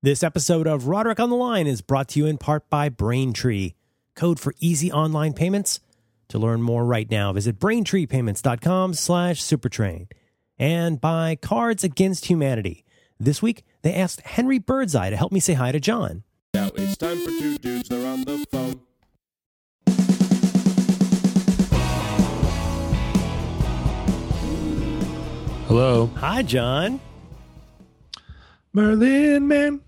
This episode of Roderick on the Line is brought to you in part by Braintree, code for easy online payments. To learn more right now, visit braintreepayments.com slash supertrain. And by Cards Against Humanity. This week, they asked Henry Birdseye to help me say hi to John. Now it's time for two dudes, they're on the phone. Hello, Hi, John. Merlin Mann.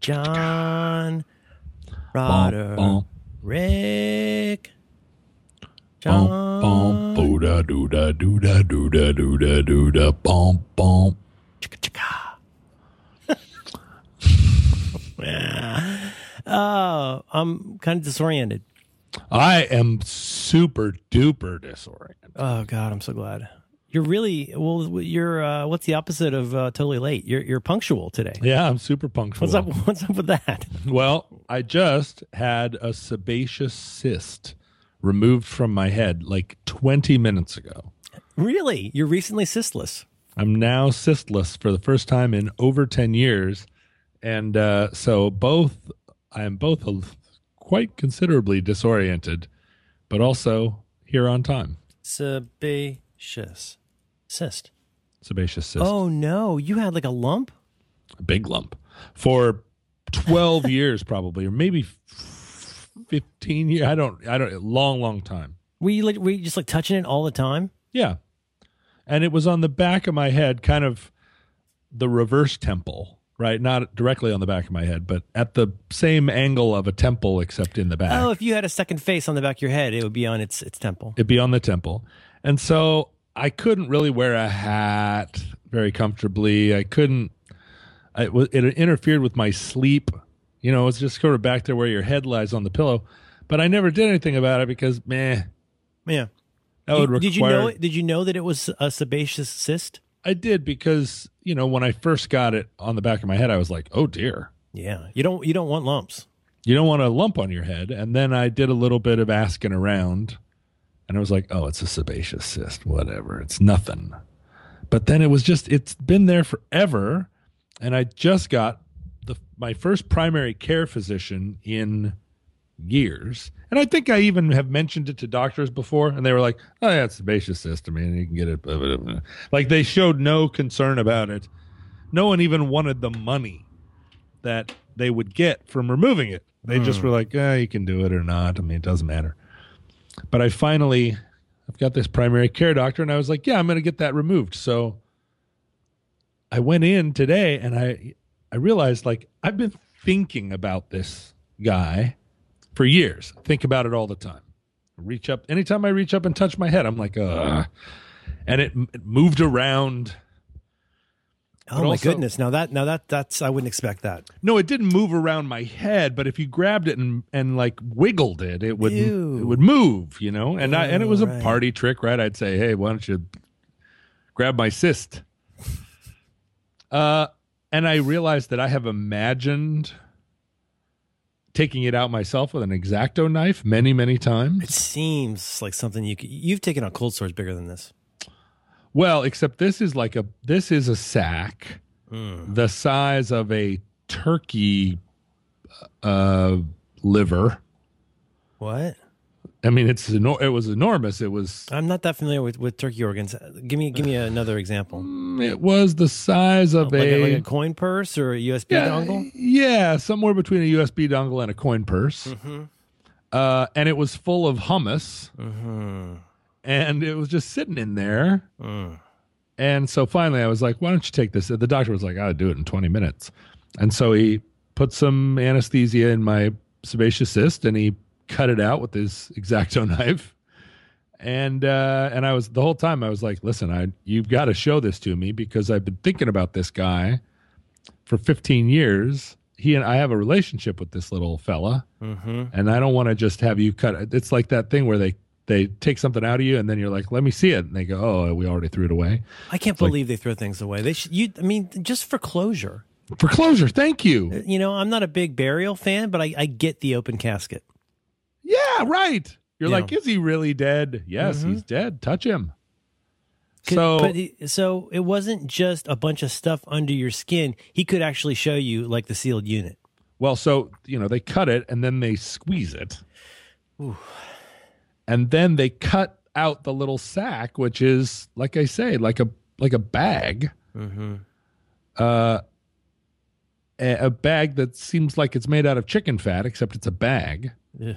John. Bom, bom, Rick. bom, John. bom, boo da doo da doo da doo da doo da doo da bom bom. Chicka, chicka. Yeah. oh, I'm kind of disoriented. I am super duper disoriented. Oh God, I'm so glad. You're really well. You're uh, what's the opposite of uh, totally late? You're you're punctual today. Yeah, I'm super punctual. What's up? What's up with that? Well, I just had a sebaceous cyst removed from my head like 20 minutes ago. Really? You're recently cystless. I'm now cystless for the first time in over 10 years. And uh, so both, I am both quite considerably disoriented, but also here on time. Sebaceous cyst. Sebaceous cyst. Oh no, you had like a lump. A big lump. For 12 years, probably, or maybe 15 years. I don't, I don't, long, long time. Were you like were you just like touching it all the time? Yeah. And it was on the back of my head, kind of the reverse temple, right? Not directly on the back of my head, but at the same angle of a temple, except in the back. Oh, if you had a second face on the back of your head, it would be on its its temple. It'd be on the temple. And so I couldn't really wear a hat very comfortably. I couldn't, it wa- it interfered with my sleep. You know, it's just sort of back there where your head lies on the pillow. But I never did anything about it because, meh, Yeah. that would require. did you know? Did you know that it was a sebaceous cyst? I did because, you know, when I first got it on the back of my head, I was like, oh dear. Yeah. You don't you don't want lumps. You don't want a lump on your head. And then I did a little bit of asking around and I was like, oh, it's a sebaceous cyst, whatever. It's nothing. But then it was just, it's been there forever. And I just got the my first primary care physician in years. And I think I even have mentioned it to doctors before, and they were like, "Oh, yeah, it's sebaceous cyst. I mean, you can get it." blah, blah, blah." Like they showed no concern about it. No one even wanted the money that they would get from removing it. They just hmm. were like, "Yeah, you can do it or not. I mean, it doesn't matter." But I finally, I've got this primary care doctor, and I was like, "Yeah, I'm going to get that removed." So I went in today, and I I realized like I've been thinking about this guy for years. I think about it all the time. I reach up anytime I reach up and touch my head, I'm like, uh and it, it moved around. Oh But my also- goodness! Now that now that that's I wouldn't expect that. No, it didn't move around my head, but if you grabbed it and and like wiggled it, it would Ew. it would move, you know. And I and it was a party trick, right? I'd say, "Hey, why don't you grab my cyst?" Uh and I realized that I have imagined taking it out myself with an exacto knife many, many times. It seems like something you could, you've taken on cold sores bigger than this. Well, except this is like a this is a sack Hmm. the size of a turkey uh liver. What? I mean, it's it was enormous. It was I'm not that familiar with, with turkey organs. Give me give me another example. it was the size of Like a, a, like a coin purse or a USB yeah, dongle. yeah, somewhere between a USB dongle and a coin purse. Mm-hmm. Uh, and it was full of hummus, Mm-hmm. And it was just sitting in there. Mm. And so finally, I was like, "Why don't you take this?" The doctor was like, "I'll do it in 20 minutes." And so he put some anesthesia in my sebaceous cyst, and he cut it out with his exacto knife. And uh, and I was the whole time I was like, "Listen, I you've got to show this to me because I've been thinking about this guy for 15 years. He and I have a relationship with this little fella, Mm-hmm. and I don't want to just have you cut it. It's like that thing where they they take something out of you, and then you're like, "Let me see it," and they go, "Oh, we already threw it away." I can't believe they throw things away. They should. You, I mean, just for closure. For closure, thank you. You know, I'm not a big burial fan, but I, I get the open casket. Yeah, right. You're Yeah. like, is he really dead? Yes, Mhm. he's dead. Touch him. Could- So- but he, so it wasn't just a bunch of stuff under your skin. He could actually show you like the sealed unit. Well, so you know they cut it and then they squeeze it, and then they cut out the little sack, which is like I say, like a like a bag, uh, a, a bag that seems like it's made out of chicken fat, except it's a bag. Ugh.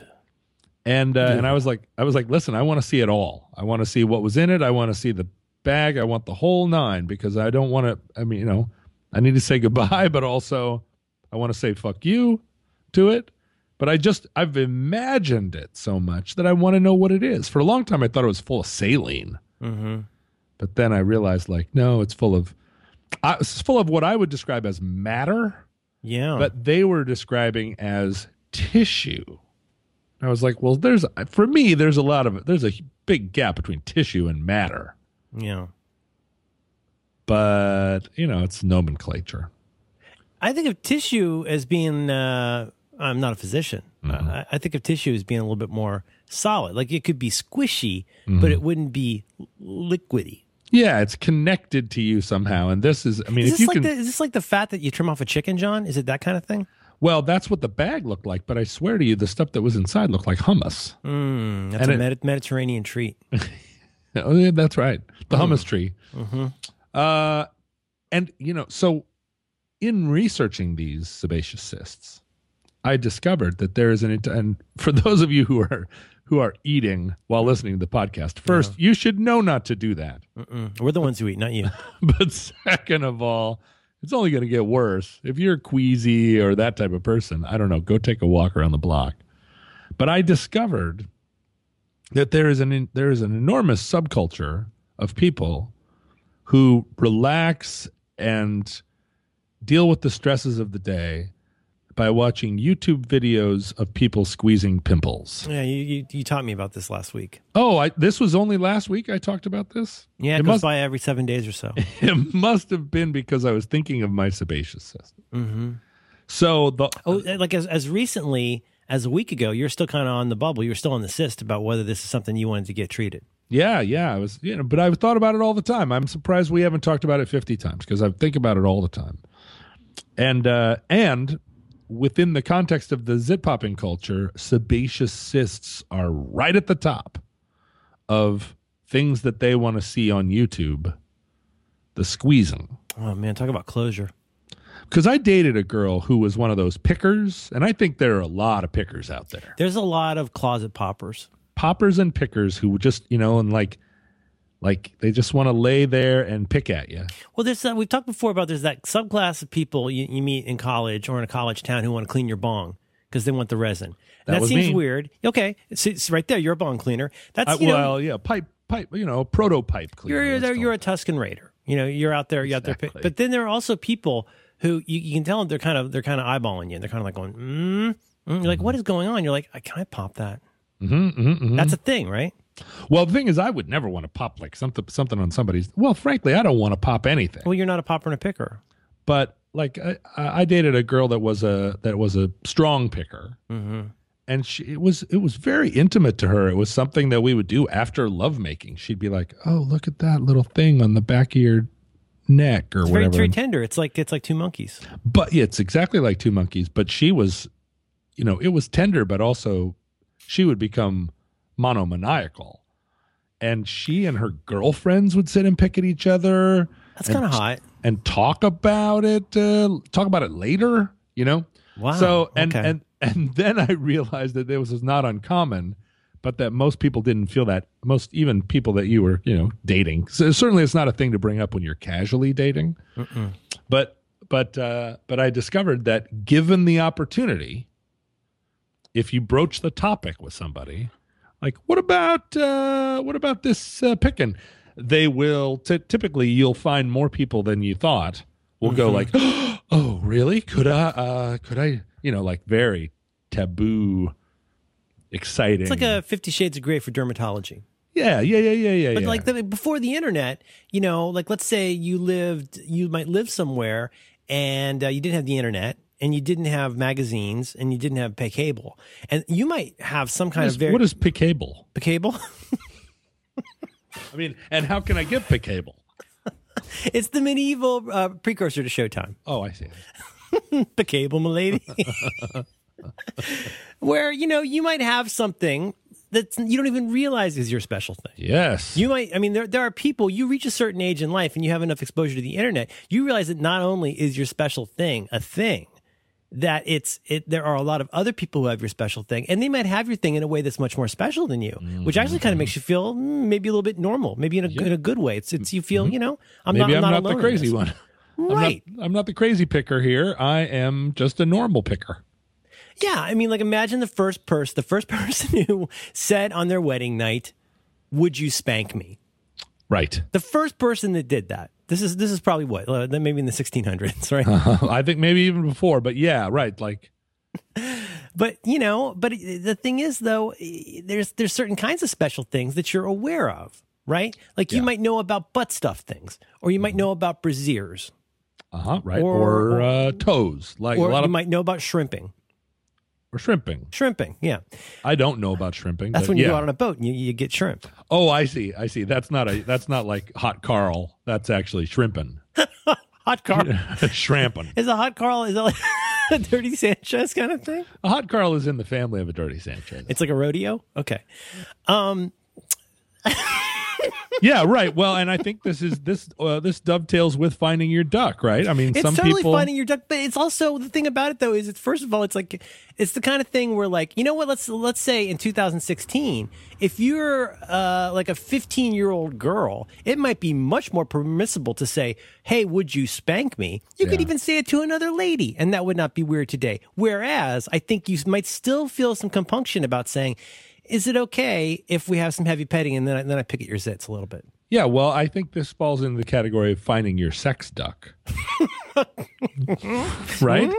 And uh, and I was like, I was like, listen, I want to see it all. I want to see what was in it. I want to see the bag. I want the whole nine because I don't want to. I mean, you know, I need to say goodbye, but also I want to say fuck you to it. But I just I've imagined it so much that I want to know what it is. For a long time, I thought it was full of saline, Mm-hmm. but then I realized like, no, it's full of. I, it's full of what I would describe as matter Yeah. but they were describing as tissue. I was like, well, there's for me, there's a lot of there's a big gap between tissue and matter, yeah. but you know, it's nomenclature. I think of tissue as being. Uh, I'm not a physician. Mm-hmm. I, I think of tissue as being a little bit more solid. Like it could be squishy, Mm-hmm. but it wouldn't be liquidy. Yeah, it's connected to you somehow, and this is. I mean, Is if this you like can, the, is this like the fat that you trim off a chicken, John? Is it that kind of thing? well, that's what the bag looked like. But I swear to you, the stuff that was inside looked like hummus. Mm, that's And a it- Medi- Mediterranean treat. Oh, yeah, that's right. The Mm. hummus tree. hmm Uh, and you know, so in researching these sebaceous cysts, I discovered that there is an and for those of you who are who are eating while listening to the podcast, first you should know not to do that. Mm-mm. We're the ones who eat, not you. But second of all, it's only going to get worse if you're queasy or that type of person. I don't know. Go take a walk around the block. But I discovered that there is an there is an enormous subculture of people who relax and deal with the stresses of the day by watching YouTube videos of people squeezing pimples. Yeah, you, you you taught me about this last week. Oh, I, this was only last week I talked about this. Yeah, It it goes must- by every seven days or so. It must have been because I was thinking of my sebaceous cyst. hmm So the Oh, like as as recently as a week ago, you're still kind of on the bubble. You're still on the cyst about whether this is something you wanted to get treated. yeah, yeah, I was, you know, but I've thought about it all the time. I'm surprised we haven't talked about it 50 times because I think about it all the time. And uh and within the context of the zit popping culture, sebaceous cysts are right at the top of things that they want to see on YouTube. The squeezing. Oh man, talk about closure. Because I dated a girl who was one of those pickers, and I think there are a lot of pickers out there. There's a lot of closet poppers. poppers and pickers who just you know and like like they just want to lay there and pick at you Well, there's that, we've talked before about there's that subclass of people you, you meet in college or in a college town who want to clean your bong because they want the resin. That that seems me. weird. Okay, it's, it's right there. You're a bong cleaner. That's Uh, you know, well yeah pipe pipe you know prototype cleaner you're you're, you're a Tusken Raider. You know, you're out there, you're out there. But then there are also people who you, you can tell them they're kind of they're kind of eyeballing you. They're kind of like going, mm, mm. You're like, what is going on? You're like, I can I pop that? Mhm, mhm, mhm. That's a thing, right? Well the thing is i would never want to pop like something something on somebody's well frankly i don't want to pop anything Well, you're not a popper and a picker. but like I, I dated a girl that was a that was a strong picker hmm and she it was it was very intimate to her it was something that we would do after lovemaking she'd be like oh look at that little thing on the back of your neck or It's very whatever very tender. It's like it's like two monkeys. But yeah, it's exactly like two monkeys. But she was, you know, it was tender, but also she would become monomaniacal. And she and her girlfriends would sit and pick at each other That's kind of hot. and talk about it, uh, talk about it later, you know? Wow. So, and, okay. and, and then I realized that this was not uncommon, but that most people didn't feel that. Most, even people that you were, you know, dating. So certainly it's not a thing to bring up when you're casually dating Mm-mm. but but uh, but I discovered that given the opportunity, if you broach the topic with somebody, like what about uh, what about this uh, picking, they will t- typically you'll find more people than you thought will go Mhm. like, oh really? Could I? Uh, could I? You know, like very taboo, exciting. it's like a Fifty Shades of Grey for dermatology. yeah yeah yeah yeah yeah. But yeah. like the, before the internet, you know, like let's say you lived, you might live somewhere and uh, you didn't have the internet and you didn't have magazines and you didn't have pay cable, and you might have some kind what of is, very what is pickable? pay cable. I mean, and how can I get pay cable? It's the medieval uh, precursor to Showtime. Oh, I see. the cable, milady. Where you know you might have something that you don't even realize is your special thing. Yes. You might, I mean, there, there are people, you reach a certain age in life and you have enough exposure to the internet, you realize that not only is your special thing a thing, that it's, it, there are a lot of other people who have your special thing and they might have your thing in a way that's much more special than you, which actually kind of makes you feel mm, maybe a little bit normal, maybe in a, in a good way. It's, it's, you feel, you know, I'm Maybe not, I'm, not, alone the crazy one. Right. I'm not, I'm not the crazy picker here. I am just a normal picker. Yeah, I mean, like imagine the first person, the first person who said on their wedding night, "Would you spank me?" Right. The first person that did that. This is this is probably what uh, maybe in the 1600s, right? I think maybe even before, but yeah, right. Like, But you know, but the thing is, though, there's there's certain kinds of special things that you're aware of, right? Like you Yeah. might know about butt stuff things, or you might know about brassieres, uh huh, right. Or- Or, uh, toes, like or a lot you of might know about shrimping. Or shrimping. Shrimping, yeah, I don't know about shrimping. that's when you yeah. go out on a boat and you, you get shrimp. Oh, I see. I see. That's not a. That's not like hot Carl. That's actually shrimping, Hot Carl shrimping. is a hot Carl. Is that like a dirty Sanchez kind of thing? A hot Carl is in the family of a dirty Sanchez. It's like a rodeo. Okay. Um, yeah, right. Well, and I think this is this uh, this dovetails with finding your duck, right? I mean, it's some totally people. finding your duck, but it's also the thing about it though is it's first of all it's like it's the kind of thing where like you know what let's let's say in 2016 if you're uh, like a 15 year old girl it might be much more permissible to say hey would you spank me you could even say it to another lady and that would not be weird today whereas I think you might still feel some compunction about saying. Is it okay if we have some heavy petting and then I, then I pick at your zits a little bit? Yeah, well, I think this falls into the category of finding your sex duck. right?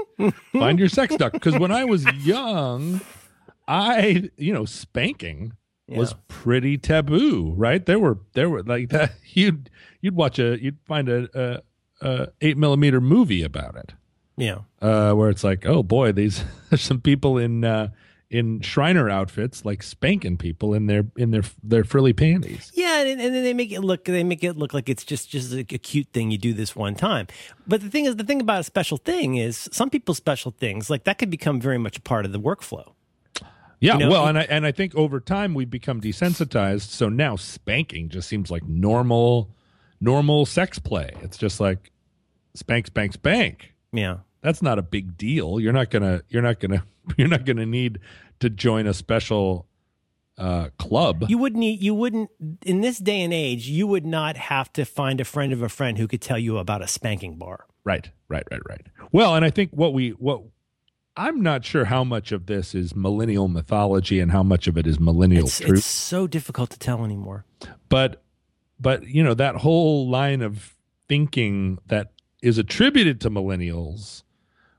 Find your sex duck. Because when I was young, I, you know, spanking was pretty taboo, right? There were, there were like that. You'd, you'd watch a, you'd find a, a, a eight millimeter movie about it, Yeah. uh, where it's like, oh boy, these, there's some people in, uh, in Shriner outfits, like spanking people in their in their their frilly panties. Yeah, and, and then they make it look they make it look like it's just just a, a cute thing you do this one time. But the thing is, the thing about a special thing is some people's special things like that could become very much a part of the workflow. Yeah, You know, well, and I and I think over time we've become desensitized. So now spanking just seems like normal, normal sex play. It's just like spank, spank, spank. Yeah, That's not a big deal. You're not gonna. You're not gonna. You're not gonna need to join a special uh, club. you wouldn't need- you wouldn't in this day and age you would not have to find a friend of a friend who could tell you about a spanking bar. Right, right, right, right. Well, and I think what we what I'm not sure how much of this is millennial mythology and how much of it is millennial It's, truth. it's so difficult to tell anymore. but but you know that whole line of thinking that is attributed to millennials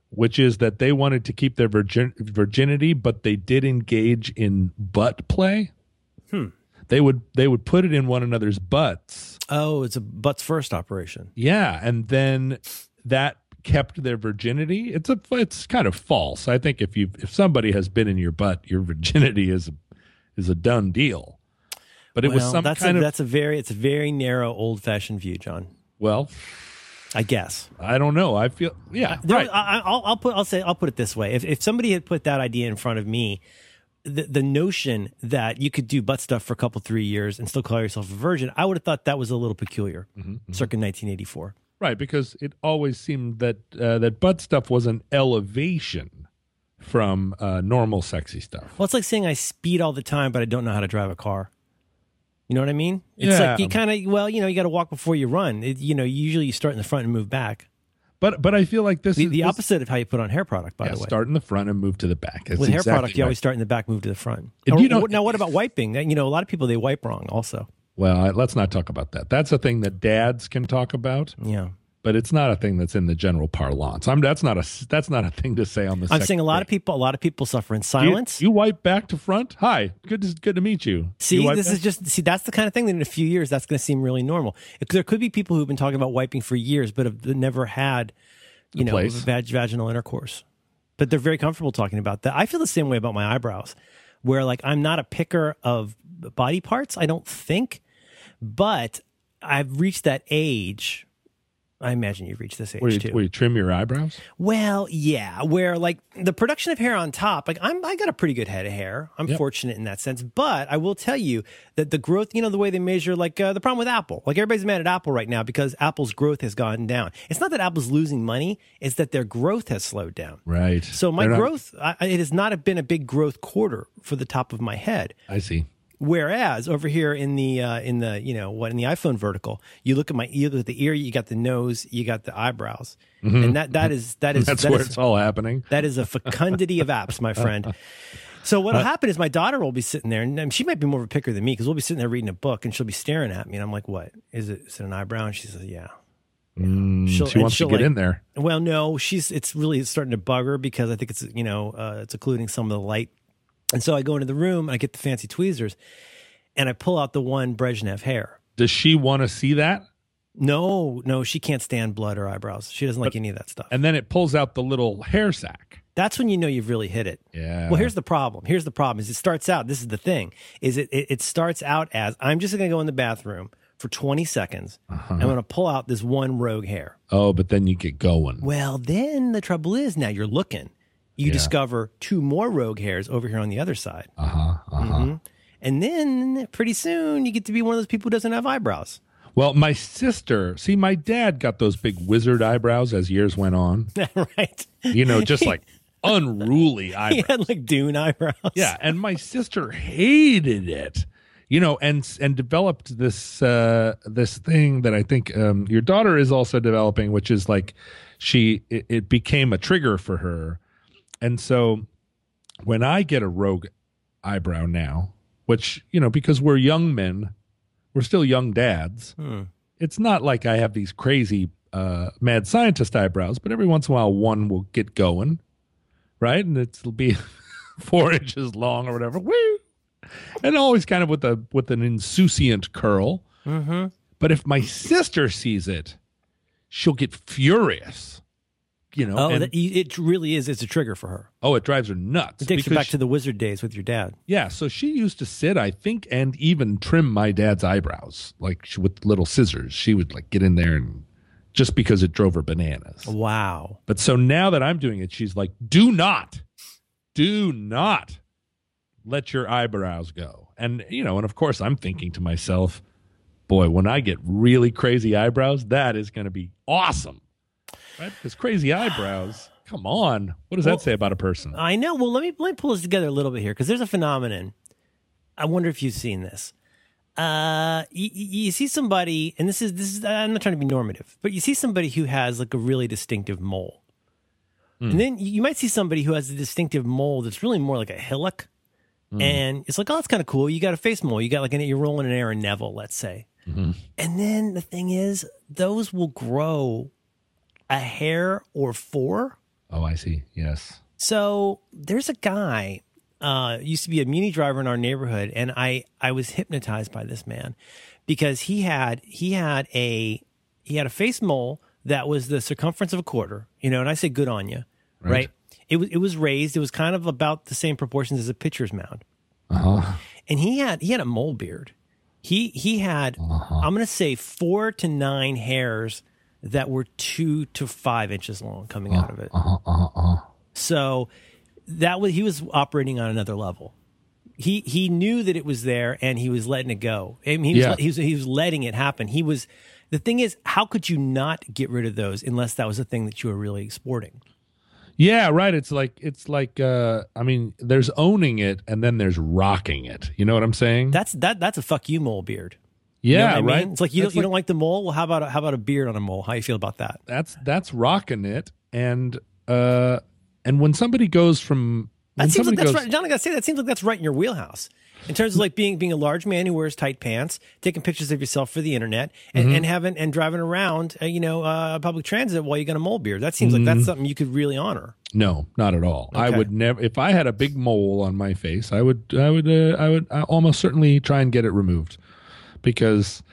which is that they wanted to keep their virgin- virginity but they did engage in butt play Hmm. they would they would put it in one another's butts Oh, it's a butts first operation. yeah and then that kept their virginity it's a it's kind of false i think if you if somebody has been in your butt your virginity is is a done deal but it was Well, some that's kind a, of that's a very it's a very narrow old fashioned view, John. well I guess. I don't know. I feel yeah, There- right. I, I'll, I'll put. I'll say. I'll put it this way: if if somebody had put that idea in front of me, the the notion that you could do butt stuff for a couple three years and still call yourself a virgin, I would have thought that was a little peculiar. Mm-hmm, Circa 1984. right, because it always seemed that uh, that butt stuff was an elevation from uh, normal sexy stuff. Well, it's like saying I speed all the time, but I don't know how to drive a car. You know what I mean? It's Yeah. like you kind of well, you know, you got to walk before you run. It, you know, usually you start in the front and move back. But but I feel like this The, is the this- opposite of how you put on hair product, by Yeah, the way. start in the front and move to the back. That's With hair exactly product, you right. always start in the back, move to the front. Or- you don't- now, what about wiping? You know, a lot of people they wipe wrong. Also, Well, let's not talk about that. That's a thing that dads can talk about, yeah. But it's not a thing that's in the general parlance. I'm that's not a that's not a thing to say on the. I'm sex saying a lot of people. A lot of people suffer in silence. You, wipe back to front. Hi, good to, good to meet you. see, You this back- is just see. That's the kind of thing that in a few years that's going to seem really normal. It- there could be people who've been talking about wiping for years, but have never had, you know, vag- vaginal intercourse. But they're very comfortable talking about that. I feel the same way about my eyebrows, where like I'm not a picker of body parts. I don't think. but I've reached that age. I imagine you've reached this age Where you, too. where you trim your eyebrows? Well, yeah, where like the production of hair on top, like I'm, I got a pretty good head of hair. I'm Yep. fortunate in that sense, but I will tell you that the growth, you know, the way they measure, like uh, the problem with Apple, like everybody's mad at Apple right now because Apple's growth has gone down. It's not that Apple's losing money; it's that their growth has slowed down. Right. So my not- growth, I, it has not been a big growth quarter for the top of my head. I see. Whereas over here in the uh, in the you know what in the iPhone vertical, you look at my you look at the ear, you got the nose, you got the eyebrows, and that that is that is Mm-hmm. That's that where is- it's all happening. that is a fecundity of apps, my friend. So what'll happen is my daughter will be sitting there, and she might be more of a picker than me because we'll be sitting there reading a book, and she'll be staring at me, and I'm like, "What is it? Is it an eyebrow?" And she says, "Yeah." Mm, She'll- wants to get like- in there. Well, no, she's it's really starting to bug her because I think it's you know uh, it's occluding some of the light, and so I go into the room I get the fancy tweezers, and I pull out the one Brezhnev hair. Does she want to see that? No, no, she can't stand blood or eyebrows. She doesn't like any of that stuff. And then it pulls out the little hair sack. That's when you know you've really hit it. Yeah. Well, here's the problem. Here's the problem: is it starts out. This is the thing: is it it, it starts out as I'm just going to go in the bathroom for 20 seconds. Uh-huh. I'm going to pull out this one rogue hair. Oh, but then you get going. Well, then the trouble is now you're looking. You Yeah. discover two more rogue hairs over here on the other side. Uh huh. Uh huh. Mhm. And then pretty soon you get to be one of those people who doesn't have eyebrows. Well, my sister, see, my dad got those big wizard eyebrows as years went on. right? You know, just like unruly He had like Dune eyebrows. Yeah, and my sister hated it. You know, and and developed this uh this thing that I think um your daughter is also developing, which is like she it, it became a trigger for her. And so when I get a rogue eyebrow now, which, you know, because we're young men, we're still young dads. Hmm. It's not like I have these crazy uh mad scientist eyebrows, but every once in a while one will get going, right? And it'll be four inches long or whatever. Woo! And always kind of with a with an insouciant curl. Mm-hmm. But if my sister sees it, she'll get furious. You know, Oh, and- it really is. It's a trigger for her. oh, it drives her nuts. It takes you because back she- to the wizard days with your dad. yeah, so she used to sit, I think, and even trim my dad's eyebrows, like she, with little scissors. She would like get in there and just because it drove her bananas. Wow. But so now that I'm doing it, she's like, "Do not, do not let your eyebrows go." And you know, and of course, I'm thinking to myself, "Boy, when I get really crazy eyebrows, that is going to be awesome." Right? Because crazy eyebrows. Come on, what does Well- that say about a person? I know. Well, let me let me pull this together a little bit here because there's a phenomenon. I wonder if you've seen this. Uh, you, you see somebody, and this is this is. I'm not trying to be normative, but you see somebody who has like a really distinctive mole, hmm. and then you you might see somebody who has a distinctive mole that's really more like a hillock, hmm. and it's like, oh, that's kind of cool. You got a face mole. You got like an you're rolling an Aaron Neville, let's say, mm-hmm. and then the thing is, those will grow a hair or four. Oh, I see. Yes. So there's a guy uh used to be a muni driver in our neighborhood and I I was hypnotized by this man because he had he had a he had a face mole that was the circumference of a quarter, you know, and I say good on you, right? Right. It was it was raised, it was kind of about the same proportions as a pitcher's mound. Uh huh. And he had he had a mole beard. He he had I'm gonna say four to nine hairs that were two to five inches long coming out of it. Uh. Uh. So that was he was operating on another level. He he knew that it was there and he was letting it go. I mean, he was, Yeah. he was he was letting it happen. He was the thing is, how could you not get rid of those unless that was a thing that you were really sporting? Yeah, right. It's like it's like uh I mean, there's owning it and then there's rocking it. You know what I'm saying? That's that that's a fuck you mole beard. You know yeah, what I mean? right. It's like you don't you don't like the mole. Well, how about a, how about a beard on a mole? How you feel about that? that's that's rocking it and uh and when somebody goes from That seems like that's goes right. John, I gotta say that seems like that's right in your wheelhouse. In terms of like being being a large man who wears tight pants, taking pictures of yourself for the internet, and, Mm-hmm. and having and driving around, uh, you know, uh, public transit while you got a mole beard. That seems like Mm-hmm. that's something you could really honor. No, not at all. I would never if I had a big mole on my face, I would I would uh, I would I almost certainly try and get it removed because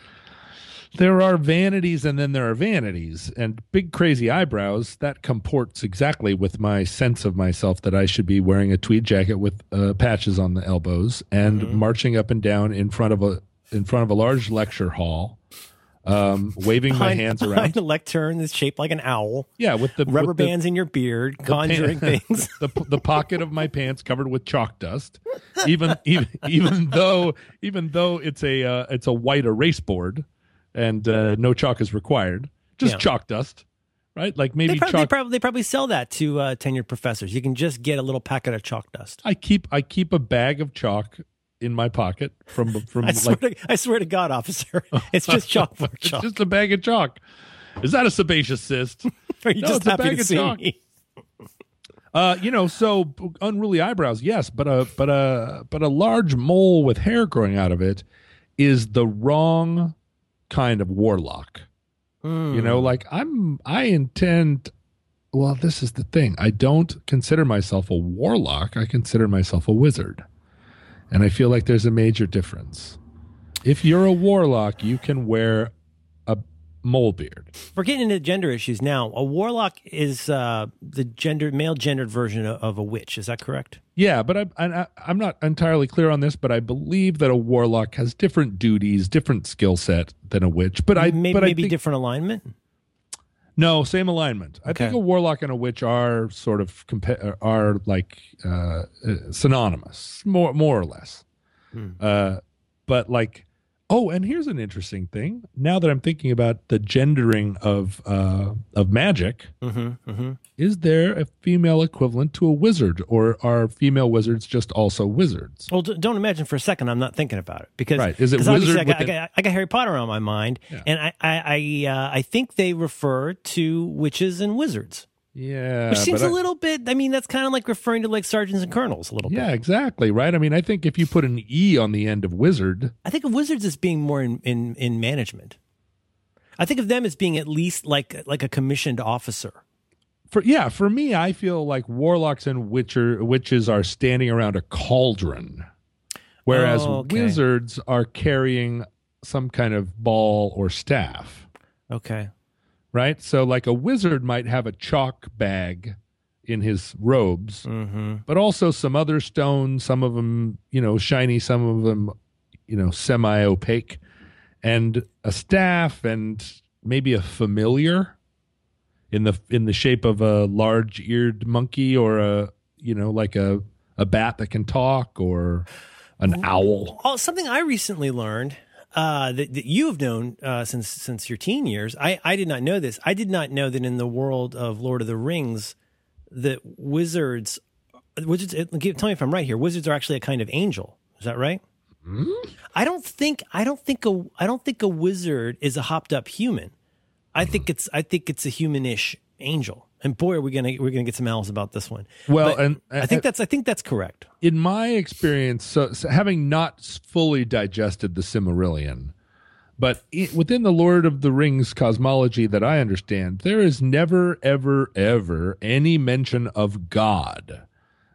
there are vanities and then there are vanities. And big crazy eyebrows that comports exactly with my sense of myself that I should be wearing a tweed jacket with uh, patches on the elbows and marching up and down in front of a in front of a large lecture hall, um, waving my hands around. a lectern that's shaped like an owl, Yeah, with the rubber with the- bands in your beard, conjuring pan- things. the the pocket of my pants covered with chalk dust. Even even even though even though it's a uh, it's a white erase board and uh, no chalk is required, just Yeah. chalk dust, right? Like maybe They probably, they probably they probably sell that to uh, tenured professors. You can just get a little packet of chalk dust. I keep I keep a bag of chalk in my pocket from from I swear, like to, I swear to God, officer, it's just chalkboard it's chalk. just a bag of chalk. Is that a sebaceous cyst? Are you No, just it's a happy bag to of see chalk. me? Uh, you know, so unruly eyebrows, yes, but a but a but a large mole with hair growing out of it is the wrong kind of warlock. Hmm. You know, like I'm I intend well, this is the thing. I don't consider myself a warlock. I consider myself a wizard. And I feel like there's a major difference. If you're a warlock, you can wear a mole beard. We're getting into gender issues now. A warlock is uh, the gender male gendered version of, a witch. Is that correct? Yeah, but I, I, I'm not entirely clear on this, but I believe that a warlock has different duties, different skill set than a witch. But I maybe but I think, different alignment. No same alignment. I think a warlock and a witch are sort of compa- are like uh, uh, synonymous, more more or less. Hmm. Uh, but like, oh, and here's an interesting thing. Now that I'm thinking about the gendering of uh, of magic, Mm-hmm, mm-hmm. is there a female equivalent to a wizard, or are female wizards just also wizards? Well, don't imagine for a second I'm not thinking about it because Right. Is it wizard I got, I, got, I got Harry Potter on my mind, Yeah. and I I I, uh, I think they refer to witches and wizards, Yeah, which seems a I- little bit. I mean, that's kind of like referring to like sergeants and colonels a little Yeah, bit. Yeah, exactly. Right. I mean, I think if you put an e on the end of wizard, I think of wizards as being more in, in in management. I think of them as being at least like like a commissioned officer. for yeah, for me, I feel like warlocks and witcher witches are standing around a cauldron, whereas Oh, okay. wizards are carrying some kind of ball or staff. Okay. Right. So, like a wizard might have a chalk bag in his robes, Mm-hmm. but also some other stones. Some of them, you know, shiny. Some of them, you know, semi opaque, and a staff, and maybe a familiar in the in the shape of a large eared monkey or a you know like a a bat that can talk or an owl. Oh, something I recently learned uh, that, that you have known uh, since since your teen years. I, I did not know this. I did not know that in the world of Lord of the Rings, that wizards, wizards. Tell me if I'm right here. Wizards are actually a kind of angel. Is that right? I don't think I don't think a I don't think a wizard is a hopped up human. I think it's I think it's a humanish angel. And boy, are we gonna we're gonna get some owls about this one. Well, But and I think that's I think that's correct. in my experience, so, so having not fully digested the Silmarillion, but i within the Lord of the Rings cosmology that I understand, there is never, ever, ever any mention of God.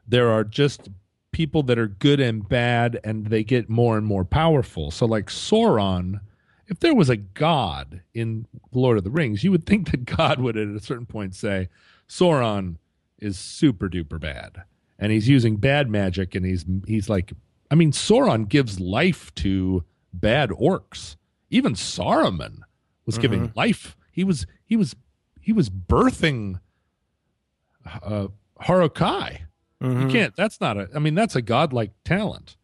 There are just people that are good and bad, and they get more and more powerful. So, like Sauron, if there was a God in Lord of the Rings, you would think that God would at a certain point say, Sauron is super duper bad and he's using bad magic and he's he's like I mean Sauron gives life to bad orcs. Even Saruman was giving life. He was he was he was birthing uh Uruk-hai. You can't that's not a I mean that's a godlike talent.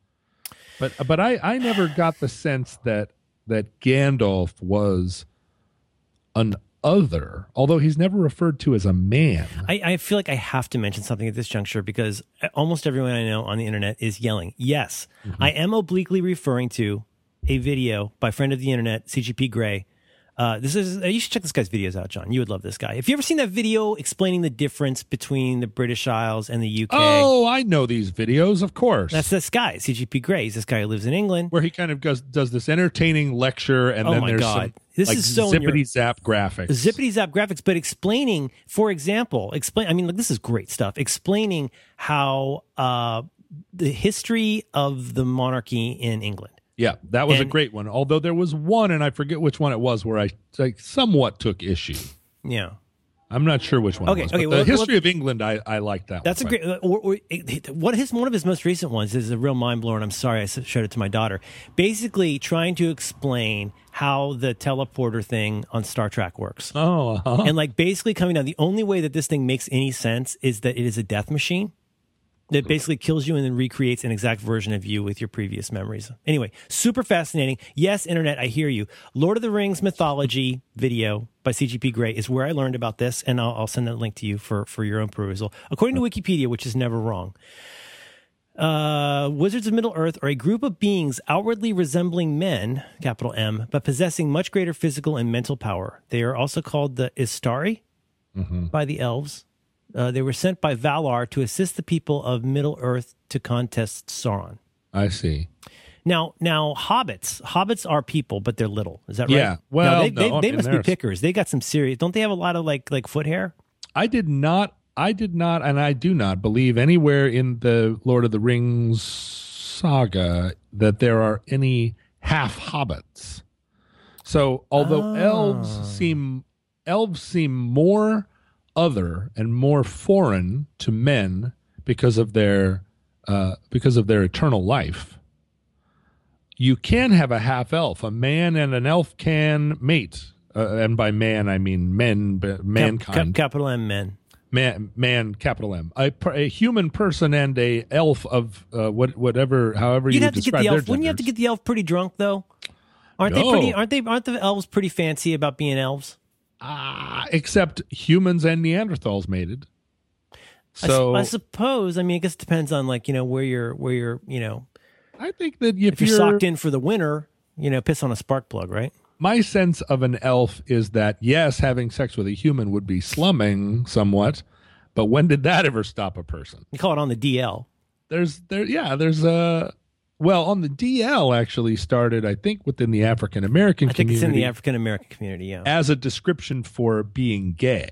But but I I never got the sense that that Gandalf was an other, although he's never referred to as a man. I, I feel like I have to mention something at this juncture because almost everyone I know on the internet is yelling. Yes, mm-hmm. I am obliquely referring to a video by friend of the internet, CGP Grey. Uh, this is uh, you should check this guy's videos out, John. You would love this guy. Have you ever seen that video explaining the difference between the British Isles and the UK? Oh, I know these videos, of course. That's this guy, CGP Grey. He's this guy who lives in England. where he kind of goes does this entertaining lecture, and Oh then my there's God. some This like is so in your- zippity zap graphics. zippity zap graphics, but explaining, for example, explain. I mean, like this is great stuff. Explaining how uh, the history of the monarchy in England. Yeah, that was a great one. Although there was one, and I forget which one it was, where I like somewhat took issue. Yeah, I'm not sure which one. Okay, it was, okay, well, the well, history of England, I I like that. That's a great. Or, or, what his one of his most recent ones is a real mind blower. And I'm sorry I showed it to my daughter. Basically, trying to explain how the teleporter thing on Star Trek works, Oh, uh-huh. and like basically coming down. The only way that this thing makes any sense is that it is a death machine that basically kills you and then recreates an exact version of you with your previous memories. Anyway, super fascinating. Yes, internet, I hear you. Lord of the Rings mythology video by CGP Grey is where I learned about this, and I'll, I'll send that link to you for for your own perusal. According to Wikipedia, which is never wrong. Uh, wizards of Middle Earth are a group of beings outwardly resembling men, capital M, but possessing much greater physical and mental power. They are also called the Istari by the elves. Uh, they were sent by Valar to assist the people of Middle Earth to contest Sauron. I see. Now, now, hobbits. Hobbits are people, but they're little. Is that right? Yeah. Well, they, no, they, they must be pickers. They got some serious. Don't they have a lot of like like foot hair? I did not. I did not, and I do not believe anywhere in the Lord of the Rings saga that there are any half hobbits. So, although elves Oh. seem elves seem more other and more foreign to men because of their uh, because of their eternal life, you can have a half elf. A man and an elf can mate, uh, and by man I mean men, but Cap- mankind cap- capital M men. man, man, capital M, a, human person and a elf of uh, what, whatever, however you You'd would have to get the elf. Wouldn't you have to get the elf pretty drunk though? Aren't they No. pretty? Aren't they? Aren't the elves pretty fancy about being elves? Ah, except humans and Neanderthals mated. So I, I, suppose. I mean, I guess it depends on like you know where you're where you're you know I think that if, if you're, you're, socked in for the winter, you know, piss on a spark plug, right? my sense of an elf is that yes, having sex with a human would be slumming somewhat, but when did that ever stop a person? You call it on the DL. There's there, yeah, there's a. Well, on the DL actually started, I think, within the African American community. I think it's in the African American community. Yeah. as a description for being gay.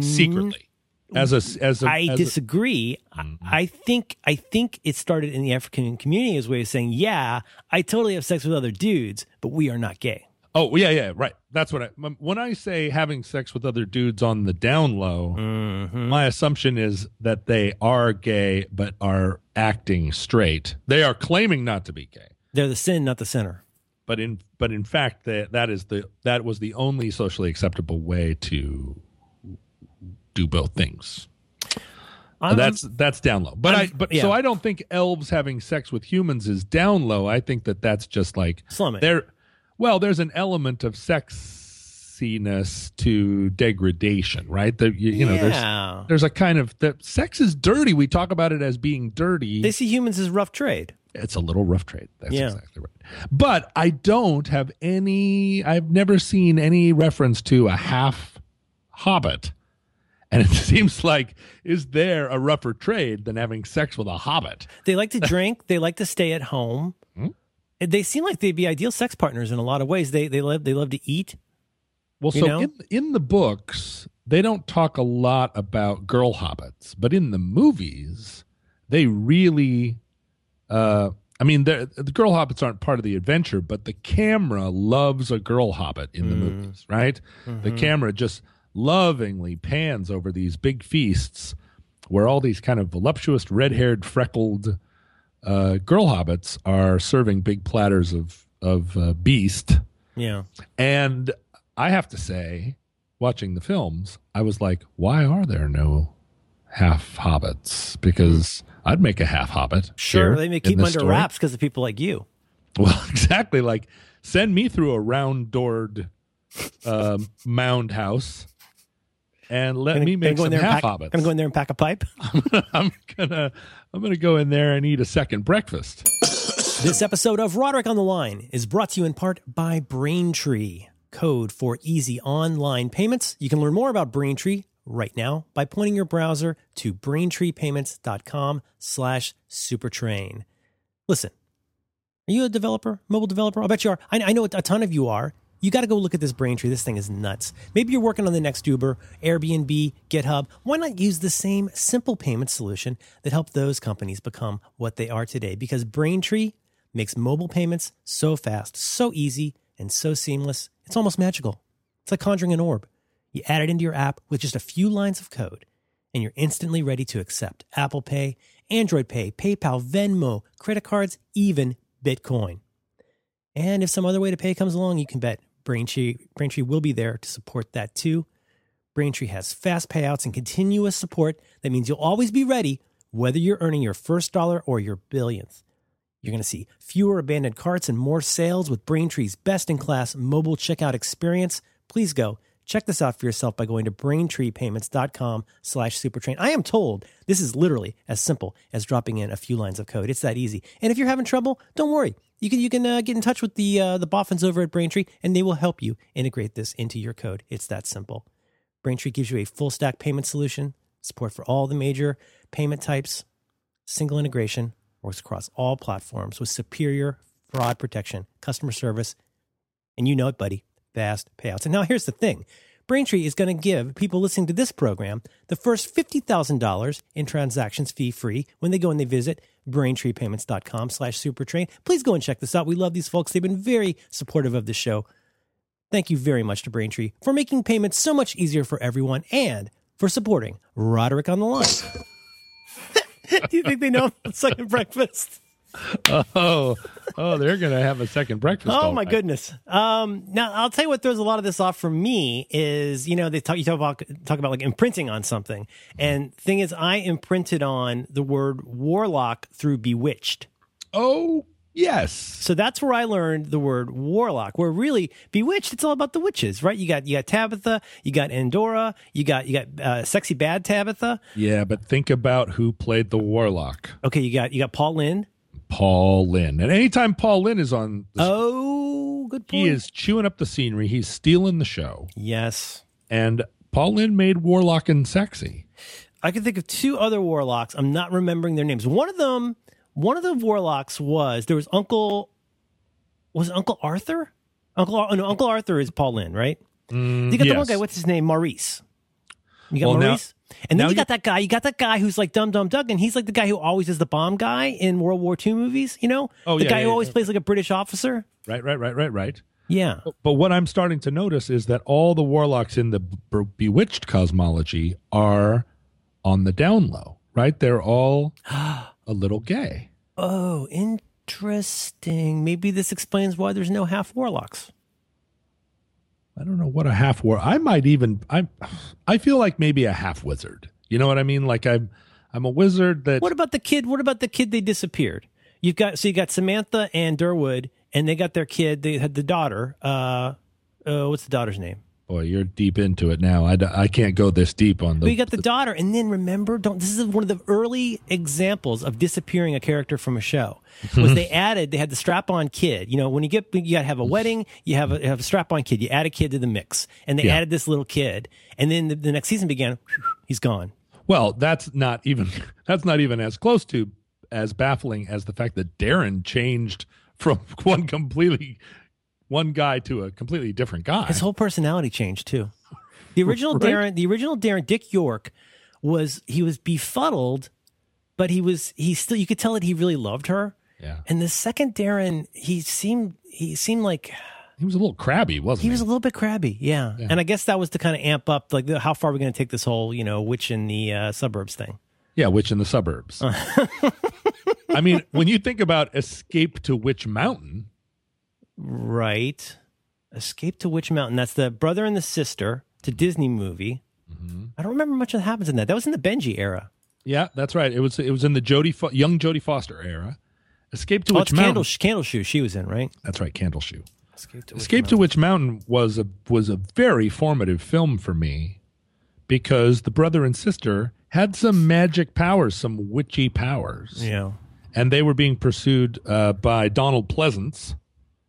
secretly as a as a I Mm. As a- disagree. I- I think I think it started in the African community as a way of saying, yeah, I totally have sex with other dudes, but we are not gay. Oh yeah yeah right that's what I when I say having sex with other dudes on the down low Mm-hmm. my assumption is that they are gay but are acting straight they are claiming not to be gay They're the sin, not the sinner. but in but in fact that that is the that was the only socially acceptable way to do both things I'm- that's that's down low. But i I'm- but yeah. so I don't think elves having sex with humans is down low. I think that that's just like Slumming. there. Well, there's an element of sexiness to degradation, right? The, you, you know, Yeah. there's there's a kind of that sex is dirty. We talk about it as being dirty. they see humans as rough trade. it's a little rough trade. That's Yeah. exactly right. But I don't have any. I've never seen any reference to a half hobbit. And it seems like, is there a rougher trade than having sex with a hobbit? They like to drink. they like to stay at home. They seem like they'd be ideal sex partners in a lot of ways. They they love they love to eat. Well, so know? in in the books, they don't talk a lot about girl hobbits, but in the movies, they really. Uh, I mean, the girl hobbits aren't part of the adventure, but the camera loves a girl hobbit in the movies, right? The camera just lovingly pans over these big feasts where all these kind of voluptuous, red-haired, freckled uh, girl hobbits are serving big platters of of uh, beast. Yeah. And I have to say, watching the films, I was like, why are there no half hobbits? Because I'd make a half hobbit. Sure. They may keep under story. wraps because of people like you. Well, exactly. Like, send me through a round doored um, mound house and let Gonna- me make some half pack- hobbits. Gonna go in there and pack a pipe. I'm gonna I'm gonna go in there and eat a second breakfast. This episode of Roderick on the Line is brought to you in part by Braintree, code for easy online payments. You can learn more about Braintree right now by pointing your browser to braintreepayments.com slash supertrain. Listen, are you a developer, mobile developer? I'll bet you are. I, I know a ton of you are. You got to go look at this Braintree. This thing is nuts. Maybe you're working on the next Uber, Airbnb, GitHub. Why not use the same simple payment solution that helped those companies become what they are today? Because Braintree makes mobile payments so fast, so easy, and so seamless. It's almost magical. It's like conjuring an orb. You add it into your app with just a few lines of code, and you're instantly ready to accept Apple Pay, Android Pay, PayPal, Venmo, credit cards, even Bitcoin. And if some other way to pay comes along, you can bet Braintree, Braintree will be there to support that too. Braintree has fast payouts and continuous support. That means you'll always be ready, whether you're earning your first dollar or your billionth. You're going to see fewer abandoned carts and more sales with Braintree's best in class mobile checkout experience. Please go check this out for yourself by going to braintreepayments.com slash supertrain. I am told this is literally as simple as dropping in a few lines of code. It's that easy. And if you're having trouble, don't worry. You can you can uh, get in touch with the uh, the boffins over at Braintree, and they will help you integrate this into your code. It's that simple. Braintree gives you a full stack payment solution, support for all the major payment types, single integration, works across all platforms with superior fraud protection, customer service, and you know it, buddy, fast payouts. And now here's the thing. Braintree is going to give people listening to this program the first $50,000 in transactions fee free when they go and they visit braintreepayments.com slash supertrain. Please go and check this out. We love these folks. They've been very supportive of the show. Thank you very much to Braintree for making payments so much easier for everyone and for supporting Roderick on the line. Do you think they know the second breakfast? Oh, oh, they're gonna have a second breakfast. Oh my right. goodness. Um, now I'll tell you what throws a lot of this off for me is you know they talk you talk about talk about like imprinting on something, and thing is I imprinted on the word warlock through Bewitched. Oh yes, So that's where I learned the word warlock. Where really Bewitched, it's all about the witches, right? You got you got Tabitha, you got Endora, you got you got uh, sexy bad Tabitha. yeah. But think about who played the warlock, Okay, you got you got Paul Lynde. Paul Lynde. And anytime Paul Lynde is on, the Oh, good point. he is chewing up the scenery. He's stealing the show. Yes. And Paul Lynde made warlock and sexy. I can think of two other warlocks. I'm not remembering their names. One of them, one of the warlocks was there was Uncle, was Uncle Arthur? Uncle no, Uncle Arthur is Paul Lynde, right? Mm, you got the one guy. What's his name? Maurice. You got Well, now- Maurice. And then now you got that guy. You got that guy who's like Dumb Dumb Doug, and he's like the guy who always is the bomb guy in World War II movies. You know, Oh, the yeah, guy yeah, who always yeah. plays like a British officer. Right, right, right, right, right. Yeah. But what I'm starting to notice is that all the warlocks in the B- Bewitched cosmology are on the down low, right? They're all a little gay. Oh, interesting. Maybe this explains why there's no half warlocks. I don't know what a half war. I might even I I feel like maybe a half wizard. You know what I mean? Like I'm I'm a wizard that What about the kid? What about the kid they disappeared? You've got so you got Samantha and Durwood, and they got their kid. They had the daughter. Uh, uh what's the daughter's name? Boy, you're deep into it now. I, I can't go this deep on the you got the daughter, and then remember, don't. This is one of the early examples of disappearing a character from a show. Was they added? They had the strap-on kid. You know, when you get you got to have a wedding, you have a, you have a strap-on kid. You add a kid to the mix, and they Yeah. added this little kid, and then the, the next season began. He's gone. Well, that's not even that's not even as close to as baffling as the fact that Darrin changed from one completely one guy to a completely different guy. His whole personality changed too. The original Right. Darrin, the original Darrin, Dick York, was he was befuddled, but he was he still you could tell that he really loved her. yeah. And the second Darrin, he seemed he seemed like He was a little crabby, wasn't he he? was a little bit crabby, yeah. And I guess that was to kind of amp up like the, how far are we're going to take this whole you know witch in the uh, suburbs thing. yeah, witch in the suburbs. I mean, when you think about Escape to Witch Mountain, Right. Escape to Witch Mountain. That's the brother and the sister to Disney movie. Mm-hmm. I don't remember much that happens in that. That was in the Benji era. yeah, that's right. It was it was in the Jodie Fo- young Jodie Foster era. Escape to Oh, Witch it's Mountain. Candle, Candleshoe. She was in, right? That's right, Candleshoe. Escape to Escape to Witch Mountain was a was a very formative film for me because the brother and sister had some magic powers, some witchy powers, Yeah. and they were being pursued uh, by Donald Pleasence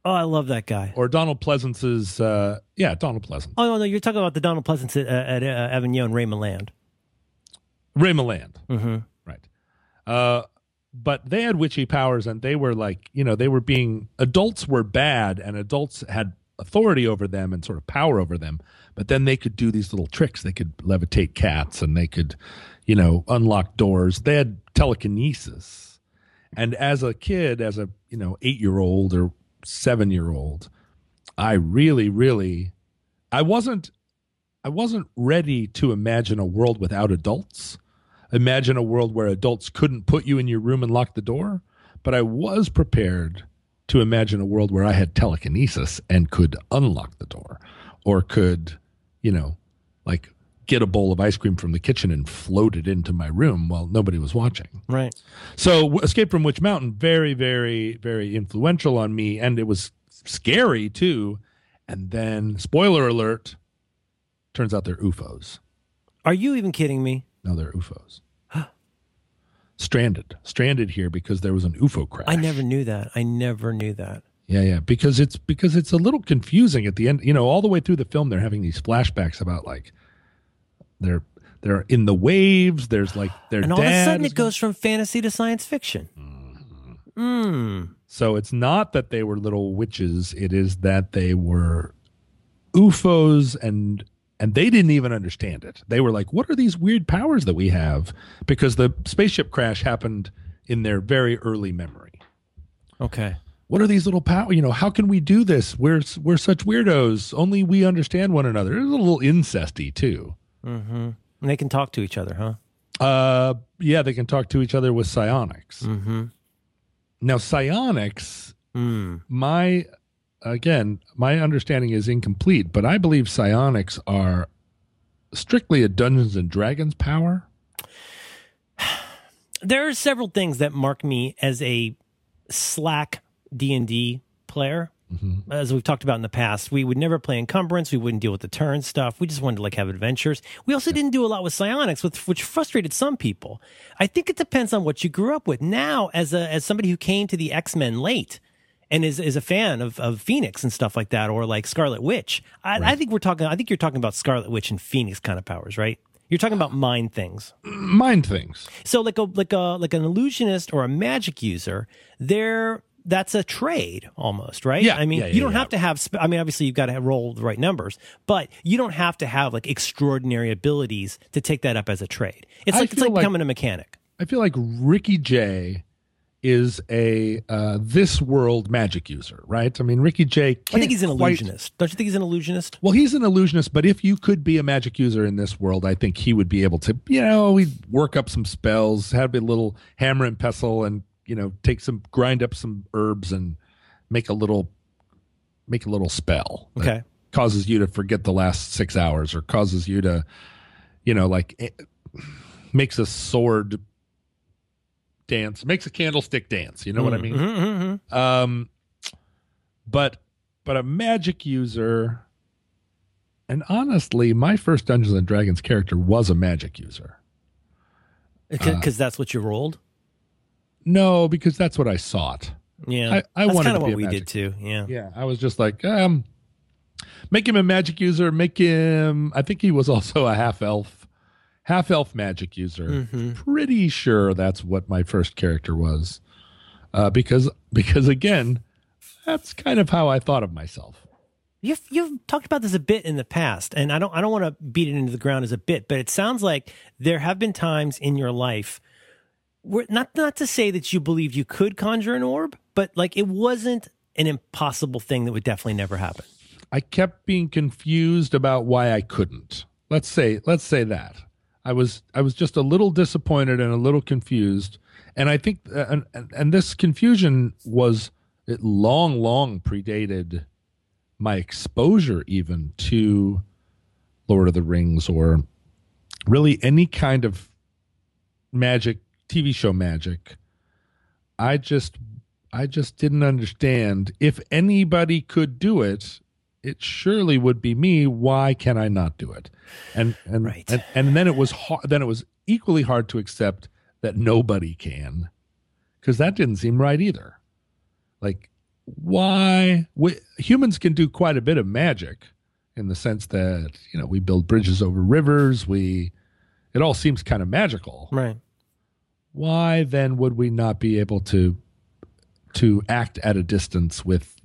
Oh, I love that guy. or Donald Pleasence's uh, yeah Donald Pleasence, Oh no, no, you're talking about the Donald Pleasence at, at uh, Avignon, Raymond Land. Ray Milland, Mm-hmm. right? Uh, but they had witchy powers, and they were like you know they were being adults were bad, and adults had authority over them and sort of power over them. But then they could do these little tricks. They could levitate cats, and they could, you know, unlock doors. They had telekinesis. And as a kid, as a you know eight year old or seven year old, I really, really, I wasn't I wasn't ready to imagine a world without adults. Imagine a world where adults couldn't put you in your room and lock the door, but I was prepared to imagine a world where I had telekinesis and could unlock the door or could, you know, like get a bowl of ice cream from the kitchen and float it into my room while nobody was watching. Right. So Escape from Witch Mountain, very, very, very influential on me, and it was scary too. And then, spoiler alert, turns out they're UFOs. Are you even kidding me? No, they're UFOs. stranded, stranded here because there was an UFO crash. I never knew that. I never knew that. Yeah, yeah, because it's because it's a little confusing at the end. You know, all the way through the film, they're having these flashbacks about like they're they're in the waves. There's like their And all of a sudden it goes from fantasy to science fiction. Mm. So it's not that they were little witches, it is that they were UFOs and and they didn't even understand it. They were like, "What are these weird powers that we have?" Because the spaceship crash happened in their very early memory. Okay. What are these little power? You know, how can we do this? We're we're such weirdos. Only we understand one another. It's a little incesty too. Mm-hmm. And they can talk to each other, huh? Uh, yeah, they can talk to each other with psionics. Mm-hmm. Now, psionics Mm. my again my understanding is incomplete but i believe psionics are strictly a dungeons and dragons power There are several things that mark me as a slack D and D player. Mm-hmm. As we've talked about in the past, we would never play encumbrance. We wouldn't deal with the turn stuff. We just wanted to like have adventures. We also didn't do a lot with psionics, which, which frustrated some people. I think it depends on what you grew up with. Now, as a as somebody who came to the X Men late and is is a fan of, of Phoenix and stuff like that, or like Scarlet Witch, I, I think we're talking. I think you're talking about Scarlet Witch and Phoenix kind of powers, right? You're talking about mind things. mind things So like a like a like an illusionist or a magic user, there that's a trade almost, right? Yeah, I mean, yeah, yeah, you don't yeah. have to have. I mean, obviously you've got to roll the right numbers, but you don't have to have like extraordinary abilities to take that up as a trade. It's like it's like like- becoming a mechanic. i feel like ricky jay is a uh, this world magic user right i mean ricky jay I think he's an quite- illusionist. Don't you think he's an illusionist? well he's an illusionist but if you could be a magic user in this world i think he would be able to you know he'd work up some spells have a little hammer and pestle and you know take some grind up some herbs and make a little make a little spell Okay. causes you to forget the last six hours or causes you to you know like eh, makes a sword dance makes a candlestick dance you know what i mean Mhm, mhm, mhm. um, but but a magic user, and honestly, my first Dungeons and Dragons character was a magic user. Because that's what you rolled. No, because that's what I sought. Yeah, I- I that's wanted kind of to be what a we magic- did too. Yeah. Yeah, I was just like, um, make him a magic user. Make him. I think he was also a half elf, half elf magic user. Mhm. Pretty sure that's what my first character was, uh, because because again, that's kind of how I thought of myself. You've you've talked about this a bit in the past, and I don't I don't want to beat it into the ground as a bit, but it sounds like there have been times in your life where not not to say that you believed you could conjure an orb, but like it wasn't an impossible thing that would definitely never happen. I kept being confused about why I couldn't. Let's say let's say that. I was I was just a little disappointed and a little confused. And I think uh, and, and this confusion was it long long predated my exposure even to Lord of the Rings or really any kind of magic TV show magic. I just I just didn't understand if anybody could do it it surely would be me why can i not do it and and Right. and, and then it was hard then it was equally hard to accept that nobody can because that didn't seem right either like why we, humans can do quite a bit of magic in the sense that you know we build bridges over rivers we it all seems kind of magical Right. Why then would we not be able to to act at a distance with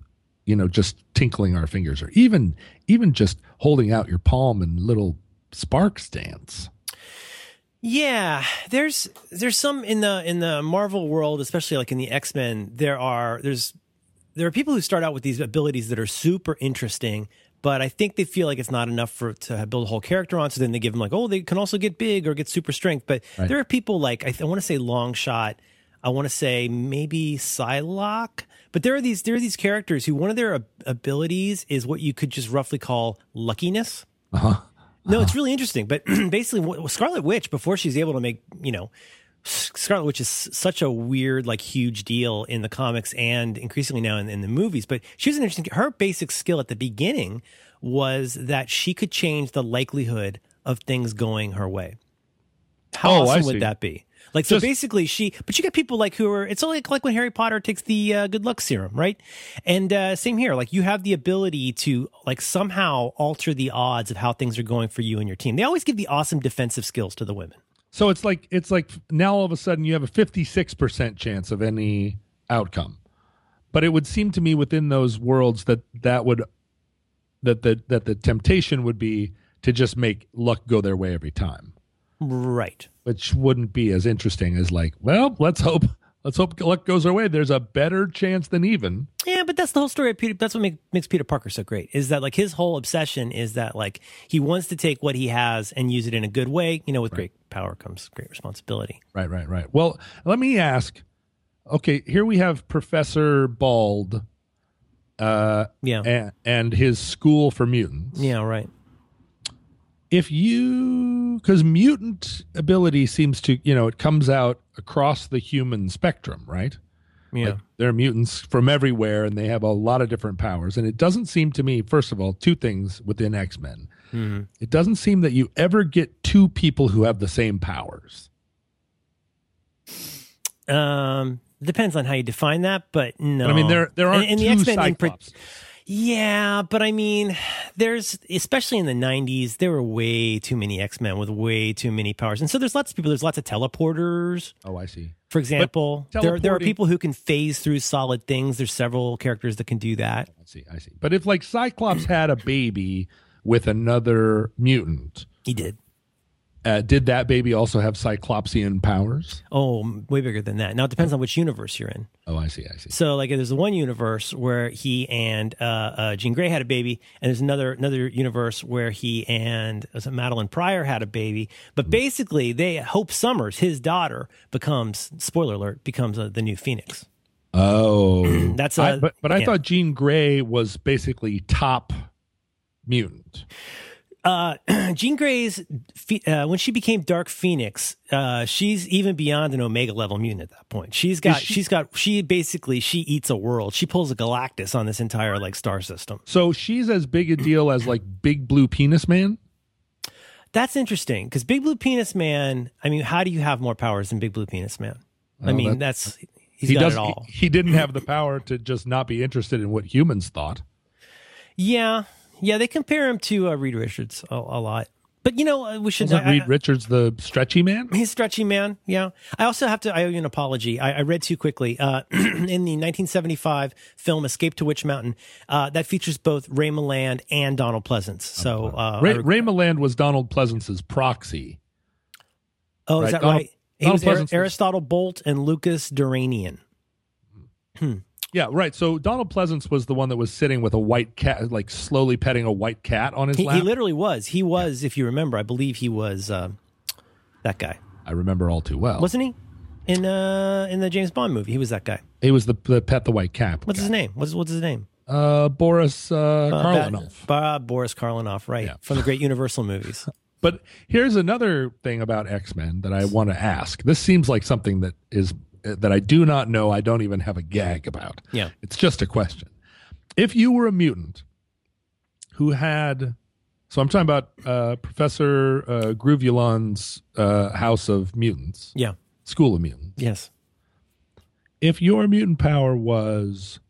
you know just tinkling our fingers or even even just holding out your palm and little sparks dance Yeah, there's there's some in the in the Marvel world, especially like in the X Men. There are there's there are people who start out with these abilities that are super interesting, but I think they feel like it's not enough for to build a whole character on. So then they give them like, oh, they can also get big or get super strength. But Right. there are people like I, th- I want to say Longshot. I want to say maybe Psylocke. But there are these there are these characters who one of their ab- abilities is what you could just roughly call luckiness. Uh-huh. No, it's really interesting. But basically, Scarlet Witch, before she's able to make, you know, Scarlet Witch is such a weird, like, huge deal in the comics and increasingly now in, in the movies. But she was an interesting. Her basic skill at the beginning was that she could change the likelihood of things going her way. How Oh, awesome would that be? Like so, Just- basically, she. But you get people like who are. It's like like when Harry Potter takes the uh, good luck serum, right? And uh, same here. Like you have the ability to like somehow alter the odds of how things are going for you and your team. They always give the awesome defensive skills to the women. So it's like it's like now all of a sudden you have a 56% chance of any outcome. But it would seem to me within those worlds that that would that the that the temptation would be to just make luck go their way every time, Right. which wouldn't be as interesting as like, well, let's hope let's hope luck goes our way. There's a better chance than even. Yeah, but that's the whole story of Peter. That's what make, makes Peter Parker so great. Is that like his whole obsession is that like he wants to take what he has and use it in a good way. You know, with great power comes great responsibility. Right, right, right. Well, let me ask. Okay, here we have Professor Bald uh, Yeah. and, and his school for mutants. Yeah. Right. If you because mutant ability seems to you know it comes out across the human spectrum right Yeah. Like, there are mutants from everywhere and they have a lot of different powers and it doesn't seem to me first of all two things within x-men Mm-hmm. it doesn't seem that you ever get two people who have the same powers Um, depends on how you define that, but no. But, i mean there there aren't in, the X-Men in. Yeah, but I mean, there's especially in the '90s, there were way too many X Men with way too many powers, and so there's lots of people. There's lots of teleporters, oh i see for example. There, there are people who can phase through solid things. There's several characters that can do that. Oh, i see i see but if like cyclops had a baby with another mutant He did. Uh, did that baby also have cyclopsian powers Oh, way bigger than that. Now it depends on which universe you're in. oh i see i see So, like, there's the one universe where he and uh, uh, Jean Grey had a baby, and there's another another universe where he and Madelyne Pryor had a baby. But basically, they Hope Summers, his daughter, becomes spoiler alert, becomes uh, the new Phoenix. Oh, That's I- a- but but I thought Jean Grey was basically top mutant. Uh, Jean Grey's uh, when she became Dark Phoenix, uh, she's even beyond an Omega level mutant at that point. She's got she- she's got she basically she eats a world. She pulls a Galactus on this entire like star system. So she's as big a deal as like Big Blue Penis Man. That's interesting because Big Blue Penis Man. I mean, how do you have more powers than Big Blue Penis Man? I mean, that- that's he's he got does. it all. He, he didn't have the power to just not be interested in what humans thought. Yeah, yeah. They compare him to uh, Reed Richards a, a lot, but you know, uh, we should. Wasn't I- Reed I- Richards the stretchy man? He's stretchy man. Yeah. I also have to. I owe you an apology. I, I read too quickly. Uh, in the 1975 film "Escape to Witch Mountain," uh, that features both Ray Milland and Donald Pleasence. So, uh, Ray, Ray Milland was Donald Pleasence's proxy. oh, is that Donald- right? He Donald was Ar- Pleasence was- Aristotle Bolt and Lucas Deranian. Yeah, right. So Donald Pleasence was the one that was sitting with a white cat, like slowly petting a white cat on his He, lap. he literally was. He was, if you remember, I believe he was uh, that guy, I remember all too well. wasn't he? In uh, in the James Bond movie, he was that guy. he was the, the pet the white cat. What's his name? What's what's his name? Uh, Boris uh, Uh, Karloff. Ba- Boris Karloff, right? Yeah. From the great Universal movies. But here's another thing about X Men that I want to ask. This seems like something that is that I do not know. I don't even have a gag about. Yeah. It's just a question. If you were a mutant who had, so I'm talking about uh, Professor uh, uh, House of Mutants, Yeah. School of Mutants. Yes. If your mutant power was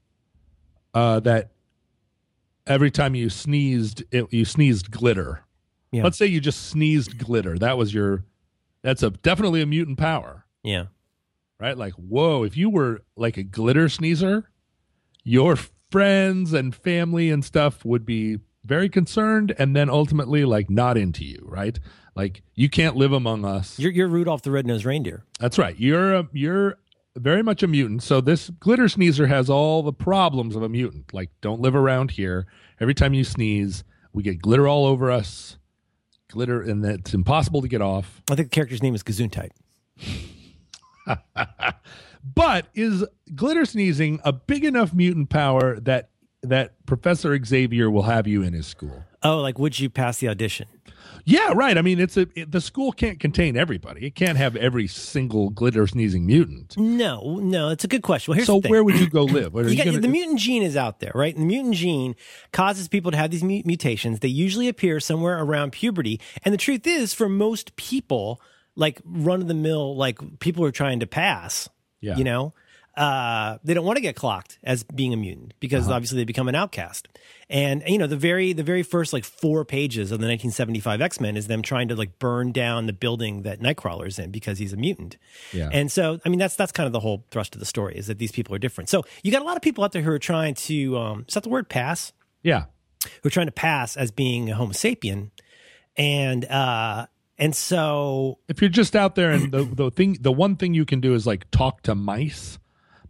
uh, that every time you sneezed, it, you sneezed glitter. Yeah. Let's say you just sneezed glitter. That was your. That's a definitely a mutant power, Yeah. Right? Like, whoa! If you were like a glitter sneezer, your friends and family and stuff would be very concerned, and then ultimately like not into you, right? Like you can't live among us. You're, you're Rudolph the Red-Nosed Reindeer. That's right. You're a, you're very much a mutant. So this glitter sneezer has all the problems of a mutant. Like, don't live around here. Every time you sneeze, we get glitter all over us. Glitter, and it's impossible to get off. I think the character's name is Gesundheit. But is glitter sneezing a big enough mutant power that that Professor Xavier will have you in his school? Oh, like would you pass the audition? Yeah, right. I mean, it's a it, the school can't contain everybody. It can't have every single glitter sneezing mutant. No, no, it's a good question. Well, here's so where would you go live? You you got, gonna- the mutant gene is out there, right? And the mutant gene causes people to have these mutations. They usually appear somewhere around puberty. And the truth is, for most people, like run of the mill, like people are trying to pass, Yeah. you know, uh, they don't want to get clocked as being a mutant because Uh-huh. obviously they become an outcast. And you know, the very the very first like four pages of the 1975 X Men is them trying to like burn down the building that Nightcrawler's in because he's a mutant. Yeah. And so, I mean, that's that's kind of the whole thrust of the story is that these people are different. So you got a lot of people out there who are trying to um, is that the word pass? yeah. Who are trying to pass as being a Homo sapien, and uh, and so If you're just out there and the the thing, the one thing you can do is like talk to mice,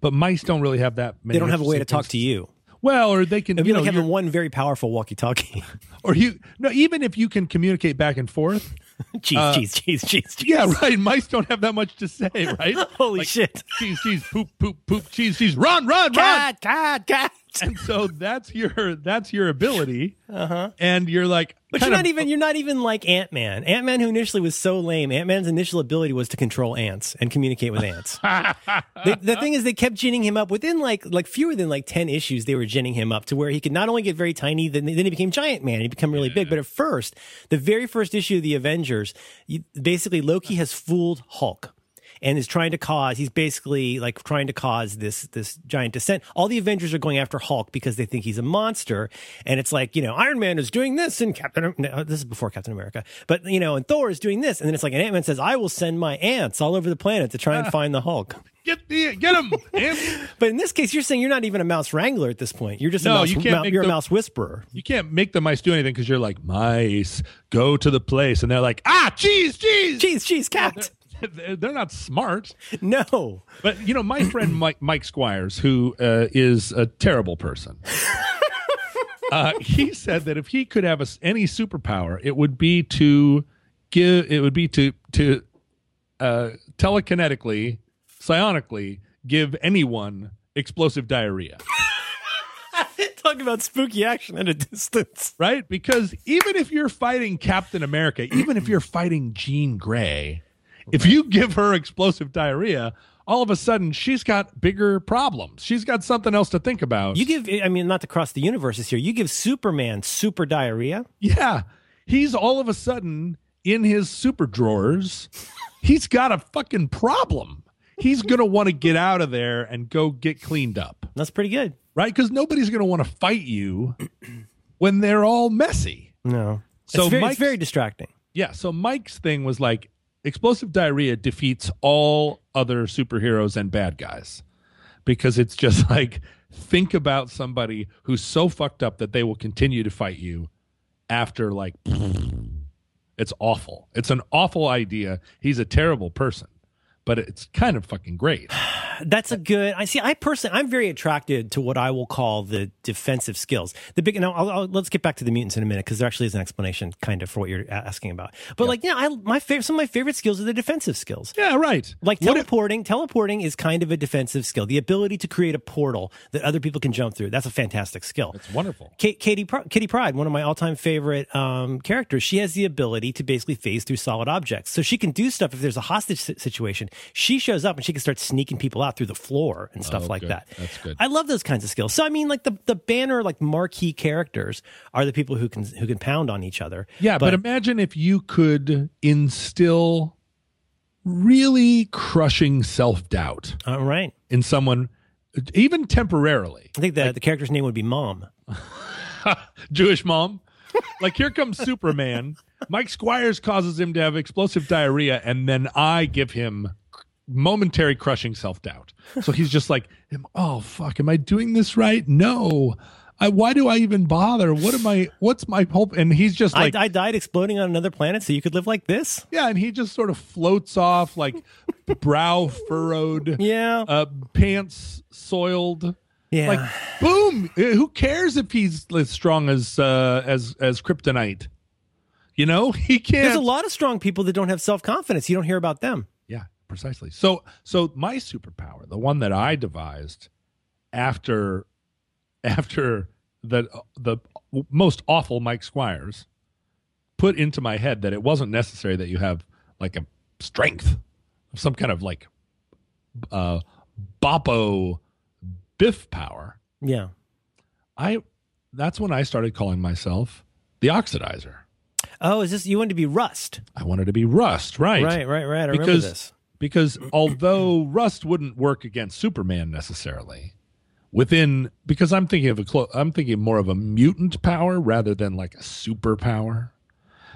but mice don't really have that. Many they don't have a way to talk to you. Well, or they can, be you know, like having one very powerful walkie-talkie. or you no, even if you can communicate back and forth. cheese, Uh, cheese, cheese, cheese, cheese. Yeah, right. Mice don't have that much to say, right? Holy Like, shit! Cheese, cheese, poop, poop, poop, cheese, cheese, run, run, run. Cat, cat, cat. And so that's your that's your ability, uh-huh. and you're like, But you're of- not even you're not even like Ant Man. Ant Man, who initially was so lame, Ant Man's initial ability was to control ants and communicate with ants. the, the thing is, they kept ginning him up within like like fewer than like ten issues. They were ginning him up to where he could not only get very tiny, then then he became Giant Man. He became really big. But at first, the very first issue of the Avengers, you, basically Loki has fooled Hulk. And is trying to cause. He's basically like trying to cause this this giant descent. All the Avengers are going after Hulk because they think he's a monster. And it's like you know, Iron Man is doing this, and Captain. No, this is before Captain America, but you know, and Thor is doing this, and then it's like Ant Man says, "I will send my ants all over the planet to try and find the Hulk." get the get him. But in this case, you're saying you're not even a mouse wrangler at this point. You're just a No, mouse. you can't you're a mouse whisperer. you can't make the mice do anything because you're like mice go to the place, and they're like, ah, cheese, cheese. Cheese, cheese, cat. They're not smart. No. But you know, my friend Mike, Mike Squires, who uh, is a terrible person, uh, he said that if he could have a any superpower, it would be to give. It would be to to uh, telekinetically, psionically give anyone explosive diarrhea. Talk about spooky action at a distance. Right? Because even if you're fighting Captain America, even if you're fighting Jean Grey, if you give her explosive diarrhea, all of a sudden she's got bigger problems. She's got something else to think about. You give, I mean, not to cross the universes here. You give Superman super diarrhea. yeah. He's all of a sudden in his super drawers. He's got a fucking problem. He's going to want to get out of there and go get cleaned up, That's pretty good. right? Because nobody's going to want to fight you when they're all messy. No. So it's very, it's very distracting. Yeah. So Mike's thing was like explosive diarrhea defeats all other superheroes and bad guys because it's just like think about somebody who's so fucked up that they will continue to fight you after like it's awful. It's an awful idea. He's a terrible person, but it's kind of fucking great. That's a good. I see. I personally, I'm very attracted to what I will call the defensive skills. The big. Now, I'll, I'll, let's get back to the mutants in a minute because there actually is an explanation, kind of, for what you're asking about. But like, yeah, I my favorite. Some of my favorite skills are the defensive skills. Yeah, right. Like What if- teleporting, teleporting is kind of a defensive skill. The ability to create a portal that other people can jump through. That's a fantastic skill. it's wonderful. Kate, Katie, Kitty Pryde, one of my all-time favorite um, characters, she has the ability to basically phase through solid objects. So she can do stuff if there's a hostage si- situation. She shows up and she can start sneaking people out through the floor and stuff Oh, like good. that. That's good. I love those kinds of skills. So I mean, like the the banner, like marquee characters are the people who can who can pound on each other. Yeah, but, imagine if you could instill really crushing self doubt all right. in someone, even temporarily. I think the the character's name would be Mom. Jewish mom. like here comes Superman. Mike Squires causes him to have explosive diarrhea, and then I give him momentary crushing self doubt. So he's just like, "Oh fuck, am I doing this right? No, I, why do I even bother? What am I? What's my hope? And he's just like, I, I died exploding on another planet so you could live like this. yeah, and he just sort of floats off, like brow furrowed, Yeah. uh, pants soiled. yeah. Like, boom! Uh, Who cares if he's as strong as uh, as as kryptonite? You know, he can't. There's a lot of strong people that don't have self confidence. You don't hear about them. Precisely. So so my superpower, the one that I devised after after the the most awful Mike Squires put into my head that it wasn't necessary that you have like a strength some kind of like uh bopo biff power. Yeah. I that's when I started calling myself the oxidizer. Oh, is this you wanted to be Rust? I wanted to be rust, right? Right, right, right. I remember this. Because although rust wouldn't work against Superman necessarily, within because I'm thinking of a clo- I'm thinking more of a mutant power rather than like a superpower.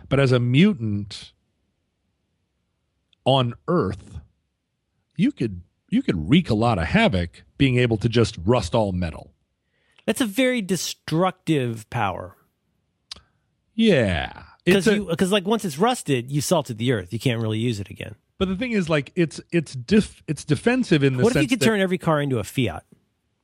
But as a mutant on Earth, you could you could wreak a lot of havoc being able to just rust all metal. That's a very destructive power. Yeah, Because It's a- you because like once it's rusted, you salted the earth. You can't really use it again. But the thing is, like it's it's def, it's defensive in the What if you could that- turn every car into a Fiat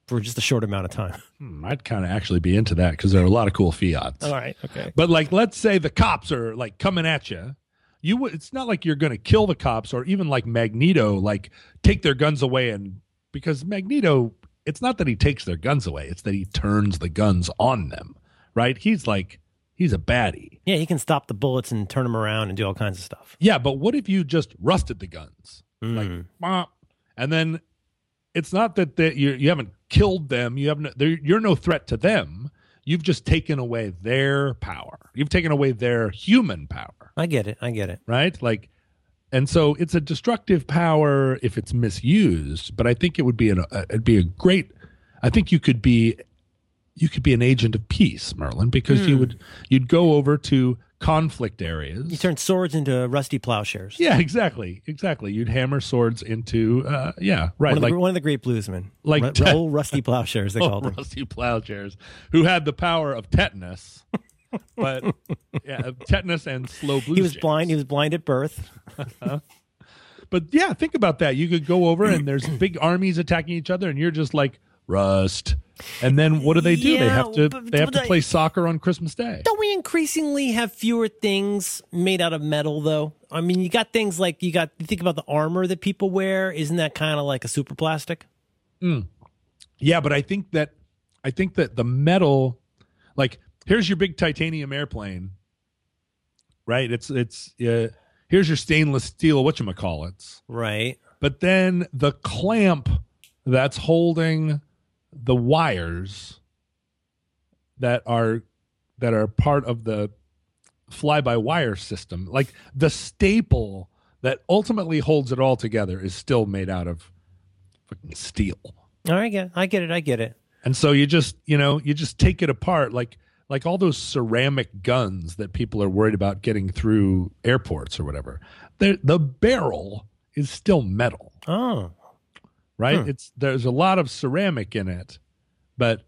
for just a short amount of time? Hmm, I'd kind of actually be into that because there are a lot of cool Fiats. All right, okay. But like, let's say the cops are like coming at you. You, would- it's not like you're going to kill the cops or even like Magneto, like take their guns away and because Magneto, it's not that he takes their guns away; it's that he turns the guns on them. Right? He's like he's a baddie. Yeah, he can stop the bullets and turn them around and do all kinds of stuff. Yeah, but what if you just rusted the guns? Like, Mm. And then it's not that that you you haven't killed them. You haven't. You're no threat to them. You've just taken away their power. You've taken away their human power, I get it. I get it. right? Like, and so it's a destructive power if it's misused. But I think it would be an uh, it'd be a great. I think you could be you could be an agent of peace, Merlin, because you would you'd go over to conflict areas. You turn swords into rusty plowshares. Yeah, exactly, exactly. You'd hammer swords into, uh, yeah, right, One of, like the, one of the great bluesmen. like Ru- te- old rusty plowshares, they called them. rusty plowshares, who had the power of tetanus, but yeah, tetanus and slow blues. He was blind. He was blind at birth. but yeah, think about that. You could go over and there's big armies attacking each other, and you're just like rust. And then what do they do? they have to but- they have to I- play soccer on Christmas Day. Don't we increasingly have fewer things made out of metal, though? I mean, you got things like you got. You think about the armor that people wear. Isn't that kind of like a super plastic? Yeah, but I think that I think that the metal, like here's your big titanium airplane, right? It's it's uh, here's your stainless steel whatchamacallits. Right. But then the clamp that's holding the wires that are that are part of the fly by wire system, like the staple that ultimately holds it all together is still made out of fucking steel. All right, I get. I get it. I get it. And so you just, you know, you just take it apart like like all those ceramic guns that people are worried about getting through airports or whatever. The barrel is still metal, Oh, right? Hmm. It's there's a lot of ceramic in it, but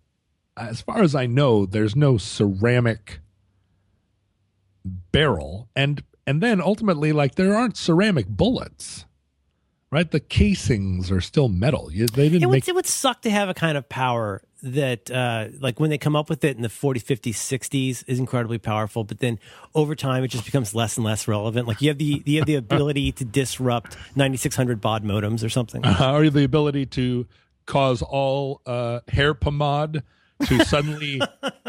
as far as I know, there's no ceramic barrel. And and then ultimately like there aren't ceramic bullets. Right? The casings are still metal. You, they didn't it would, make it would suck to have a kind of power that, uh, like, when they come up with it in the 40s, 50s, 60s, is incredibly powerful. But then over time, it just becomes less and less relevant. Like, you have the you have the ability to disrupt 9600 baud modems or something. uh, or the ability to cause all uh, hair pomade to suddenly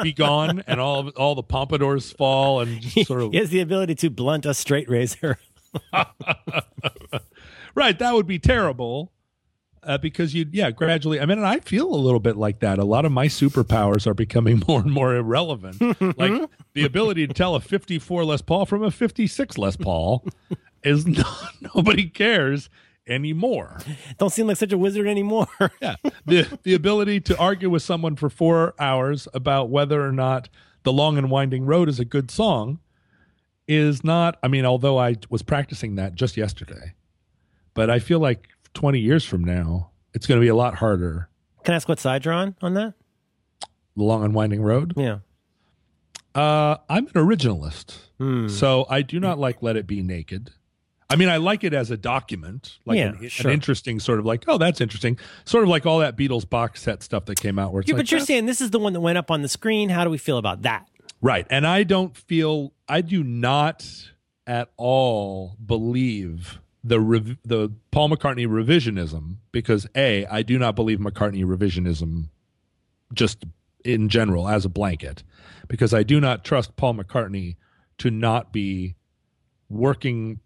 be gone and all all the pompadours fall and just sort of He has the ability to blunt a straight razor. right that would be terrible uh, because you yeah gradually i mean and i feel a little bit like that. A lot of my superpowers are becoming more and more irrelevant. Like the ability to tell a 54 les paul from a 56 les paul is not, nobody cares anymore. Don't seem like such a wizard anymore. yeah the the ability to argue with someone for four hours about whether or not the long and winding road is a good song is not i mean although i was practicing that just yesterday but i feel like 20 years from now it's going to be a lot harder Can I ask what side you're on on that? The Long and Winding Road. Yeah. Uh, I'm an originalist, Hmm. so I do not like Let It Be Naked. I mean, I like it as a document, like Yeah, an, sure. an interesting sort of like, oh, that's interesting, sort of like all that Beatles box set stuff that came out. Where it's Yeah, like, but you're saying this is the one that went up on the screen. How do we feel about that? Right. And I don't feel I do not at all believe the rev- the Paul McCartney revisionism because a I do not believe McCartney revisionism just in general as a blanket because I do not trust Paul McCartney to not be working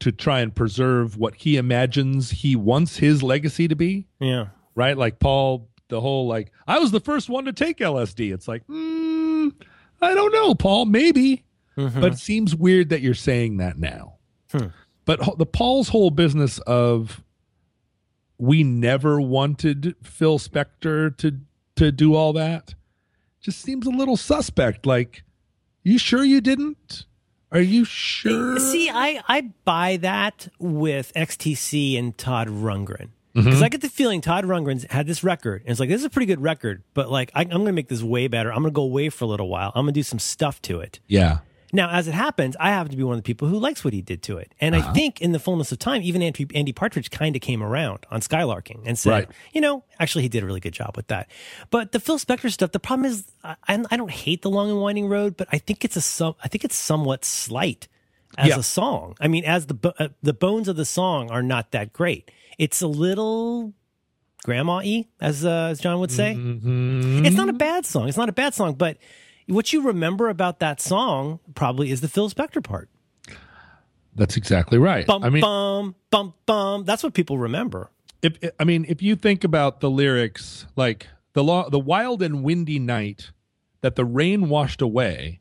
to try and preserve what he imagines he wants his legacy to be Yeah. right? Like Paul, the whole like, I was the first one to take LSD. It's like, mm, I don't know, Paul, maybe, but it seems weird that you're saying that now. Hmm. But the Paul's whole business of we never wanted Phil Spector to to do all that just seems a little suspect. Like, you sure you didn't? Are you sure? See, I, I buy that with XTC and Todd Rundgren. Mm-hmm. Because I get the feeling Todd Rundgren's had this record, and it's like, this is a pretty good record, but like, I, I'm going to make this way better. I'm going to go away for a little while. I'm going to do some stuff to it. yeah. Now, as it happens, I happen to be one of the people who likes what he did to it. And Uh-huh. I think in the fullness of time, even Andy, Andy Partridge kind of came around on Skylarking and said, Right. you know, actually, he did a really good job with that. But the Phil Spector stuff, the problem is, I, I don't hate the Long and Winding Road, but I think it's a some, I think it's somewhat slight as Yeah. a song. I mean, as the uh, the bones of the song are not that great. It's a little grandma y, as uh, as John would say. Mm-hmm. It's not a bad song. It's not a bad song, but what you remember about that song probably is the Phil Spector part. That's exactly right. Bum I mean, bum bum bum. That's what people remember. if I mean, if you think about the lyrics, like the law, the wild and windy night that the rain washed away,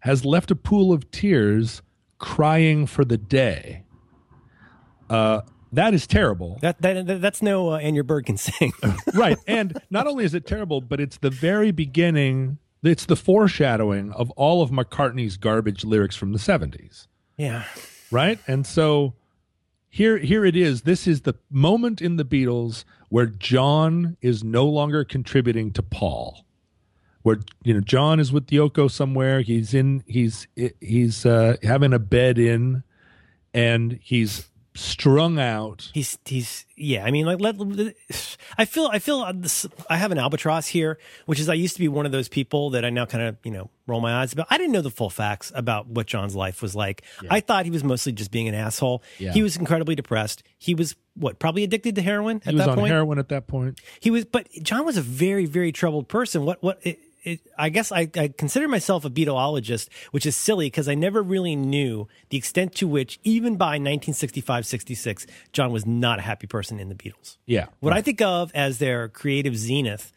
has left a pool of tears, crying for the day. Uh, that is terrible, That, that that's no uh, and your bird can sing. right? And not only is it terrible, but it's the very beginning. It's the foreshadowing of all of McCartney's garbage lyrics from the seventies. yeah. right? And so here here it is. This is the moment in the Beatles where John is no longer contributing to Paul. Where you know John is with Yoko somewhere. He's in he's he's uh, having a bed in, and he's strung out. He's he's yeah. I mean, like let. I feel I feel uh, I have an albatross here, which is I used to be one of those people that I now kind of you know roll my eyes about. I didn't know the full facts about what John's life was like. I thought he was mostly just being an asshole. Yeah. He was incredibly depressed. He was what probably addicted to heroin at He was that on point. heroin at that point. He was, but John was a very, very troubled person. What, what, it, it, I guess I, I consider myself a Beatleologist, which is silly because I never really knew the extent to which, even by 1965, 66, John was not a happy person in the Beatles. Yeah. What I think of as their creative zenith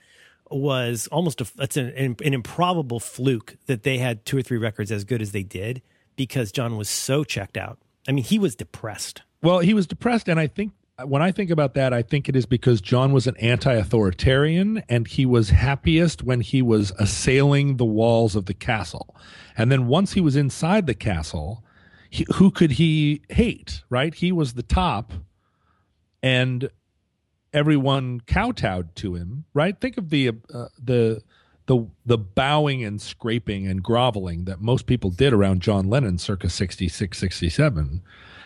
was almost a, it's an, an, an improbable fluke that they had two or three records as good as they did because John was so checked out. I mean, he was depressed. Well, he was depressed, and I think when I think about that, I think it is because John was an anti-authoritarian, and he was happiest when he was assailing the walls of the castle. And then once he was inside the castle, he, who could he hate? Right? He was the top, and everyone kowtowed to him. Right? Think of the uh, the the the bowing and scraping and groveling that most people did around John Lennon circa 66 67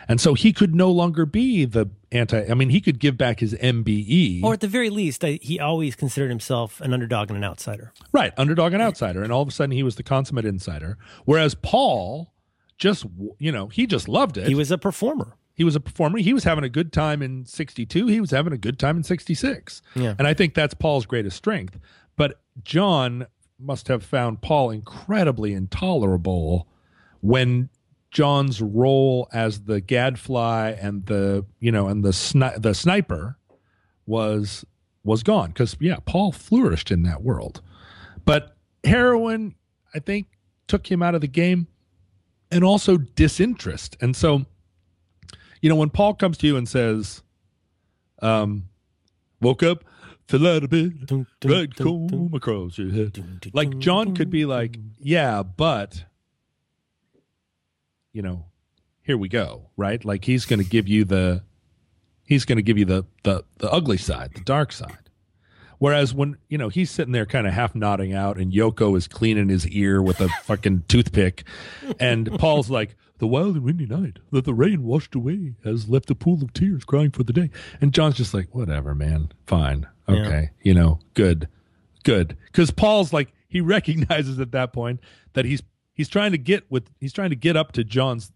and so he could no longer be the anti I mean he could give back his MBE Or at the very least, I, he always considered himself an underdog and an outsider. right underdog and outsider. And all of a sudden he was the consummate insider. Whereas Paul just you know he just loved it. He was a performer. he was a performer. He was having a good time in 62 he was having a good time in 66 Yeah. and I think that's Paul's greatest strength. But John must have found Paul incredibly intolerable when John's role as the gadfly and the you know and the sni- the sniper was was gone because yeah Paul flourished in that world. But heroin I think took him out of the game and also disinterest. And so you know when Paul comes to you and says um woke up fell out of bed red comb across your head like John could be like, yeah, but you know, here we go, right? Like he's going to give you the he's going to give you the the the ugly side, the dark side. Whereas when you know he's sitting there kind of half nodding out, and Yoko is cleaning his ear with a fucking toothpick, and Paul's like, "The wild and windy night that the rain washed away has left a pool of tears crying for the day," and John's just like, "Whatever, man, fine, okay, you know, good, good," because Paul's like he recognizes at that point that he's he's trying to get with he's trying to get up to John's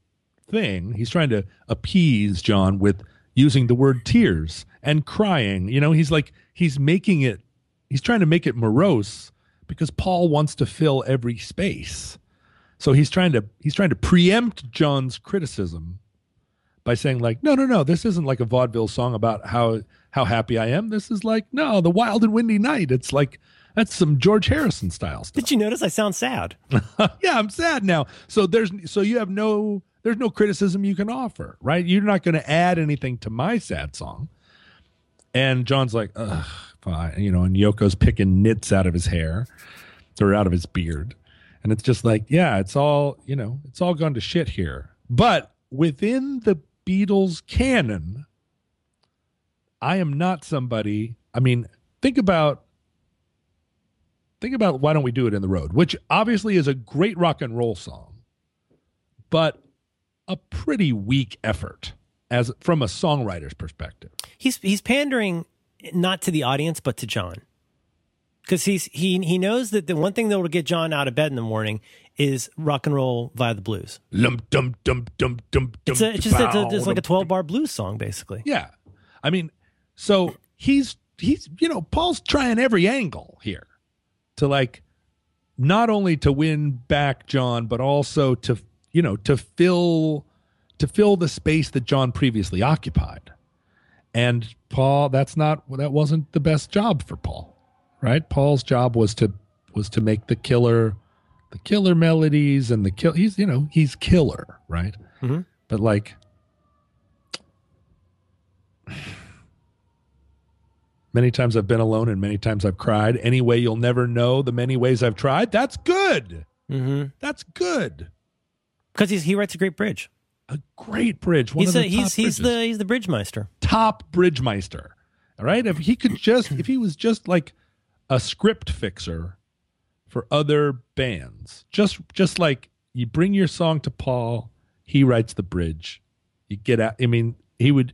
thing. He's trying to appease John with using the word tears and crying. You know, he's like he's making it he's trying to make it morose because Paul wants to fill every space. So he's trying to he's trying to preempt John's criticism by saying like, no, no, no, this isn't like a vaudeville song about how how happy I am. This is like, no, the wild and windy night. It's like that's some George Harrison style stuff. Did you notice I sound sad? yeah, I'm sad now. So there's so you have no there's no criticism you can offer, right? You're not going to add anything to my sad song. And John's like, ugh, fine, you know, and Yoko's picking nits out of his hair or out of his beard. And it's just like, yeah, it's all, you know, it's all gone to shit here. But within the Beatles canon, I am not somebody, I mean, think about think about why don't we do it in the road, which obviously is a great rock and roll song, but a pretty weak effort as from a songwriter's perspective. He's he's pandering not to the audience but to John. Cuz he's he he knows that the one thing that will get John out of bed in the morning is rock and roll via the blues. Lum dum dum dum dum It's, a, it's just a, it's, it's like a 12 bar blues song basically. Yeah. I mean, so he's he's you know, Paul's trying every angle here to like not only to win back John but also to you know, to fill to fill the space that John previously occupied. And Paul, that's not that wasn't the best job for Paul, right? Paul's job was to was to make the killer, the killer melodies and the kill. He's you know he's killer, right? Mm-hmm. But like, many times I've been alone and many times I've cried. Anyway, you'll never know the many ways I've tried. That's good. Mm-hmm. That's good. Because he writes a great bridge. A great bridge. One He's of a, the he's he's the he's the bridge meister. top bridge meister. All right. If he could just, if he was just like a script fixer for other bands, just, just like you bring your song to Paul, he writes the bridge. You get out. I mean, he would,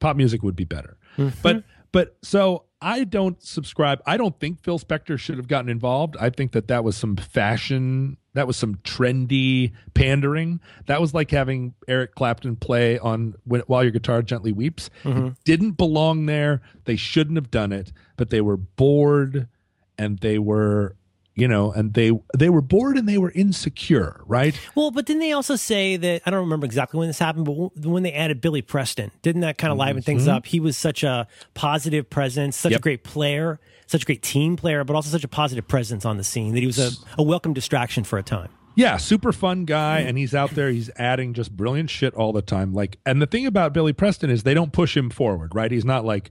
pop music would be better. But, but so I don't subscribe. I don't think Phil Spector should have gotten involved. I think that that was some fashion. That was some trendy pandering. That was like having Eric Clapton play on when, "While Your Guitar Gently Weeps." It mm-hmm. didn't belong there. They shouldn't have done it. But they were bored, and they were, you know, and they they were bored and they were insecure. Right? Well, but didn't they also say that I don't remember exactly when this happened, but when they added Billy Preston, didn't that kind of liven things up? He was such a positive presence, such a great player, such a great team player, but also such a positive presence on the scene that he was a, a welcome distraction for a time. Yeah, super fun guy, and he's out there. He's adding just brilliant shit all the time. Like, and the thing about Billy Preston is they don't push him forward, right? He's not like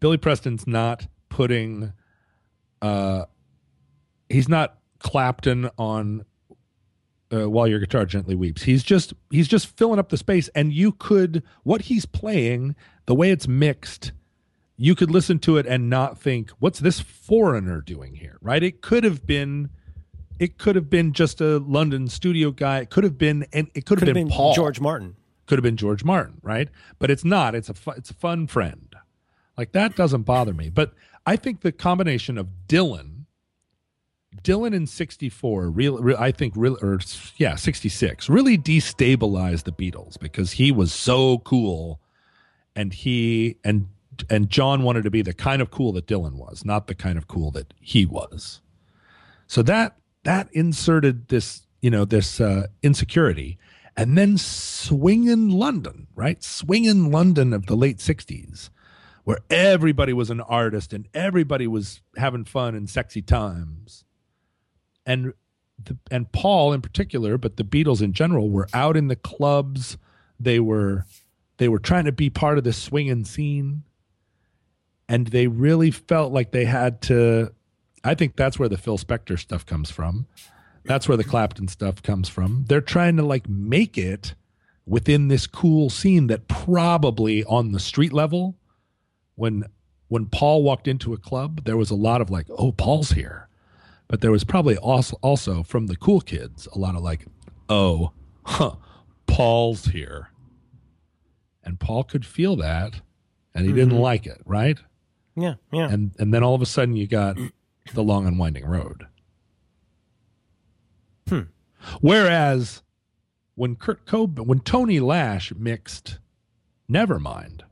Billy Preston's not putting, uh, he's not Clapton on uh, while your guitar gently weeps. He's just he's just filling up the space, and you could what he's playing, the way it's mixed, you could listen to it and not think, "What's this foreigner doing here?" Right? It could have been it could have been just a London studio guy. It could have been, and it could have Could have been, been Paul. George Martin. Could have been George Martin, right? But it's not. It's a fu- it's a fun friend. Like that doesn't bother me. But I think the combination of Dylan, Dylan in '64, real, real, I think, real, or yeah, '66, really destabilized the Beatles because he was so cool, and he and and John wanted to be the kind of cool that Dylan was, not the kind of cool that he was. So that that inserted this, you know, this uh, insecurity, and then swinging London, right? Swinging London of the late '60s, where everybody was an artist and everybody was having fun and sexy times, and the, and Paul in particular, but the Beatles in general, were out in the clubs. They were they were trying to be part of the swinging scene, and they really felt like they had to I think that's where the Phil Spector stuff comes from. That's where the Clapton stuff comes from. They're trying to like make it within this cool scene that probably on the street level, when when Paul walked into a club, there was a lot of like, oh, Paul's here. But there was probably also, also from the cool kids, a lot of like, oh, huh, Paul's here. And Paul could feel that and he didn't like it, right? Yeah, yeah. And and then all of a sudden you got the long and winding road. Hmm. Whereas when Kurt Cobain, when Tony Lash mixed Nevermind,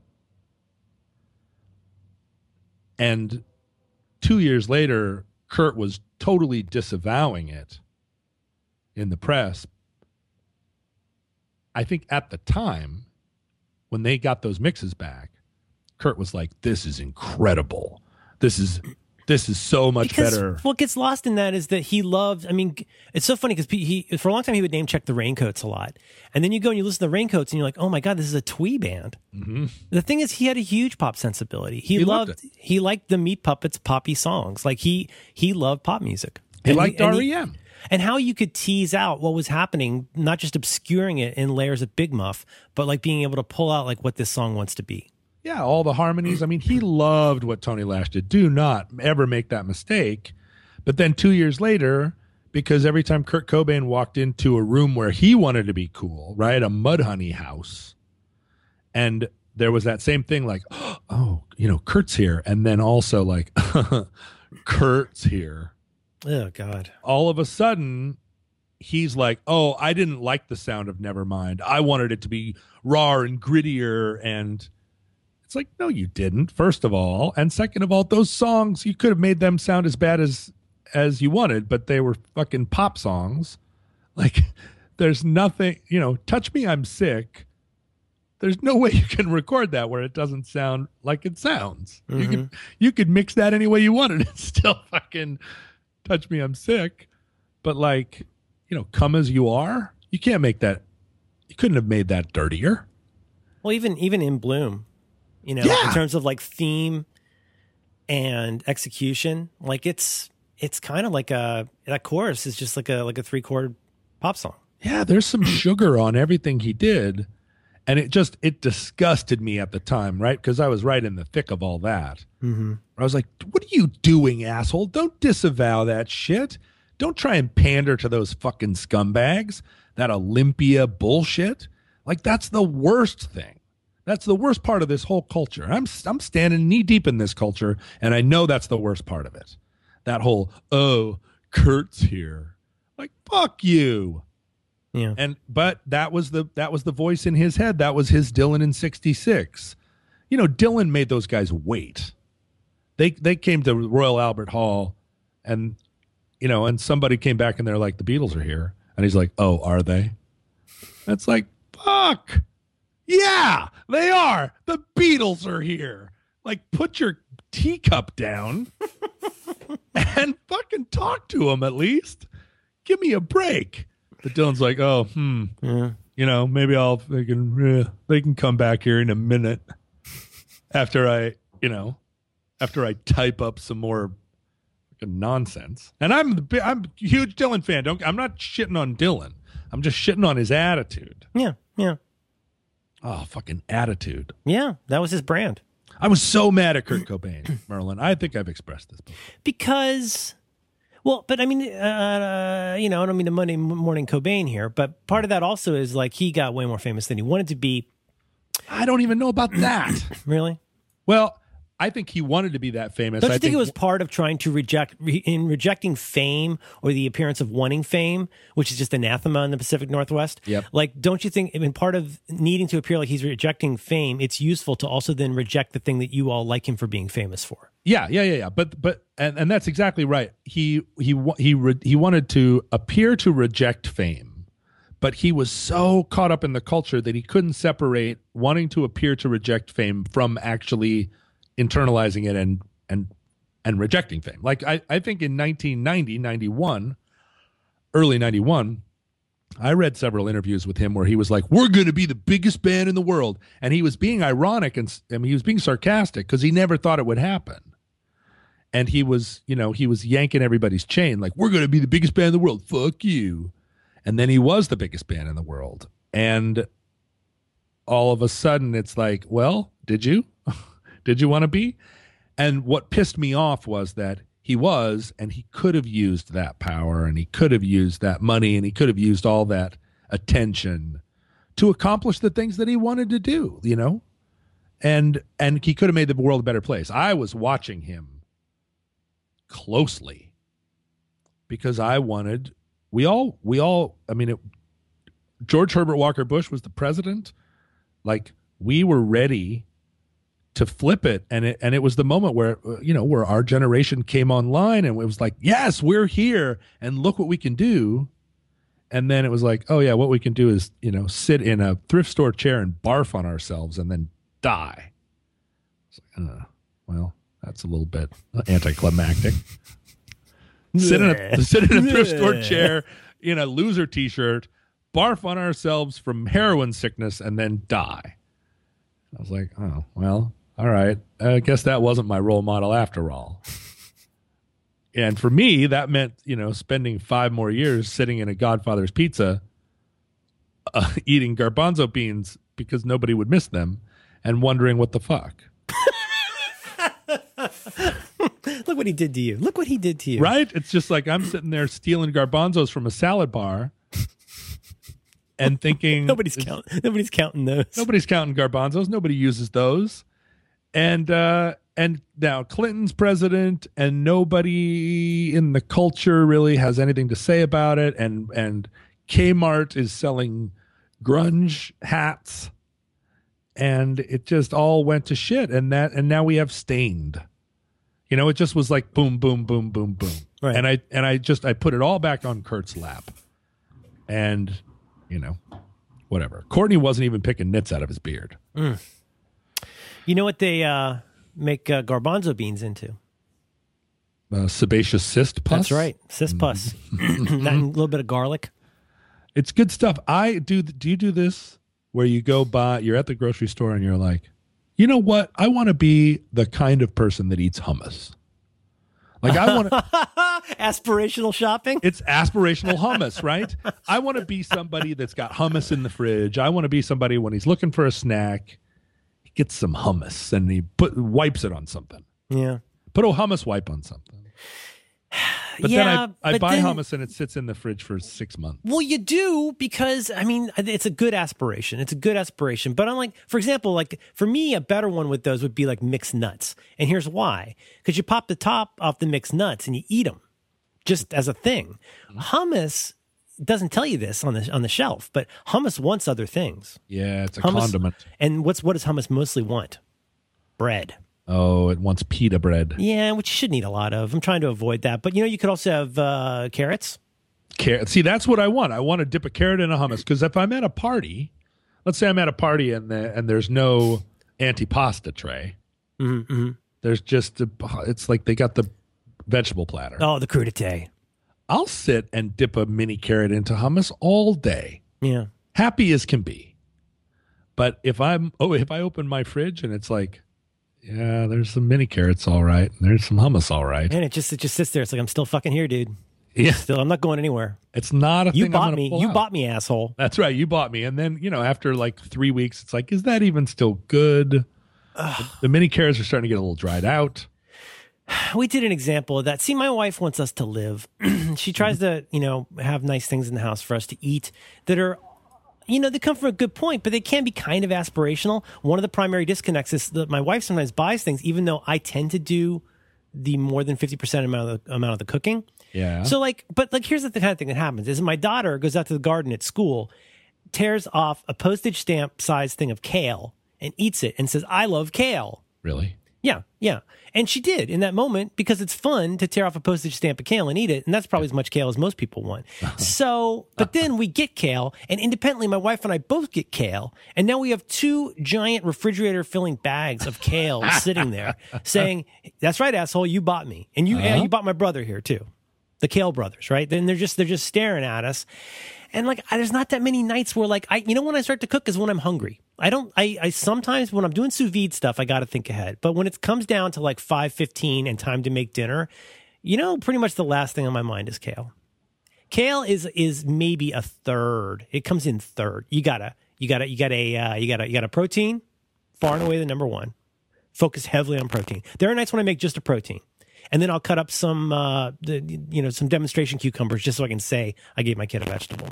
and two years later, Kurt was totally disavowing it in the press. I think at the time, when they got those mixes back, Kurt was like, "This is incredible. This is this is so much because better." what gets lost in that is that he loved. I mean, it's so funny because he for a long time he would name check the Raincoats a lot, and then you go and you listen to the Raincoats and you're like, oh my god, this is a twee band. The thing is, he had a huge pop sensibility. He, Mm-hmm. He loved loved, he liked the Meat Puppets poppy songs. Like he he loved pop music. He And liked E and REM. and how you could tease out what was happening, not just obscuring it in layers of Big Muff, but like being able to pull out like what this song wants to be. Yeah, all the harmonies. I mean, he loved what Tony Lash did. Do not ever make that mistake. But then two years later, because every time Kurt Cobain walked into a room where he wanted to be cool, right, a Mudhoney house, and there was that same thing like, oh, you know, Kurt's here, and then also like, Kurt's here. Oh God. all of a sudden he's like, "Oh, I didn't like the sound of Nevermind. I wanted it to be raw and grittier." And it's like, "No, you didn't." First of all, and second of all, those songs you could have made them sound as bad as as you wanted, but they were fucking pop songs. Like, there's nothing, you know. Touch me, I'm sick. There's no way you can record that where it doesn't sound like it sounds. You could mm-hmm. you could mix that any way you wanted. It's still fucking touch me, I'm sick. But like, you know, come as you are, you can't make that. You couldn't have made that dirtier. Well, even even in Bloom, you know, Yeah. in terms of like theme and execution, like it's it's kind of like a that chorus is just like a like a three chord pop song. Yeah, there's some sugar on everything he did, and it just it disgusted me at the time, right? Because I was right in the thick of all that. Mm-hmm. I was like, "What are you doing, asshole? Don't disavow that shit. Don't try and pander to those fucking scumbags. That Olympia bullshit. Like that's the worst thing. That's the worst part of this whole culture. I'm I'm standing knee deep in this culture, and I know that's the worst part of it. That whole oh, Kurt's here. Like fuck you. Yeah. And but that was the that was the voice in his head. That was his Dylan in '66. You know, Dylan made those guys wait. They they came to Royal Albert Hall, and you know, and somebody came back and they're like, "The Beatles are here," and he's like, "Oh, are they?" That's like, fuck, yeah, they are. The Beatles are here. Like, put your teacup down and fucking talk to them at least. Give me a break. But Dylan's like, oh, hmm, Yeah. you know, maybe I'll they can eh, they can come back here in a minute after I, you know, after I type up some more nonsense. And I'm I'm a huge Dylan fan. Don't I'm not shitting on Dylan. I'm just shitting on his attitude. Yeah. Yeah. Oh, fucking attitude. Yeah. That was his brand. I was so mad at Kurt Cobain, Merlin. I think I've expressed this before. because well but i mean uh, you know i don't mean the monday morning cobain here but part of that also is like he got way more famous than he wanted to be I don't even know about that. really well, I think he wanted to be that famous. don't you I think, it was part of trying to reject re, in rejecting fame or the appearance of wanting fame which is just anathema in the pacific northwest Yep. like don't you think i mean part of needing to appear like he's rejecting fame it's useful to also then reject the thing that you all like him for being famous for Yeah, yeah, yeah, yeah. But but and, and that's exactly right. He he he re, he wanted to appear to reject fame, but he was so caught up in the culture that he couldn't separate wanting to appear to reject fame from actually internalizing it and and and rejecting fame. Like I I think in 1990, 91, early 91, I read several interviews with him where he was like, "We're going to be the biggest band in the world," and he was being ironic and I mean, he was being sarcastic because he never thought it would happen. And he was, you know, he was yanking everybody's chain, like, "We're going to be the biggest band in the world." Fuck you. And then he was the biggest band in the world, and all of a sudden, it's like, "Well, did you? Did you want to be?" And what pissed me off was that he was, and he could have used that power and he could have used that money and he could have used all that attention to accomplish the things that he wanted to do, you know? And and he could have made the world a better place. I was watching him closely because I wanted we all we all I mean it, George Herbert Walker Bush was the president like we were ready to flip it. And it and it was the moment where you know where our generation came online and it was like yes we're here and look what we can do. And then it was like oh yeah what we can do is you know sit in a thrift store chair and barf on ourselves and then die. It's like, uh, well that's a little bit anticlimactic. Sit in a sit in a thrift store chair in a loser t-shirt barf on ourselves from heroin sickness and then die. I was like oh well all right i guess that wasn't my role model after all and for me that meant you know spending five more years sitting in a godfather's pizza uh, eating garbanzo beans because nobody would miss them and wondering what the fuck Look what he did to you. Look what he did to you. right it's just like i'm sitting there stealing garbanzos from a salad bar and thinking Nobody's counting. Nobody's counting those. Nobody's counting garbanzos. Nobody uses those. And uh and now Clinton's president and nobody in the culture really has anything to say about it and and Kmart is selling grunge hats and it just all went to shit and that and now we have Staind. You know, it just was like boom boom boom boom boom. Right. And I and I just I put it all back on Kurt's lap. And you know, whatever. Courtney wasn't even picking nits out of his beard. You know what they uh, make uh, garbanzo beans into? Uh, sebaceous cyst pus. That's right, cyst pus. that and a little bit of garlic. It's good stuff. I do. Do you do this where you go buy? You're at the grocery store and you're like, you know what? I want to be the kind of person that eats hummus. Like I want to. Aspirational shopping. it's aspirational hummus, right? I want to be somebody that's got hummus in the fridge. I want to be somebody when he's looking for a snack, gets some hummus and he put wipes it on something. Yeah. Put a hummus wipe on something. But yeah, then I, I buy then- hummus and it sits in the fridge for six months. Well, you do because I mean it's a good aspiration. It's a good aspiration. But I'm like, for example, like for me, a better one with those would be like mixed nuts. And here's why: because you pop the top off the mixed nuts and you eat them just as a thing. Mm-hmm. Hummus doesn't tell you this on the on the shelf, but hummus wants other things. Yeah, it's a Hummus, condiment. And what's what does hummus mostly want? Bread. Oh, it wants pita bread. Yeah, which you shouldn't eat a lot of. I'm trying to avoid that. But you know, you could also have uh, carrots. Carrot. See, that's what I want. I want to dip a carrot in a hummus because if I'm at a party, let's say I'm at a party and the, and there's no antipasta tray, Mm-hmm. there's just a, it's like they got the vegetable platter. Oh, the crudité. I'll sit and dip a mini carrot into hummus all day, Yeah. happy as can be. But if I'm oh, if I open my fridge and it's like, yeah, there's some mini carrots, all right, and there's some hummus, all right. And it just it just sits there. It's like I'm still fucking here, dude. Yeah, Still, I'm not going anywhere. it's not a You bought me. You out. bought me, asshole. That's right. You bought me. And then, you know, after like three weeks, it's like, is that even still good? The, the mini carrots are starting to get a little dried out. We did an example of that. See, my wife wants us to live. she tries mm-hmm. to, you know, have nice things in the house for us to eat that are, you know, they come from a good point, but they can be kind of aspirational. One of the primary disconnects is that my wife sometimes buys things, even though I tend to do the more than 50% amount of the amount of the cooking. Yeah. So like, but like, here's the kind of thing that happens: is my daughter goes out to the garden at school, tears off a postage stamp size thing of kale and eats it, and says, "I love kale." really? Yeah, yeah, and she did in that moment because it's fun to tear off a postage stamp of kale and eat it, and that's probably as much kale as most people want. Uh-huh. so, but then we get kale, and independently, my wife and I both get kale, and now we have two giant refrigerator filling bags of kale sitting there, saying, "That's right, asshole, you bought me, and you and uh-huh. you bought my brother here too." the Kale brothers, right? Then they're just they're just staring at us, and like I, there's not that many nights where like I you know when I start to cook is when I'm hungry. I don't I I sometimes when I'm doing sous vide stuff I got to think ahead, but when it comes down to like five fifteen and time to make dinner, you know, pretty much the last thing on my mind is kale. Kale is is maybe a third. It comes in third. You gotta you gotta you got a uh, you got a you got a protein, far and away the number one. Focus heavily on protein. There are nights when I make just a protein. And then I'll cut up some, uh, the, you know, some demonstration cucumbers just so I can say I gave my kid a vegetable.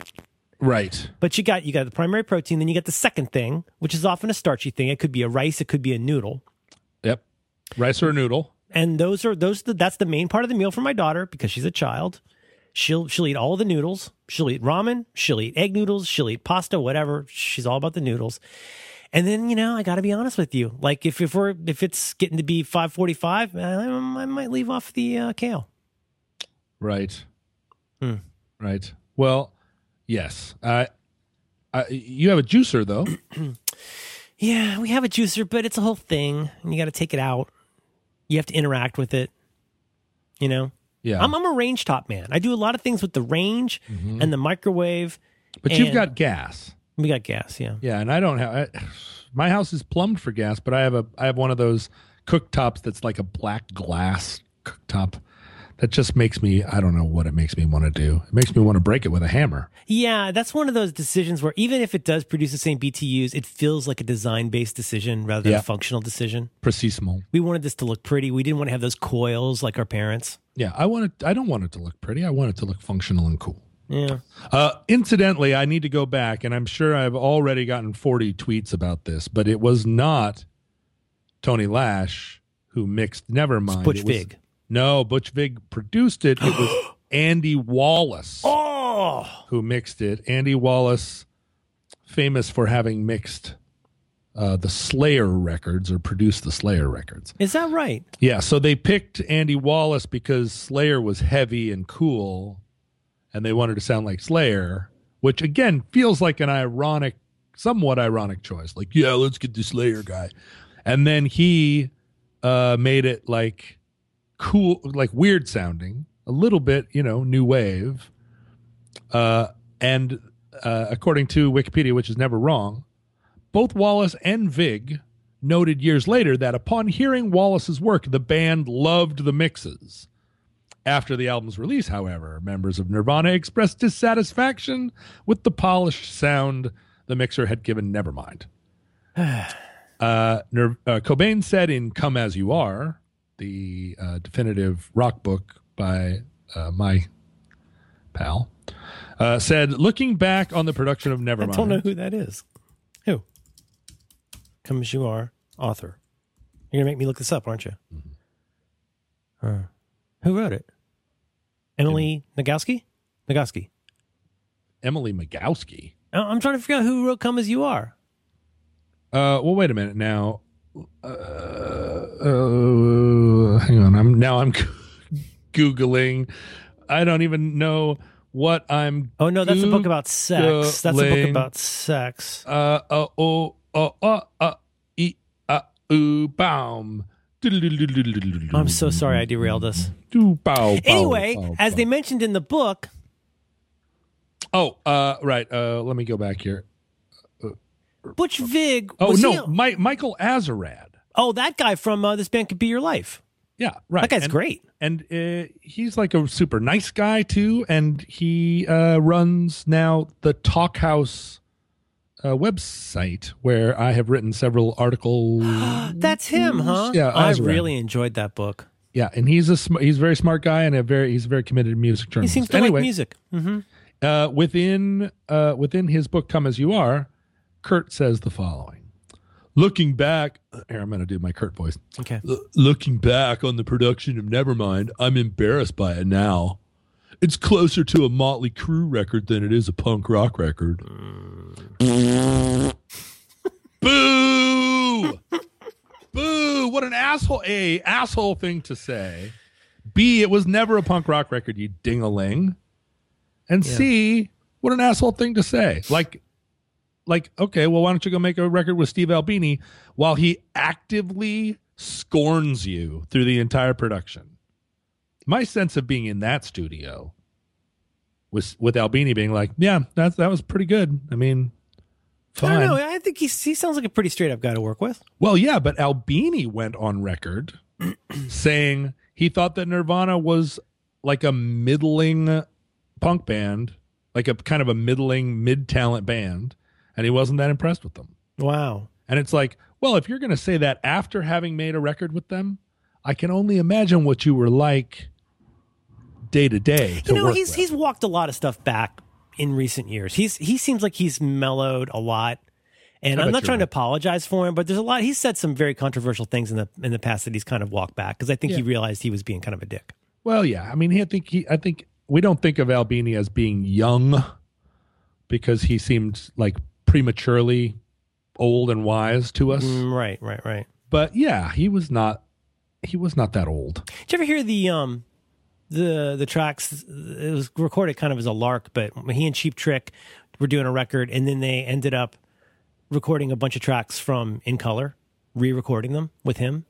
Right. But you got you got the primary protein, then you get the second thing, which is often a starchy thing. It could be a rice, it could be a noodle, Yep. Rice or a noodle. and those are those. That's the main part of the meal for my daughter because she's a child. She'll she'll eat all the noodles. She'll eat ramen. She'll eat egg noodles. She'll eat pasta, whatever. She's all about the noodles. And then you know I got to be honest with you. Like if if we're if it's getting to be five forty five, I, I might leave off the uh, kale. Right. Hmm. Right. Well, yes. I, I, you have a juicer though. Yeah, we have a juicer, but it's a whole thing, and you got to take it out. You have to interact with it. You know. Yeah. I'm, I'm a range top man. I do a lot of things with the range and the microwave. but you've got gas. We got gas, yeah. Yeah, and I don't have. I, my house is plumbed for gas, but I have a I have one of those cooktops that's like a black glass cooktop. That just makes me. I don't know what it makes me want to do. It makes me want to break it with a hammer. Yeah, that's one of those decisions where even if it does produce the same BTUs, it feels like a design based decision rather than Yeah. a functional decision. Precisement. We wanted this to look pretty. We didn't want to have those coils like our parents. Yeah, I want it. I don't want it to look pretty. I want it to look functional and cool. Yeah. Uh, incidentally, I need to go back, and I'm sure I've already gotten 40 tweets about this, but it was not Tony Lash who mixed Nevermind. Butch It was- Vig. No, Butch Vig produced it. It was Andy Wallace Oh, who mixed it. Andy Wallace, famous for having mixed uh, the Slayer records or produced the Slayer records. is that right? Yeah, so they picked Andy Wallace because Slayer was heavy and cool, and they wanted to sound like Slayer, which again feels like an ironic, somewhat ironic choice. Like, yeah, let's get the Slayer guy, and then he uh, made it like cool, like weird sounding, a little bit, you know, new wave. Uh, and uh, according to Wikipedia, which is never wrong, both Wallace and Vig noted years later that upon hearing Wallace's work, the band loved the mixes. After the album's release, however, members of Nirvana expressed dissatisfaction with the polished sound the mixer had given Nevermind. uh, Nir- uh, Cobain said in Come As You Are, the uh, definitive rock book by uh, my pal, uh, said, looking back on the production of Nevermind. I don't know who that is. Who? Come as you are, author. You're gonna make me look this up, aren't you? Huh. Who wrote it? Emily Nagoski. Nagoski. Emily Magowski. I- I'm trying to figure out who wrote "Come as You Are." Uh, well, wait a minute now. Uh, uh, hang on. I'm now. I'm googling. I don't even know what I'm. Oh no, that's a book about sex. That's a book about sex. Uh uh oh uh uh uh e uh ooh baum. I'm so sorry I derailed us. Anyway, as they mentioned in the book, Oh, uh, right. Uh, let me go back here. Butch Vig. Oh no, Mi- Michael Azerrad. oh, that guy from uh, this band could be your life. Yeah, right. That guy's And- great. and uh, he's like a super nice guy too and he uh, runs now the Talkhouse uh, website where i have written several articles That's him, huh? Yeah, I Azerrad. really enjoyed that book. yeah and he's a sm- he's a very smart guy and a very he's a very committed music journalist. He seems to anyway like music. hmm uh, within uh, within his book come as you are kurt says the following looking back here i'm going to do my kurt voice Okay. L- looking back on the production of Nevermind, I'm embarrassed by it now. It's closer to a Motley Crue record than it is a punk rock record. Boo! Boo! What an asshole! A asshole thing to say. B. It was never a punk rock record. You ding-a-ling. And C. What an asshole thing to say. Like, like okay, well, why don't you go make a record with Steve Albini while he actively scorns you through the entire production? My sense of being in that studio was with Albini being like, "Yeah, that that was pretty good." I mean, fine. don't know. I think he's, he sounds like a pretty straight up guy to work with. Well, yeah, but Albini went on record saying he thought that Nirvana was like a middling punk band, like a kind of a middling mid talent band, and he wasn't that impressed with them. Wow. And it's like, well, if you're going to say that after having made a record with them, I can only imagine what you were like day to day. you know, he's with. he's walked a lot of stuff back in recent years. He's he seems like he's mellowed a lot. And I'm not trying to apologize for him, but there's a lot. He's said some very controversial things in the in the past that he's kind of walked back because I think he realized he was being kind of a dick. Well, yeah. I mean, he, I think he, I think we don't think of Albini as being young because he seemed like prematurely old and wise to us. Mm, right, right, right. But yeah, he was not. He was not that old. Did you ever hear the um the the tracks? It was recorded kind of as a lark, but he and Cheap Trick were doing a record, and then they ended up recording a bunch of tracks from In Color, re-recording them with him.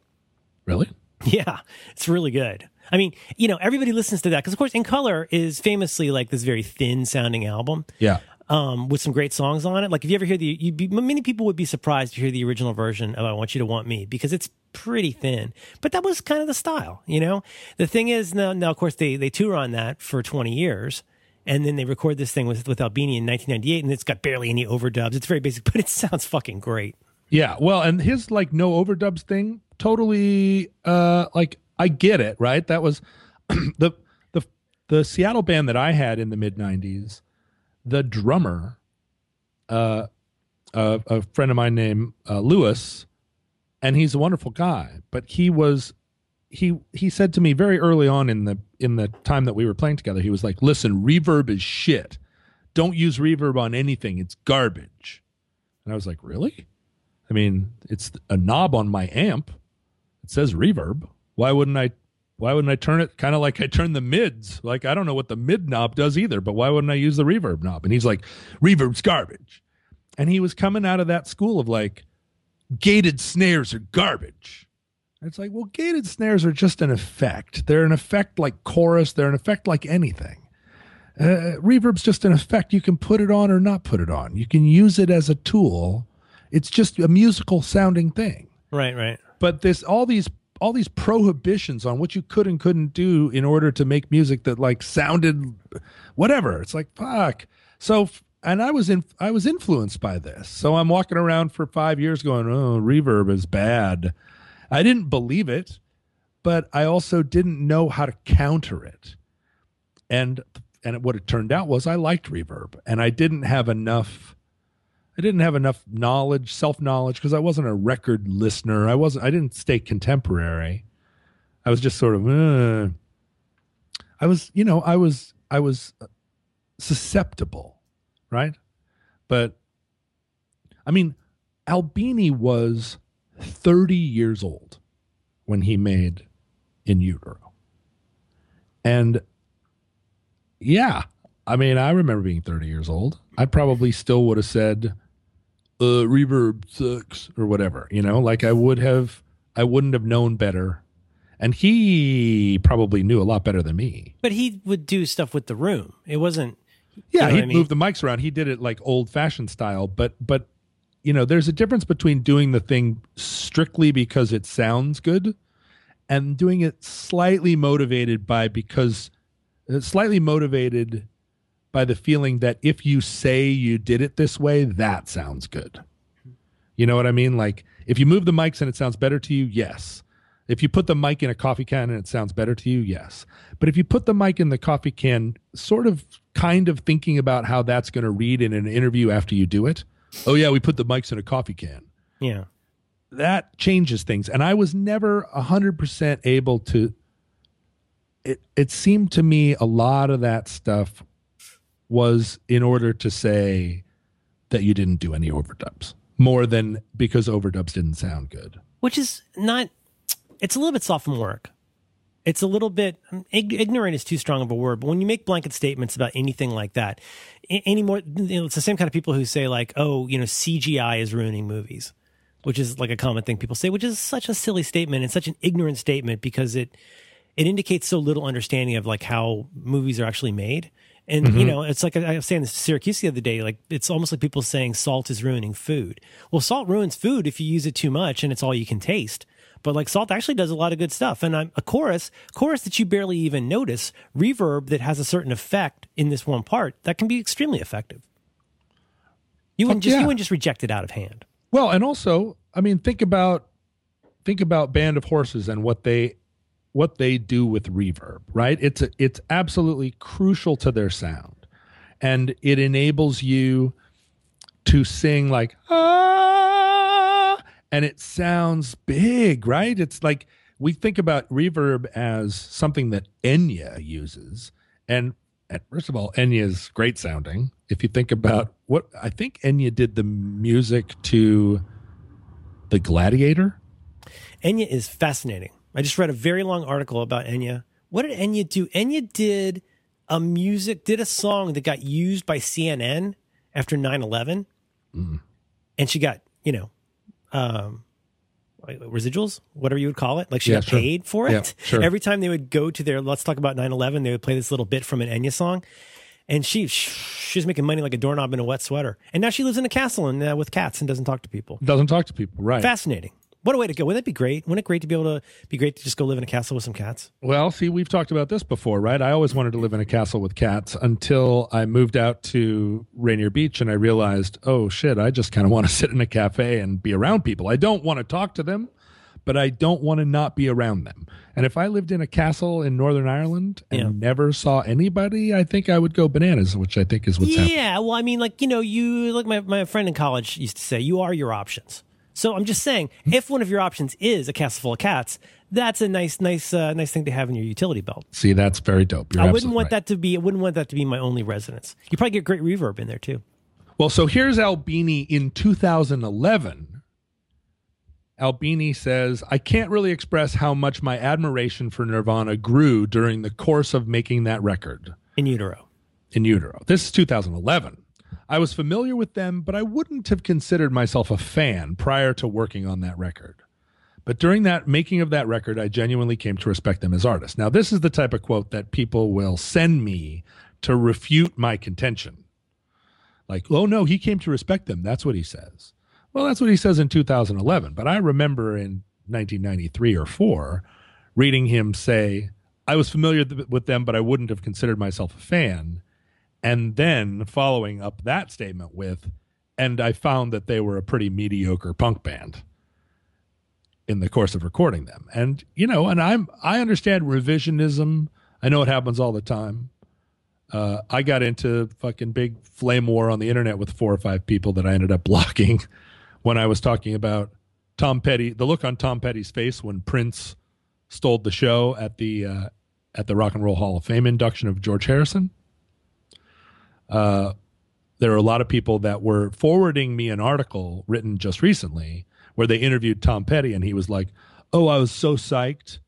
Really? Yeah, it's really good. I mean, you know, everybody listens to that because, of course, In Color is famously like this very thin sounding album Yeah. Um, with some great songs on it. Like, if you ever hear the, be, many people would be surprised to hear the original version of "I Want You to Want Me" because it's pretty thin. But that was kind of the style, you know. The thing is, now, now of course, they they tour on that for twenty years, and then they record this thing with with Albini in 1998, and it's got barely any overdubs. It's very basic, but it sounds fucking great. Yeah, well, and his like no overdubs thing totally uh like I get it, right? That was the the the Seattle band that I had in the mid 90s. The drummer uh, uh a friend of mine named uh, Lewis and he's a wonderful guy, but he was he he said to me very early on in the in the time that we were playing together, he was like, "Listen, reverb is shit. Don't use reverb on anything. It's garbage." And I was like, "Really?" I mean, it's a knob on my amp. It says reverb. Why wouldn't I? Why wouldn't I turn it kind of like I turn the mids? Like I don't know what the mid knob does either, but why wouldn't I use the reverb knob? And he's like, reverb's garbage. And he was coming out of that school of like, gated snares are garbage. And it's like, well, gated snares are just an effect. They're an effect like chorus. They're an effect like anything. Uh, reverb's just an effect. You can put it on or not put it on. You can use it as a tool. It's just a musical sounding thing. Right, right. But this all these all these prohibitions on what you could and couldn't do in order to make music that like sounded whatever. It's like fuck. So and I was in I was influenced by this. So I'm walking around for 5 years going, "Oh, reverb is bad." I didn't believe it, but I also didn't know how to counter it. And and what it turned out was I liked reverb and I didn't have enough I didn't have enough knowledge, self knowledge, because I wasn't a record listener. I wasn't. I didn't stay contemporary. I was just sort of. Uh, I was, you know, I was, I was susceptible, right? But, I mean, Albini was thirty years old when he made In Utero, and yeah, I mean, I remember being 30 years old. I probably still would have said, uh, reverb sucks or whatever, you know, like I would have, I wouldn't have known better. And he probably knew a lot better than me. But he would do stuff with the room. It wasn't. Yeah, know he'd I mean? move the mics around. He did it like old fashioned style, but, but, you know, there's a difference between doing the thing strictly because it sounds good and doing it slightly motivated by because uh, slightly motivated by the feeling that if you say you did it this way, that sounds good. You know what I mean? Like if you move the mics and it sounds better to you, yes. If you put the mic in a coffee can and it sounds better to you, yes. But if you put the mic in the coffee can, sort of kind of thinking about how that's going to read in an interview after you do it, oh, yeah, we put the mics in a coffee can Yeah. that changes things and i was never 100% able to it it seemed to me a lot of that stuff was in order to say that you didn't do any overdubs more than because overdubs didn't sound good Which is not. It's a little bit sophomoric. It's a little bit um, ignorant is too strong of a word, but when you make blanket statements about anything like that, any more, you know, it's the same kind of people who say like, "Oh, you know, CGI is ruining movies," which is like a common thing people say, which is such a silly statement and such an ignorant statement because it it indicates so little understanding of like how movies are actually made. And you mm-hmm. know, it's like I was saying this to Syracuse the other day. Like it's almost like people saying salt is ruining food. Well, salt ruins food if you use it too much and it's all you can taste. But like salt actually does a lot of good stuff. And I'm a chorus, chorus that you barely even notice, reverb that has a certain effect in this one part that can be extremely effective. You wouldn't Fuck just yeah. you wouldn't just reject it out of hand. Well, and also, I mean, think about think about Band of Horses and what they what they do with reverb, right? It's a, it's absolutely crucial to their sound. And it enables you to sing like ah and it sounds big, right? It's like we think about reverb as something that Enya uses. And, and first of all, Enya is great sounding. If you think about what I think Enya did the music to the Gladiator. Enya is fascinating. I just read a very long article about Enya. What did Enya do? Enya did a music, did a song that got used by CNN after 9 11. Mm. And she got, you know, um, residuals, whatever you would call it. Like she Yeah, got sure. paid for Yeah, it. sure. Every time they would go to their Let's Talk About 9 11, they would play this little bit from an Enya song. And she, she's making money like a doorknob in a wet sweater. And now she lives in a castle and uh, with cats and doesn't talk to people. Doesn't talk to people, right? Fascinating. What a way to go. Wouldn't that be great? Wouldn't it great to be able to be great to just go live in a castle with some cats? Well, see, we've talked about this before, right? I always wanted to live in a castle with cats until I moved out to Rainier Beach and I realized, oh shit, I just kind of want to sit in a cafe and be around people. I don't want to talk to them, but I don't want to not be around them. And if I lived in a castle in Northern Ireland and Yeah. never saw anybody, I think I would go bananas, which I think is what's happening. Yeah, well, I mean, like you know, you like my my friend in college used to say, you are your options. So I'm just saying, if one of your options is a castle full of cats, that's a nice, nice, uh, nice thing to have in your utility belt. See, that's very dope. You're I wouldn't want right. that to be. I wouldn't want that to be my only residence. You probably get great reverb in there too. Well, so here's Albini in 2011. Albini says, I can't really express how much my admiration for Nirvana grew during the course of making that record In utero. in utero. This is 2011. I was familiar with them, but I wouldn't have considered myself a fan prior to working on that record. But during that making of that record, I genuinely came to respect them as artists. Now, this is the type of quote that people will send me to refute my contention. Like, oh no, he came to respect them. That's what he says. Well, that's what he says in 2011. But I remember in 1993 or four reading him say, I was familiar th- with them, but I wouldn't have considered myself a fan. And then following up that statement with, and I found that they were a pretty mediocre punk band in the course of recording them. And, you know, and I'm, I understand revisionism. I know it happens all the time. Uh, I got into fucking big flame war on the internet with four or five people that I ended up blocking when I was talking about Tom Petty, the look on Tom Petty's face when Prince stole the show at the uh, at the Rock and Roll Hall of Fame induction of George Harrison. Uh, there are a lot of people that were forwarding me an article written just recently where they interviewed Tom Petty, and he was like, "Oh, I was so psyched.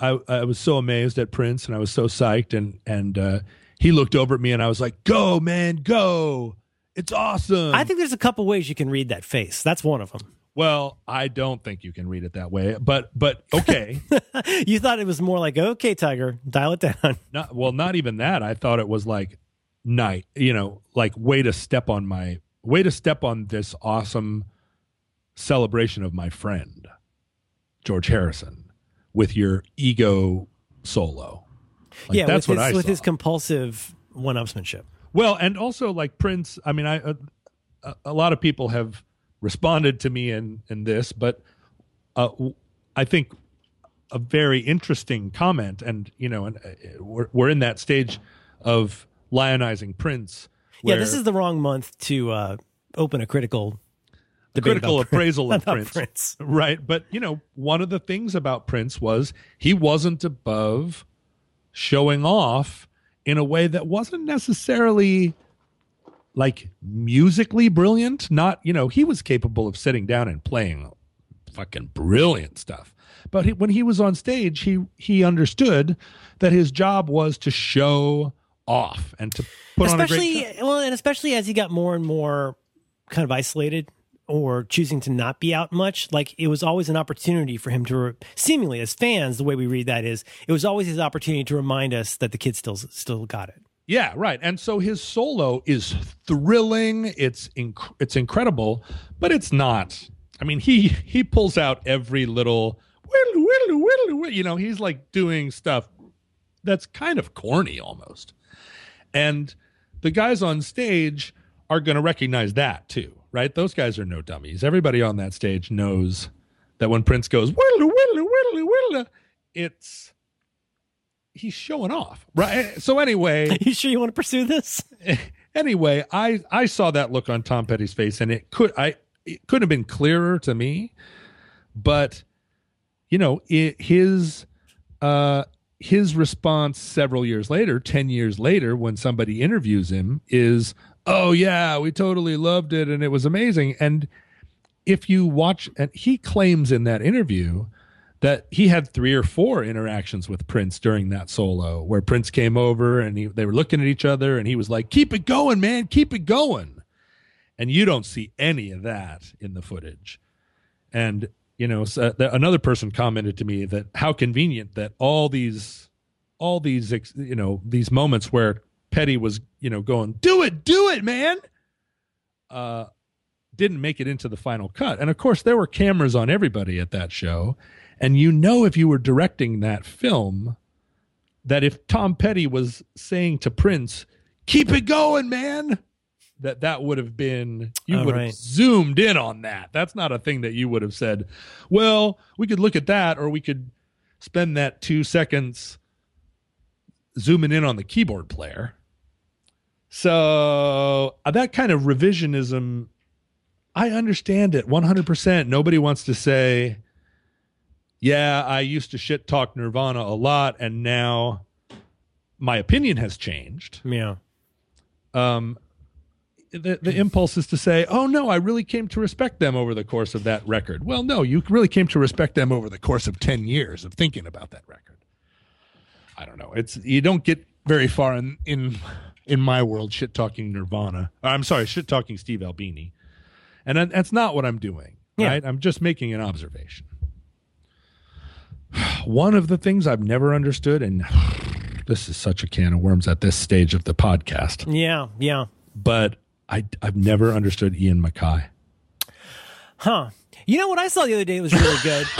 I I was so amazed at Prince, and I was so psyched." And and uh, he looked over at me, and I was like, "Go, man, go! It's awesome." I think there's a couple ways you can read that face. That's one of them. Well, I don't think you can read it that way, but but okay. you thought it was more like, okay, Tiger, dial it down. not well, not even that. I thought it was like night, you know, like way to step on my way to step on this awesome celebration of my friend George Harrison with your ego solo. Like, yeah, that's with what his, I with saw. his compulsive one-upsmanship. Well, and also like Prince. I mean, I uh, a, a lot of people have responded to me in in this, but uh, I think a very interesting comment, and you know, and uh, we're we're in that stage of lionizing Prince. Yeah, this is the wrong month to uh, open a critical debate critical appraisal of Prince. Prince. Right. But, you know, one of the things about Prince was he wasn't above showing off in a way that wasn't necessarily like musically brilliant. Not, you know, he was capable of sitting down and playing fucking brilliant stuff. But he, when he was on stage, he he understood that his job was to show off and to put on a great especially show. well, and especially as he got more and more kind of isolated or choosing to not be out much. Like it was always an opportunity for him to, re- seemingly as fans, the way we read that is, it was always his opportunity to remind us that the kid still still got it. Yeah, right. And so his solo is thrilling. It's inc- it's incredible, but it's not. I mean, he he pulls out every little whittle, whittle, whittle, whittle, you know, he's like doing stuff that's kind of corny almost. And the guys on stage are going to recognize that too. right? Those guys are no dummies. Everybody on that stage knows that when Prince goes whittler whittler whittler whittler, it's he's showing off, right? So anyway, you sure you want to pursue this? anyway, I I saw that look on Tom Petty's face, and it could I it couldn't have been clearer to me, but you know it, his uh his response several years later, 10 years later, when somebody interviews him, is, Oh, yeah, we totally loved it and it was amazing. And if you watch, and he claims in that interview that he had three or four interactions with Prince during that solo where Prince came over and he, they were looking at each other and he was like, Keep it going, man, keep it going. And you don't see any of that in the footage. And you know so th- another person commented to me that how convenient that all these all these you know these moments where petty was you know going do it do it man! Uh didn't make it into the final cut. And of course there were cameras on everybody at that show. And you know if you were directing that film that if tom petty was saying to prince keep it going man that that would have been you would right. have zoomed in on that. That's not a thing that you would have said. Well, we could look at that, or we could spend that two seconds zooming in on the keyboard player. So uh, that kind of revisionism, I understand it 100%. Nobody wants to say, yeah, I used to shit talk Nirvana a lot, and now my opinion has changed Yeah. um, the the impulse is to say, "Oh no, I really came to respect them over the course of that record." Well, no, you really came to respect them over the course of ten years of thinking about that record. I don't know. It's you don't get very far in in in my world shit talking Nirvana. I'm sorry, shit talking Steve Albini, and that- that's not what I'm doing. Yeah. Right? I'm just making an observation. One of the things I've never understood, and this is such a can of worms at this stage of the podcast Yeah. Yeah. but I, I've never understood Ian MacKaye. Huh. You know what I saw the other day was really good?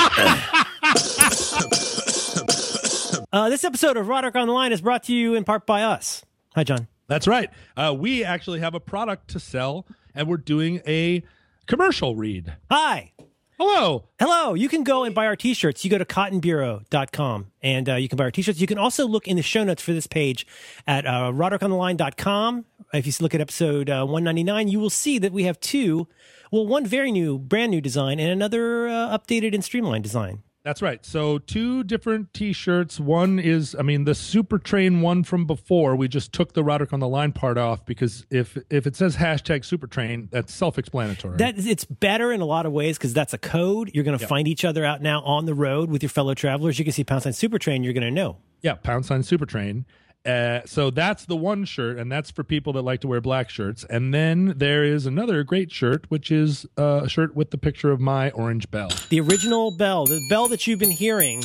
uh, this episode of Roderick on the Line is brought to you in part by us. Hi, John. That's right. Uh, we actually have a product to sell, and we're doing a commercial read. Hi. Hello. Hello. You can go and buy our t-shirts. You go to cottonbureau.com and uh, you can buy our t-shirts. You can also look in the show notes for this page at uh, roderickontheline.com. If you look at episode uh, 199, you will see that we have two, well, one very new, brand new design and another uh, updated and streamlined design. That's right. So two different T-shirts. One is, I mean, the Super Train one from before. We just took the Roderick on the line part off because if if it says hashtag Super Train, that's self-explanatory. That it's better in a lot of ways because that's a code. You're going to find each other out now on the road with your fellow travelers. You can see Pound Sign Super Train. You're going to know. Yeah, pound sign super train. Uh, so that's the one shirt, and that's for people that like to wear black shirts. And then there is another great shirt, which is uh, a shirt with the picture of my orange bell. The original bell, the bell that you've been hearing,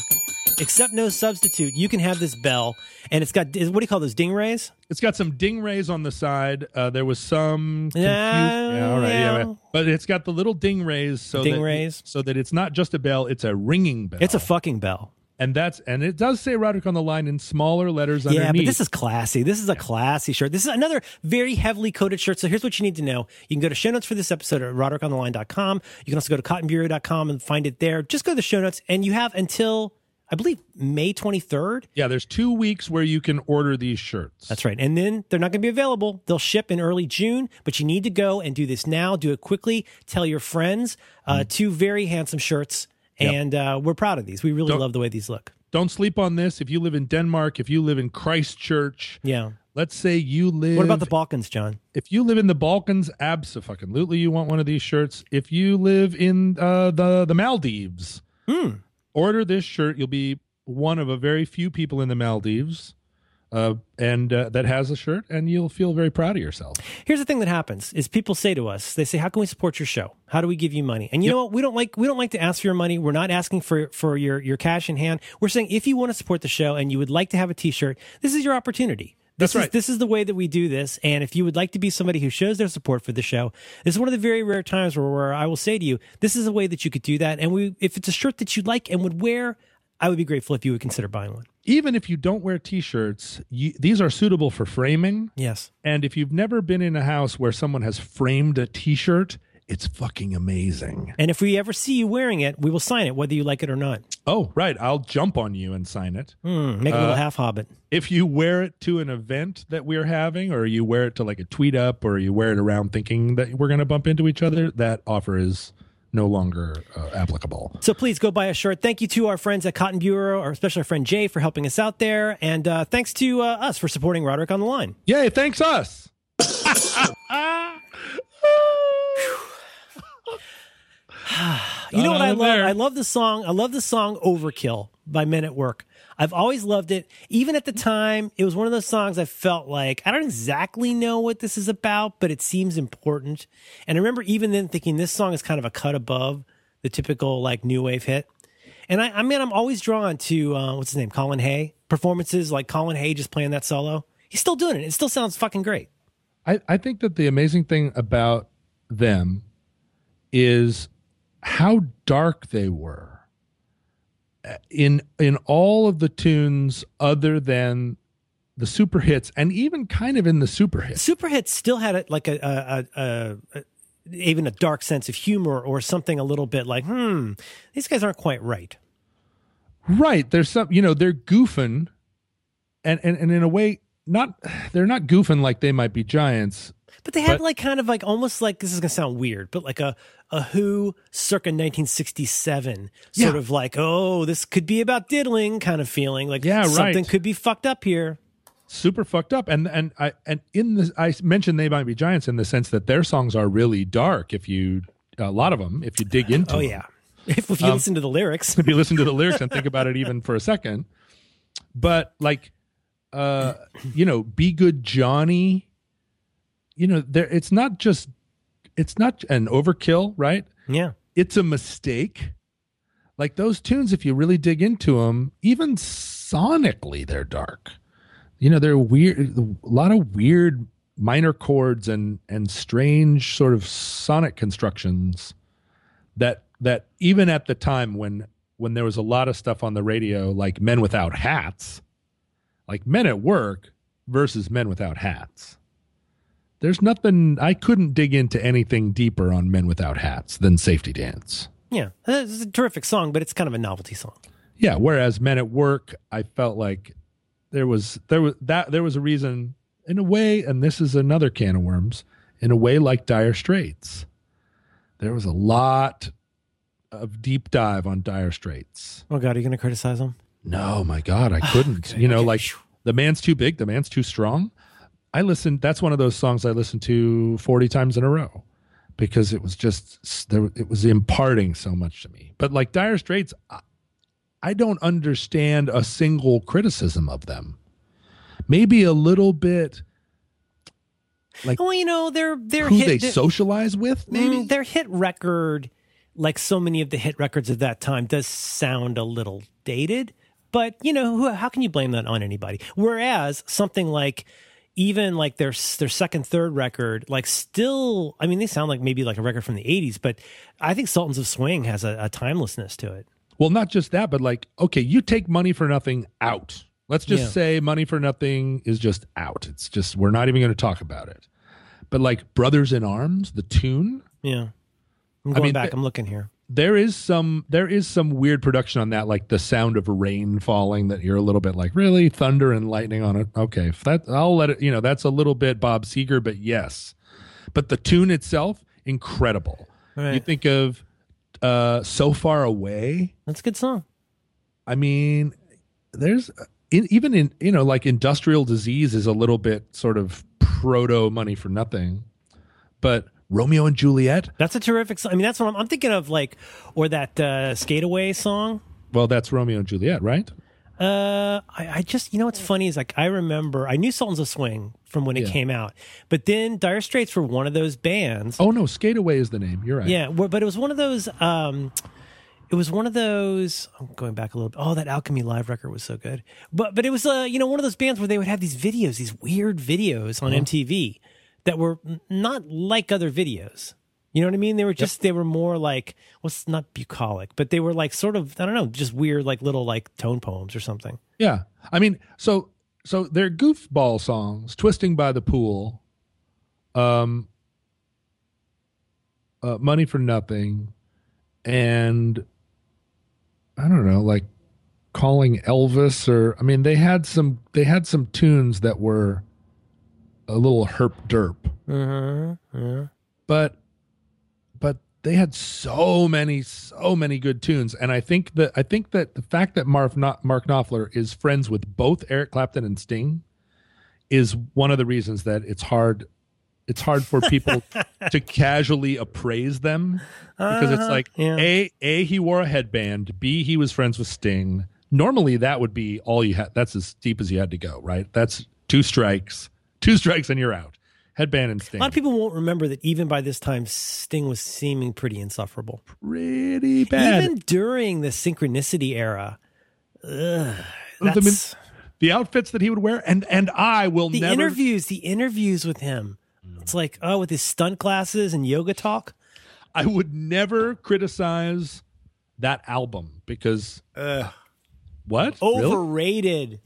except no substitute. You can have this bell, and it's got what do you call those ding rays? It's got some ding rays on the side. Uh, there was some confu- Yeah, yeah, all right, yeah. yeah. but it's got the little ding rays, so Ding that, rays. so that it's not just a bell; it's a ringing bell. It's a fucking bell. And that's and it does say Roderick on the line in smaller letters Yeah, underneath. but this is classy. This is a classy shirt. This is another very heavily coated shirt. So here's what you need to know. You can go to show notes for this episode at roderick.onthe.line.com. You can also go to cottonbureau.com and find it there. Just go to the show notes, and you have until, I believe, May 23rd. yeah. There's two weeks where you can order these shirts. That's right. And then they're not going to be available. They'll ship in early June, but you need to go and do this now. Do it quickly. Tell your friends. Uh, Two very handsome shirts. And uh, we're proud of these. We really Don't- love the way these look. Don't sleep on this. If you live in Denmark, if you live in Christchurch, Yeah. let's say you live. What about the Balkans, John? if you live in the Balkans? Absolutely, you want one of these shirts. If you live in uh, the the Maldives, Hmm. order this shirt. You'll be one of a very few people in the Maldives, uh, and uh, that has a shirt, and you'll feel very proud of yourself. Here's the thing that happens is people say to us, they say, "How can we support your show? How do we give you money?" And you know what? We don't like we don't like to ask for your money. We're not asking for for your your cash in hand. We're saying if you want to support the show and you would like to have a T-shirt, this is your opportunity. This That's is right. this is the way that we do this. And if you would like to be somebody who shows their support for the show, this is one of the very rare times where, where I will say to you, this is a way that you could do that. And we, if it's a shirt that you like and would wear, I would be grateful if you would consider buying one. Even if you don't wear T-shirts, you, these are suitable for framing. Yes. And if you've never been in a house where someone has framed a T-shirt, It's fucking amazing. And if we ever see you wearing it, we will sign it, whether you like it or not. Oh, right. I'll jump on you and sign it. Hmm, make a little Uh, half hobbit. If you wear it to an event that we're having, or you wear it to like a tweet up, or you wear it around thinking that we're going to bump into each other, that offer is no longer uh, applicable. So please go buy a shirt. Thank you to our friends at Cotton Bureau, our especially our friend Jay for helping us out there, and uh, thanks to uh, us for supporting Roderick on the line. Yay, thanks us. You know what I love? there. I love the song. I love the song "Overkill" by Men at Work. I've always loved it. Even at the time, it was one of those songs I felt like I don't exactly know what this is about, but it seems important. And I remember even then thinking this song is kind of a cut above the typical like new wave hit. And I, I mean, I'm always drawn to uh, what's his name, Colin Hay performances like Colin Hay just playing that solo. He's still doing it. It still sounds fucking great. I, I think that the amazing thing about them is how dark they were in in all of the tunes other than the super hits and even kind of in the super hits Super Hits still had a, like a, a, a, a even a dark sense of humor or something a little bit like, hmm, these guys aren't quite right. right there's some you know they're goofing and and, and in a way not they're not goofing like they might be giants But they had But- like kind of like almost like this is gonna sound weird, but like a a Who circa 1967 sort Yeah. of like, oh, this could be about diddling kind of feeling. Like Yeah, something right. could be fucked up here. super fucked up and and i and in this i mentioned they might be giants in the sense that their songs are really dark if you a lot of them if you dig into Oh them. yeah. If, if you Um, listen to the lyrics. if you listen to the lyrics and think about it even for a second. But like uh you know, Be Good Johnny, you know, there it's not just it's not an overkill, right? Yeah. It's a mistake. Like those tunes if you really dig into them, even sonically they're dark. You know, they're weird a lot of weird minor chords and and strange sort of sonic constructions that that even at the time when when there was a lot of stuff on the radio like men without hats like men at work versus men without hats there's nothing i couldn't dig into anything deeper on men without hats than safety dance Yeah. It's a terrific song, but it's kind of a novelty song. yeah whereas men at work i felt like there was there was that there was a reason in a way and this is another can of worms in a way like dire straits there was a lot of deep dive on dire straits Oh god, are you gonna criticize them? no my god i couldn't you know okay. like the man's too big the man's too strong i listened that's one of those songs i listened to 40 times in a row because it was just there it was imparting so much to me but like dire straits I- i don't understand a single criticism of them maybe a little bit like Well, you know, they're they're who hit, they socialize with maybe Mm, their hit record, like so many of the hit records of that time, does sound a little dated. But you know, who, how can you blame that on anybody? Whereas something like even like their their second, third record, like still, I mean, they sound like maybe like a record from the '80s, but I think Sultans of Swing has a, a timelessness to it. Well, not just that, but like, okay, you take money for nothing out. Let's just Yeah. say money for nothing is just out. It's just, we're not even going to talk about it. But like Brothers in Arms, the tune, Yeah, I'm going mean, back. Eh, I'm looking here. There is some there is some weird production on that, like the sound of rain falling that you're a little bit like, really? Thunder and lightning on it. Okay. That I'll let it, you know, that's a little bit Bob Seger, but yes. But the tune itself, incredible. You think of uh So Far Away. That's a good song. I mean, there's in, even in you know like industrial disease is a little bit sort of proto money for nothing, but Romeo and Juliet. That's a terrific song. I mean, that's what I'm, I'm thinking of, like, or that uh, Skate Away song. Well, that's Romeo and Juliet, right? Uh, I, I just, you know, what's funny is like I remember I knew Sultans of Swing from when it Yeah. came out, but then Dire Straits were one of those bands. Oh no, Skate Away is the name. You're right. Yeah, but it was one of those. Um, it was one of those. I'm going back a little. bit. Oh, that Alchemy live record was so good. But but it was uh, you know, one of those bands where they would have these videos, these weird videos on MTV that were not like other videos. You know what I mean? They were just they were more like what's not bucolic, but they were like sort of I don't know, just weird like little like tone poems or something. Yeah. I mean, so so they're goofball songs, "Twisting by the Pool." Um, uh, Money for Nothing, and I don't know, like calling Elvis or I mean they had some they had some tunes that were a little herp derp, Mm-hmm. Yeah. but but they had so many so many good tunes, and I think that I think that the fact that Mark Mark Knopfler is friends with both Eric Clapton and Sting is one of the reasons that it's hard it's hard for people to casually appraise them. Because it's Uh-huh, like yeah. a a he wore a headband. B he was friends with sting. Normally that would be all you had that's as deep as you had to go right? That's two strikes two strikes and you're out headband and Sting. A lot of people won't remember that even by this time, Sting was seeming pretty insufferable. pretty bad Even during the synchronicity era. Ugh, I mean, that's, the outfits that he would wear and and i will never. the never interviews, the interviews with him. It's like, oh, with his stunt glasses and yoga talk. i would never criticize that album because what Really?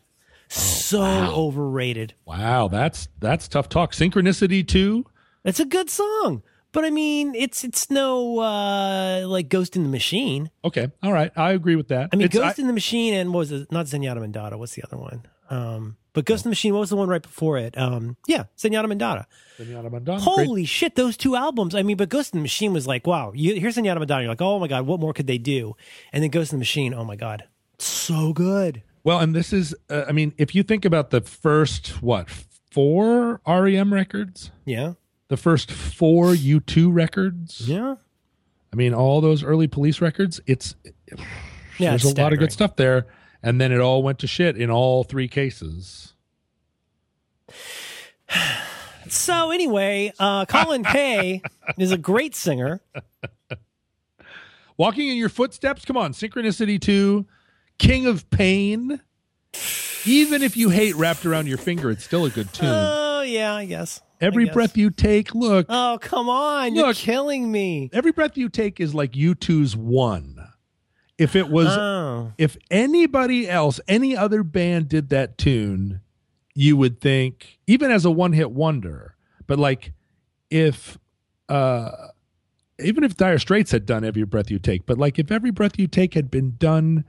So overrated. wow that's that's tough talk synchronicity too. It's a good song. But I mean, it's it's no uh like Ghost in the Machine. okay all right i agree with that I mean, It's- Ghost in the Machine and what was it? Not Zenyatta Mondatta. What's the other one? Um, but Ghost in the Machine. What was the one right before it? Um, yeah, Zenyatta Mondatta. Zenyatta great Holy shit, those two albums. I mean, but Ghost in the Machine was like, wow. You, here's Zenyatta Mondatta. You're like, oh my god, what more could they do? And then Ghost in the Machine. Oh my god, so good. Well, and this is, uh, I mean, if you think about the first, what, four REM records, Yeah, the first four U2 records, yeah, I mean, all those early police records, it's, yeah. there's it's a lot of good stuff there. And then it all went to shit in all three cases. So anyway, uh, Colin Hay is a great singer. Walking in your footsteps, come on, Synchronicity 2, King of Pain. Even if you hate Wrapped Around Your Finger, it's still a good tune. Oh yeah, I guess. I Every guess. breath you take, look, Oh come on, you're killing me. every breath you take is like U2's one. If it was Oh, if anybody else, any other band did that tune, you would think, even as a one hit wonder, but like if uh even if Dire Straits had done Every Breath You Take, but like if Every Breath You Take had been done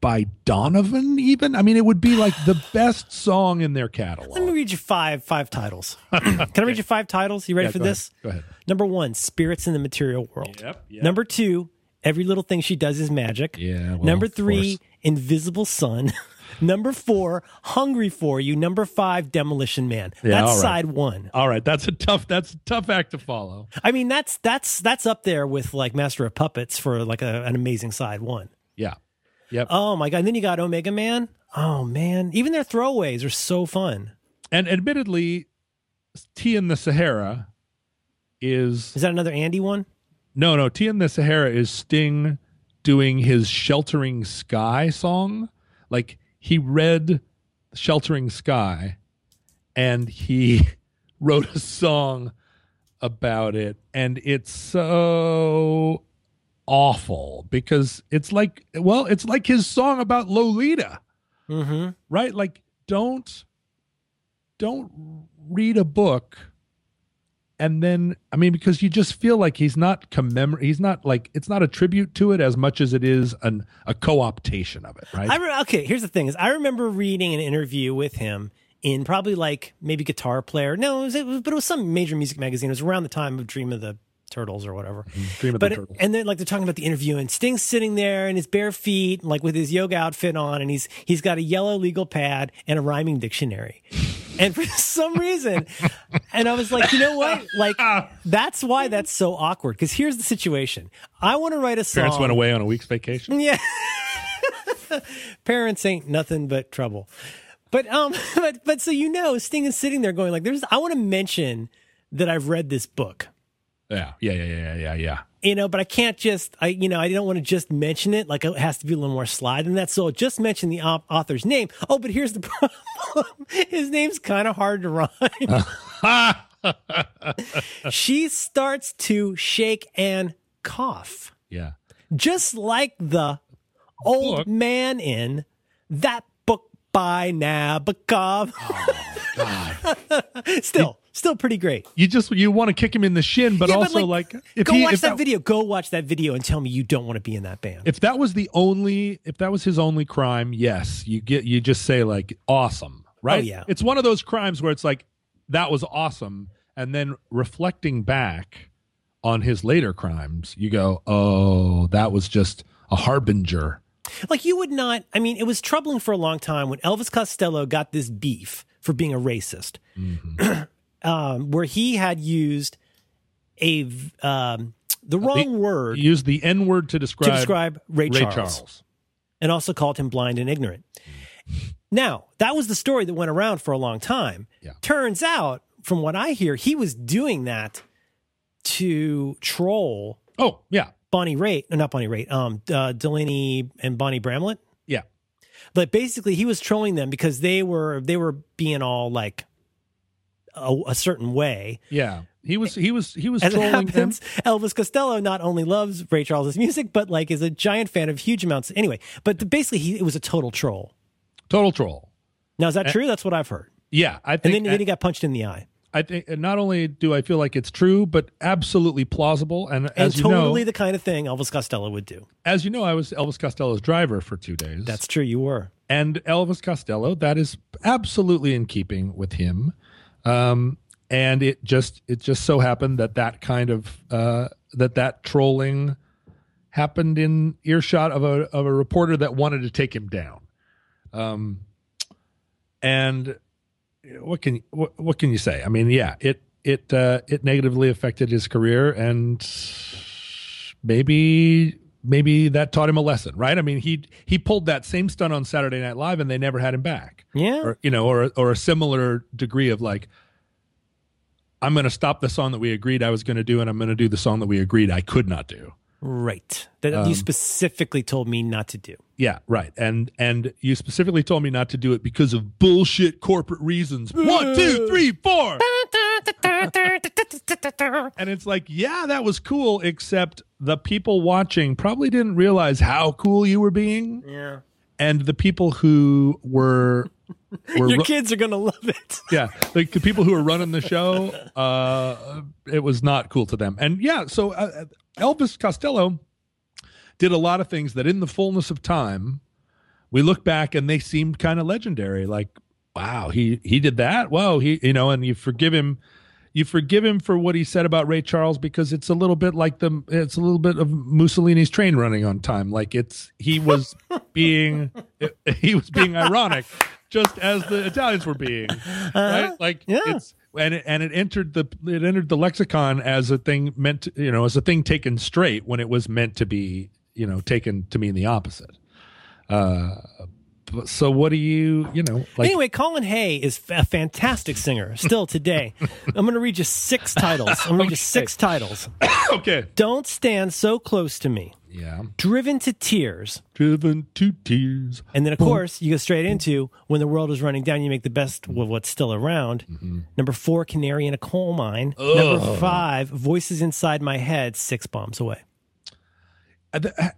by Donovan, even, I mean, it would be like the best song in their catalog. let me read you five five titles. Can I read you five titles? You ready Yeah, for go this? Ahead. Go ahead. Number one, Spirits in the Material World. Yep, yep. Number two, Every Little Thing She Does Is Magic. Yeah, well, Number three. Invisible Sun. Number four, Hungry for You. Number five, Demolition Man. Yeah, that's all right. side one. All right, that's a tough that's a tough act to follow. I mean, that's that's that's up there with like Master of Puppets for like a, an amazing side one. Yeah. Yep. Oh my god! And then you got Omega Man. Oh man, even their throwaways are so fun. And admittedly, Tea in the Sahara is Is that another Andy one? no, no. Tea in the Sahara is Sting doing his "Sheltering Sky" song. Like he read "Sheltering Sky," and he wrote a song about it, and it's so awful because it's like, well, it's like his song about Lolita. Mm-hmm. right like don't don't read a book and then i mean because you just feel like he's not commemor he's not like it's not a tribute to it as much as it is an a co-optation of it right I re- okay. Here's the thing: is I remember reading an interview with him in probably like maybe Guitar Player. No, it was, it was but it was some major music magazine. It was around the time of Dream of the Turtles or whatever. Dream of but the Turtles. and then like they're talking about the interview and Sting's sitting there in his bare feet, like with his yoga outfit on, and he's he's got a yellow legal pad and a rhyming dictionary. And for some reason, and I was like, you know what? Like that's why that's so awkward. Because here's the situation: I want to write a song. parents went away on a week's vacation Yeah. Parents ain't nothing but trouble. But um but but so you know Sting is sitting there going like there's I want to mention that I've read this book. Yeah yeah yeah yeah yeah yeah You know, but I can't just I you know, I don't want to just mention it like it has to be a little more slide than that. So I'll just mention the au- author's name. Oh, but here's the problem. His name's kind of hard to rhyme. she starts to shake and cough yeah just like the old Book? man in that book by Nabokov. Oh, still, Still pretty great. You just you want to kick him in the shin, but Yeah, but, also like, like, if Go he watch if that, video. Go watch that video and tell me you don't want to be in that band. if that was the only if that was his only crime yes you get you just say like awesome right Oh, yeah. it's one of those crimes where it's like that was awesome and then reflecting back on his later crimes you go oh that was just a harbinger Like you would not. I mean, it was troubling for a long time when Elvis Costello got this beef for being a racist, mm-hmm. um, where he had used a um, the wrong word He used the n word to describe, to describe Ray, ray Charles, charles, and also called him blind and ignorant. Now, that was the story that went around for a long time. Yeah. Turns out, from what I hear, he was doing that to troll oh yeah Bonnie Raitt, no, not Bonnie Raitt, um, uh, Delaney and Bonnie Bramlett. yeah But basically, he was trolling them because they were they were being all like a, a certain way. yeah he was he was he was As it trolling them happens, Elvis Costello not only loves Ray Charles's music, but like is a giant fan of huge amounts. Anyway, but basically, he it was a total troll. total troll Now, is that true? That's what I've heard. yeah i And think then, then he got punched in the eye. I think and not only do I feel like it's true, but absolutely plausible. And, And as you totally know, the kind of thing Elvis Costello would do. as you know, I was Elvis Costello's driver for two days. That's true. You were. and Elvis Costello. That is absolutely in keeping with him. Um, and it just it just so happened that that kind of uh, that that trolling happened in earshot of a of a reporter that wanted to take him down. Um, and what can what, what can you say? I mean, yeah, it it uh, it negatively affected his career, and maybe maybe that taught him a lesson, right? I mean, he he pulled that same stunt on Saturday Night Live, and they never had him back, Yeah. or you know, or or a similar degree of like. I'm going to stop the song that we agreed I was going to do, and I'm going to do the song that we agreed I could not do. Right. That Um, you specifically told me not to do. Yeah, right. And and you specifically told me not to do it because of bullshit corporate reasons. One, two, three, four. And it's like, yeah, that was cool, except the people watching probably didn't realize how cool you were being. Yeah. And the people who were Your ru- kids are going to love it. yeah, like the people who are running the show, uh, it was not cool to them. And yeah, so uh, Elvis Costello did a lot of things that, in the fullness of time, we look back and they seemed kind of legendary. Like, wow, he he did that. Whoa, he you know, and you forgive him. You forgive him for what he said about Ray Charles because it's a little bit like the it's a little bit of Mussolini's train running on time. Like it's he was being he was being ironic, just as the Italians were being, uh-huh. right? Like Yeah. it's and it, and it entered the it entered the lexicon as a thing meant to, you know as a thing taken straight when it was meant to be you know taken to mean the opposite. Uh, so what do you you know like anyway, Colin Hay is a fantastic singer still today. I'm going to read you six titles. I'm going to read you six titles. okay Don't Stand So Close to Me, yeah Driven to Tears. driven to tears And then, of course, you go straight into When the World is Running Down, you make the best of what's still around. Mm-hmm. Number four, Canary in a Coal Mine. Number five, Voices Inside My Head, Six Bombs Away. Uh, and uh,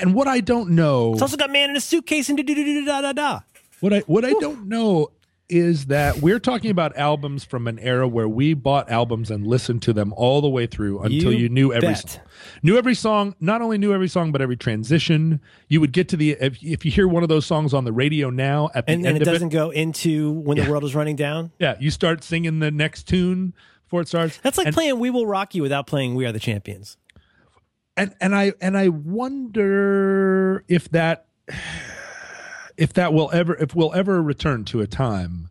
and what I don't know It's also got Man in a Suitcase and da da da da da da. What I what I don't know is that we're talking about albums from an era where we bought albums and listened to them all the way through until You you, knew every bet. song. Knew every song, not only knew every song but every transition. You would get to the if, if you hear one of those songs on the radio now at the And, end and it doesn't it, go into When the World is Running Down. yeah, you start singing the next tune before it starts. That's like and, playing We Will Rock You without playing We Are the Champions. and and I and I wonder if that if that will ever if we'll ever return to a time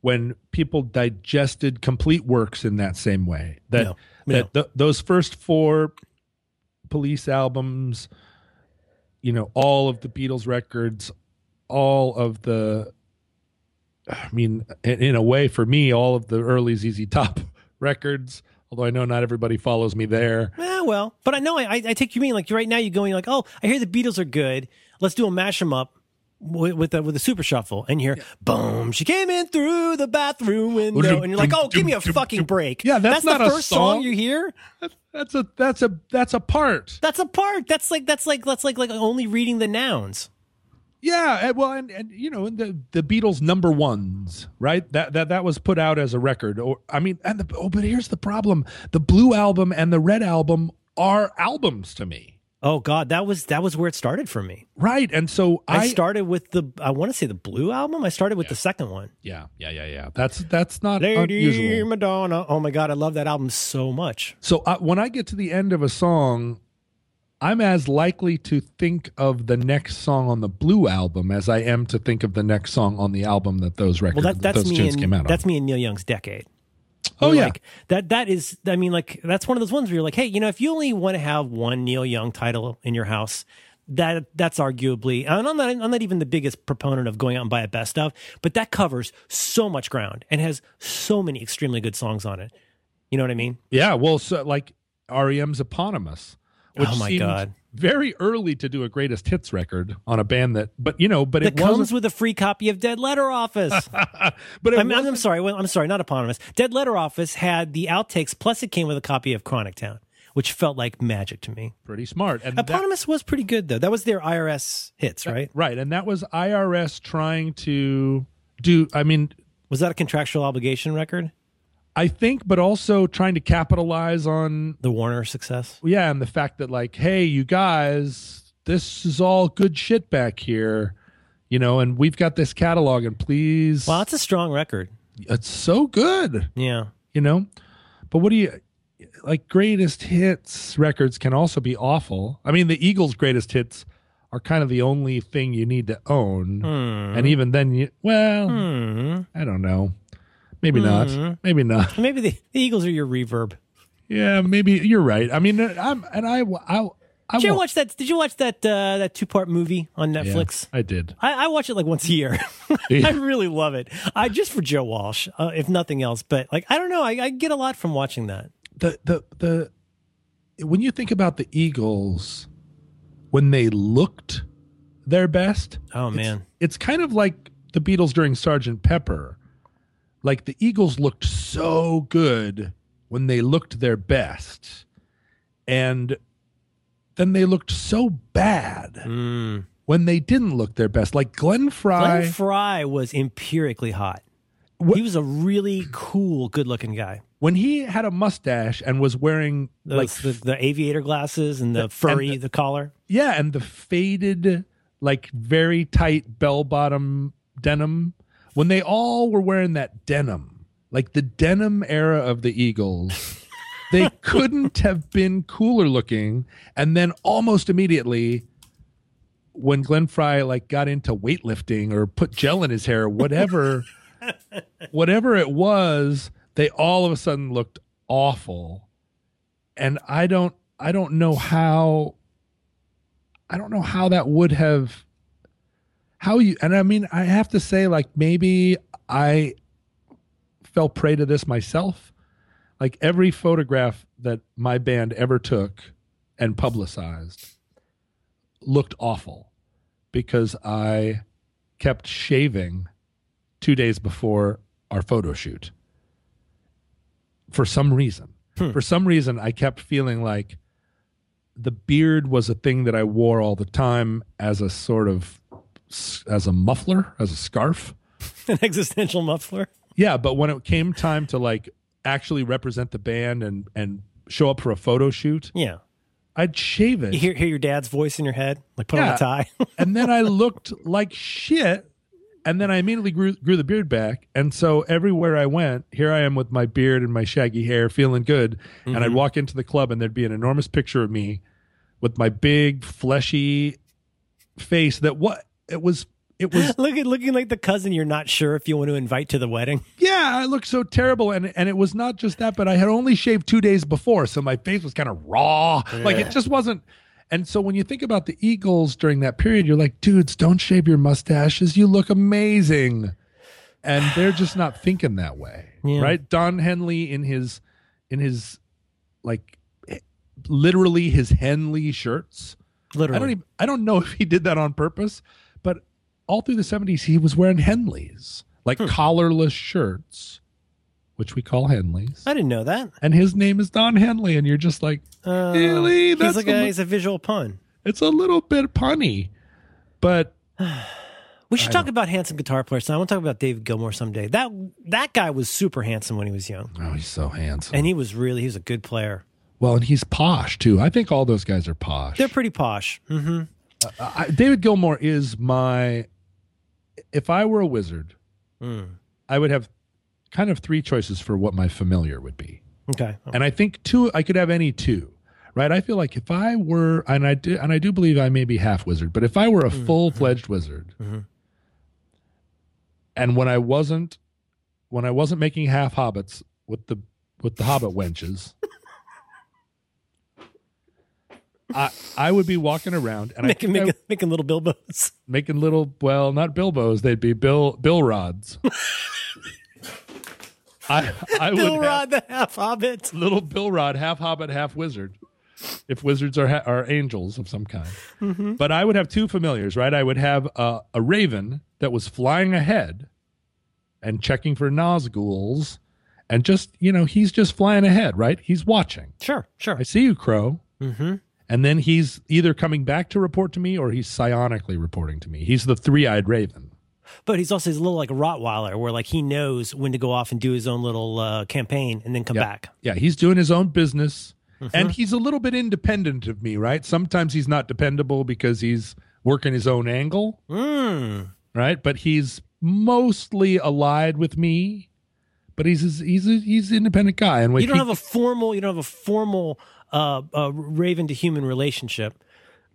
when people digested complete works in that same way that No, that th- those first four police albums you know all of the Beatles records all of the I mean in, in a way for me all of the early ZZ Top records although I know not everybody follows me there. Eh, well, but I know I, I take you mean like right now you're going like, oh, I hear the Beatles are good. Let's do a mash 'em up with with a, with a super shuffle, and you hear boom, she came in through the bathroom window, and you're like, oh, give me a fucking break. Yeah, that's the not a first song song. you hear. That's a that's a that's a part. That's a part. That's like that's like that's like like only reading the nouns. Yeah, well, and, and you know the the Beatles number ones, right? That that that was put out as a record. Or I mean, and the oh, but here's the problem: the Blue album and the Red album are albums to me, Oh God, that was that was where it started for me. right? And so I, I, started with the I want to say the blue album. I started with the second one. yeah, yeah, yeah, yeah. That's that's not Lady unusual. Madonna. Oh my God, I love that album so much. So uh, when I get to the end of a song, I'm as likely to think of the next song on the Blue album as I am to think of the next song on the album that those records, Well, that, that's those me. tunes In, came out that's on. me in Neil Young's decade. Oh yeah, like that. That is. I mean, like that's one of those ones where you're like, hey, you know, if you only want to have one Neil Young title in your house, that that's arguably. And I'm not. I'm not even the biggest proponent of going out and buy a best of, but that covers so much ground and has so many extremely good songs on it. You know what I mean? yeah. Well, so like REM's eponymous, which Oh, my seemed God. Very early to do a greatest hits record on a band that, but you know, but That it comes with a free copy of Dead Letter Office. but it I'm, I'm sorry. Well, I'm sorry. Not eponymous. Dead Letter Office had the outtakes, plus it came with a copy of Chronic Town, which felt like magic to me. pretty smart. And that, Eponymous was pretty good though. That was their IRS hits, right? right, and that was IRS trying to do. I mean, Was that a contractual obligation record? I think, but also trying to capitalize on The Warner success. yeah, and the fact that like, hey, you guys, this is all good shit back here, you know, and we've got this catalog, and please, Well, that's a strong record. it's so good, Yeah. you know. But what do you like? Greatest hits records can also be awful. I mean, the Eagles' greatest hits are kind of the only thing you need to own, and even then, you well, Hmm. I don't know, maybe not, maybe not. Maybe the, the Eagles are your reverb. Yeah, maybe you're right. I mean, I'm and I, I, I Did you watch that? Did you watch that uh, that two part movie on Yeah, Netflix? I did. I, I watch it like once a year. I really love it. I just for Joe Walsh, uh, if nothing else. But like, I don't know. I, I get a lot from watching that. the the the when you think about the Eagles when they looked their best, Oh it's- man, it's kind of like the Beatles during Sergeant Pepper. Like the Eagles looked so good when they looked their best, and then they looked so bad mm. when they didn't look their best. Like Glenn Frey, Glenn Frey was empirically hot. What- He was a really cool, good looking guy. when he had a mustache and was wearing like the, the aviator glasses and the furry, the, collar. Yeah, and the faded, like very tight bell bottom denim. When they all were wearing that denim, like the denim era of the Eagles, they couldn't have been cooler looking. And then almost immediately, when Glenn Frey like got into weightlifting or put gel in his hair, whatever, whatever it was, they all of a sudden looked awful. And I don't, I don't know how I don't know how that would have how you and I mean I have to say like maybe I fell prey to this myself. Like every photograph that my band ever took and publicized looked awful because I kept shaving 2 days before our photo shoot. For some reason. Hmm. For some reason I kept feeling like the beard was a thing that I wore all the time as a sort of as a muffler, as a scarf. An existential muffler. Yeah, but when it came time to like actually represent the band and and show up for a photo shoot, Yeah. I'd shave it. You hear, hear your dad's voice in your head, like put on a tie. and then I looked like shit. And then I immediately grew grew the beard back. And so everywhere I went, here I am with my beard and my shaggy hair, feeling good. And I'd mm-hmm. walk into the club and there'd be an enormous picture of me with my big fleshy face that what it was it was Look at looking like the cousin you're not sure if you want to invite to the wedding. yeah, I looked so terrible and and it was not just that, but I had only shaved two days before, so my face was kind of raw. Like it just wasn't and so when you think about the Eagles during that period, you're like, dudes, don't shave your mustaches. You look amazing. And they're just not thinking that way. Yeah. Right? Don Henley in his in his like literally his Henley shirts. Literally. I don't even I don't know if he did that on purpose, all through the 70s he was wearing Henleys, like collarless shirts, which we call Henleys. I didn't know that. And his name is Don Henley and you're just like, Uh, Really? he's That's like a a, he's a visual pun. it's a little bit punny. But We should talk about handsome guitar players. I want to talk about David Gilmour someday. That that guy was super handsome when he was young, Oh, he's so handsome. and he was really he was a good player. well, and he's posh too. I think all those guys are posh. They're pretty posh. Mm-hmm. I, David Gilmour is my. If I were a wizard, Mm. I would have kind of three choices for what my familiar would be, Okay. and I think two. I could have any two, right? I feel like if I were, and I do, and I do believe I may be half wizard, but if I were a full fledged wizard, Mhm. and when I wasn't, when I wasn't making half hobbits with the with the hobbit wenches. I I would be walking around and I making I- making, making little Bilbos. making little well not bilbos they'd be bill bill rods i i Bill would Rod the half hobbit. have little bill rod half hobbit half wizard if wizards are ha- are angels of some kind Mm-hmm. but i would have two familiars right i would have a, a raven that was flying ahead and checking for nazguls and just you know he's just flying ahead right he's watching Sure, sure. i see you crow Mm-hmm. And then he's either coming back to report to me or he's psionically reporting to me he's the three-eyed raven But he's also he's a little like a Rottweiler, where like he knows when to go off and do his own little uh, campaign and then come Yeah. back. Yeah, he's doing his own business Mm-hmm. and he's a little bit independent of me, right? Sometimes he's not dependable because he's working his own angle, Mm. right? But he's mostly allied with me. But he's he's a, he's an independent guy, and You don't he- have a formal you don't have a formal uh, uh, raven to human relationship,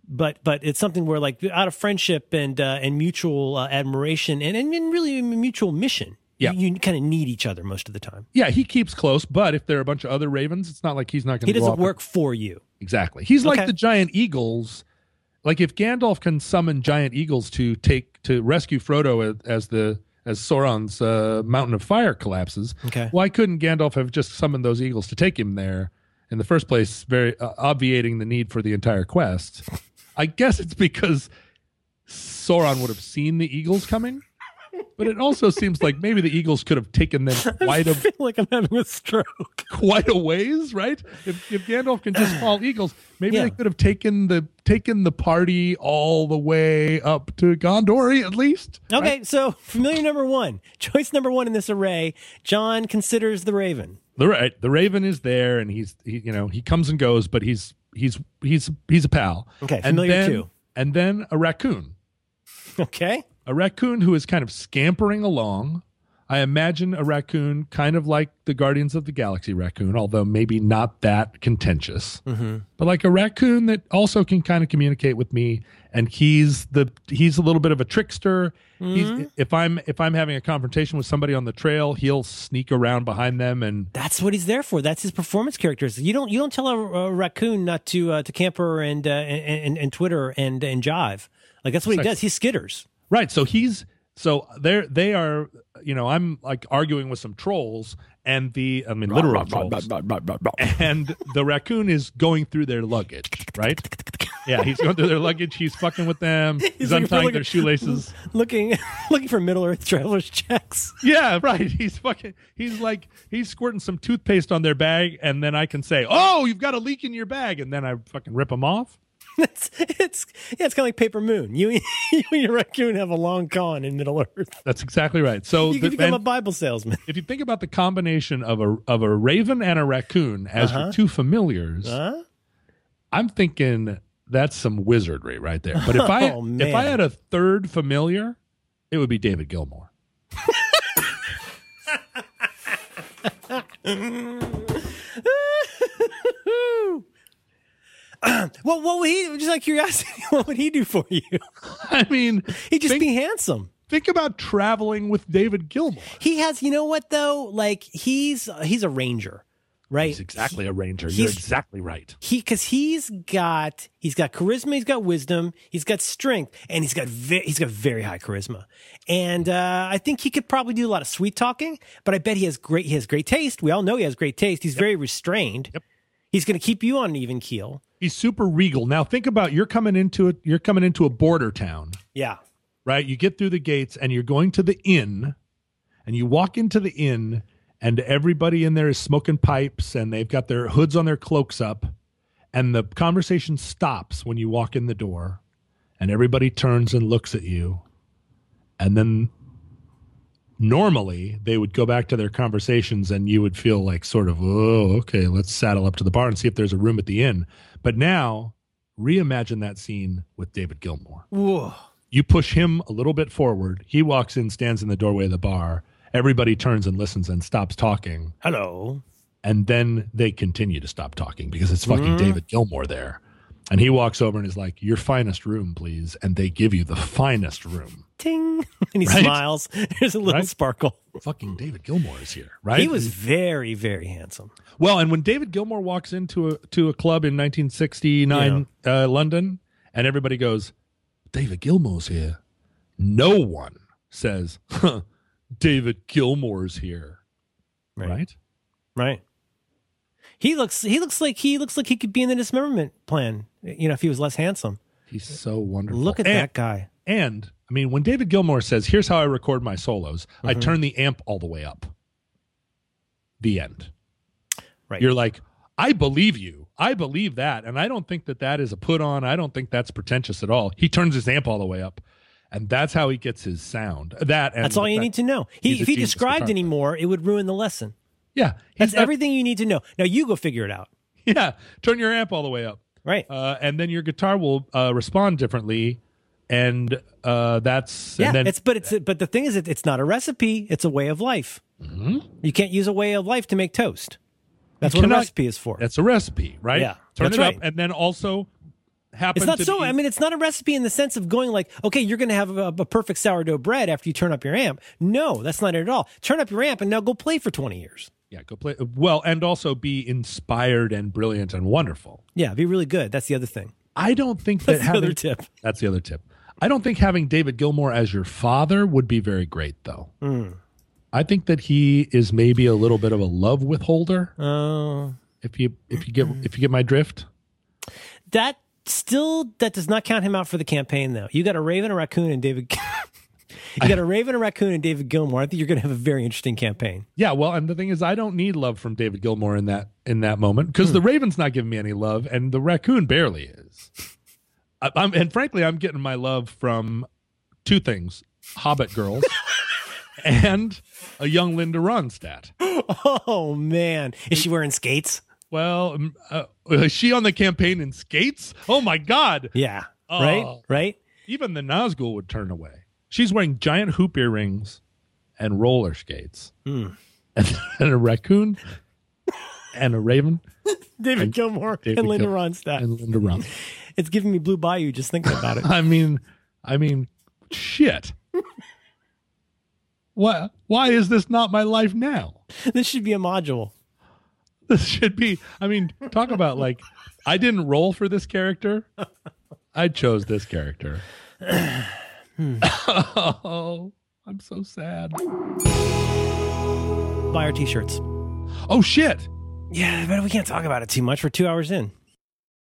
but but it's something where like out of friendship and uh, and mutual uh, admiration and, and and really a mutual mission. Yeah. you, you kind of need each other most of the time. yeah, he keeps close. But if there are a bunch of other ravens, it's not like he's not going to. He doesn't work for you. exactly. He's like the giant eagles. Like if Gandalf can summon giant eagles to take to rescue Frodo as, as the as Sauron's uh, mountain of fire collapses, Okay. why couldn't Gandalf have just summoned those eagles to take him there in the first place, very uh, obviating the need for the entire quest? I guess it's because Sauron would have seen the eagles coming, but it also seems like maybe the eagles could have taken them quite a like I'm having a stroke. quite a ways, right? If, if Gandalf can just call eagles, maybe Yeah. they could have taken the taken the party all the way up to Gondor at least. Okay, so familiar number one, choice number one in this array. John considers the Raven. The right, the Raven is there, and he's he, you know he comes and goes, but he's he's he's he's a pal. Okay, and familiar then, too. And then a raccoon, Okay, a raccoon who is kind of scampering along. I imagine a raccoon kind of like the Guardians of the Galaxy raccoon, although maybe not that contentious. Mm-hmm. But like a raccoon that also can kind of communicate with me, and he's the he's a little bit of a trickster. Mm-hmm. He's, if I'm if I'm having a confrontation with somebody on the trail, he'll sneak around behind them and that's what he's there for. That's his performance characters. You don't you don't tell a, a raccoon not to uh, to camper and, uh, and and and Twitter and and jive. Like that's what he does. He skitters. Right. So he's so they're they are you know I'm like arguing with some trolls and the I mean literal trolls and the raccoon is going through their luggage. Right. Yeah, he's going through their luggage. He's fucking with them. He's, looking for, untying like, their shoelaces. Looking looking for Middle Earth travelers checks. Yeah, right. He's fucking. He's like he's squirting some toothpaste on their bag, and then I can say, "Oh, you've got a leak in your bag," and then I fucking rip them off. it's it's yeah, it's kind of like Paper Moon. You, you and your raccoon have a long con in Middle Earth. That's exactly right. So You the- become a Bible salesman. if you think about the combination of a of a raven and a raccoon as your uh-huh. two familiars, Huh? I'm thinking that's some wizardry right there. But if I Oh, if I had a third familiar, it would be David Gilmour. Well, what would he? Just out of curiosity, what would he do for you? I mean, He'd just think, be handsome. think about traveling with David Gilmour. He has, you know what though? Like he's he's a ranger, right? He's exactly a ranger. You're exactly right. he because he's got he's got charisma, he's got wisdom, he's got strength, and he's got ve- he's got very high charisma. And uh, I think he could probably do a lot of sweet talking, but I bet he has great he has great taste. We all know he has great taste. He's very restrained. Yep. He's going to keep you on an even keel. He's super regal. Now think about you're coming into it. You're coming into a border town, Yeah. right? You get through the gates and you're going to the inn, and you walk into the inn, and everybody in there is smoking pipes, and they've got their hoods on their cloaks up, and the conversation stops when you walk in the door, and everybody turns and looks at you. And then normally they would go back to their conversations and you would feel like sort of, oh, okay, let's saddle up to the bar and see if there's a room at the inn. But now reimagine that scene with David Gilmour. Whoa. You push him a little bit forward. He walks in, stands in the doorway of the bar. Everybody turns and listens and stops talking. Hello. And then they continue to stop talking because it's fucking mm. David Gilmour there. And he walks over and is like, Your finest room, please. And they give you the finest room. Ting. And he Right? smiles. There's a little Right? sparkle. Fucking David Gilmour is here, right? He was very, very handsome. Well, and when David Gilmour walks into a to a club in 1969 uh, London, and everybody goes, "David Gilmour's here," no one says, huh, "David Gilmour's here," Right. right? Right. He looks he looks like he looks like he could be in the dismemberment plan, you know, if he was less handsome. He's so wonderful. Look at and, that guy. And I mean, when David Gilmour says, "Here's how I record my solos," Mm-hmm. I turn the amp all the way up. The end. Right. You're like, I believe you. I believe that. And I don't think that that is a put on. I don't think that's pretentious at all. He turns his amp all the way up. And that's how he gets his sound. That and That's all you fact- need to know. He, if he described guitar any more, it would ruin the lesson. Yeah. That's not- everything you need to know. Now you go figure it out. Yeah. Turn your amp all the way up. Right. Uh, and then your guitar will uh, respond differently. And uh, that's yeah. and then it's but it's but the thing is, it, it's not a recipe. It's a way of life. Mm-hmm. You can't use a way of life to make toast. That's You what a recipe is for. that's a recipe, right? Yeah, Turn it right. up and then also happen It's not so. be- I mean, it's not a recipe in the sense of going like, okay, you're going to have a, a perfect sourdough bread after you turn up your amp. No, that's not it at all. Turn up your amp and now go play for 20 years. Yeah, go play well and also be inspired and brilliant and wonderful. Yeah, be really good. That's the other thing. I don't think That's that the other tip. That's the other tip. I don't think having David Gilmour as your father would be very great, though. Hmm. I think that he is maybe a little bit of a love withholder. Oh, If you if you get if you get my drift, that still that does not count him out for the campaign though. You got a raven, a raccoon, and David. you got a raven, a raccoon, and David Gilmour. I think you're going to have a very interesting campaign. yeah. Well, and the thing is, I don't need love from David Gilmour in that in that moment because the Raven's not giving me any love, and the raccoon barely is. I, I'm and frankly, I'm getting my love from two things: Hobbit girls. And a young Linda Ronstadt. Oh man, is she wearing skates? Well, um, uh, is she on the campaign in skates? Oh my God! Yeah. Oh. Right. Right. Even the Nazgul would turn away. She's wearing giant hoop earrings and roller skates, Hmm. and, and a raccoon, and a raven, David Gilmour David and Linda Gil- Ronstadt. and Linda Ron. It's giving me Blue Bayou just thinking about it. I mean, I mean, shit. Why? Why is this not my life now? this should be a module. This should be. I mean, talk about like I didn't roll for this character. I chose this character. oh, I'm so sad. Buy our t-shirts. Oh shit. Yeah, but we can't talk about it too much. We're two hours in.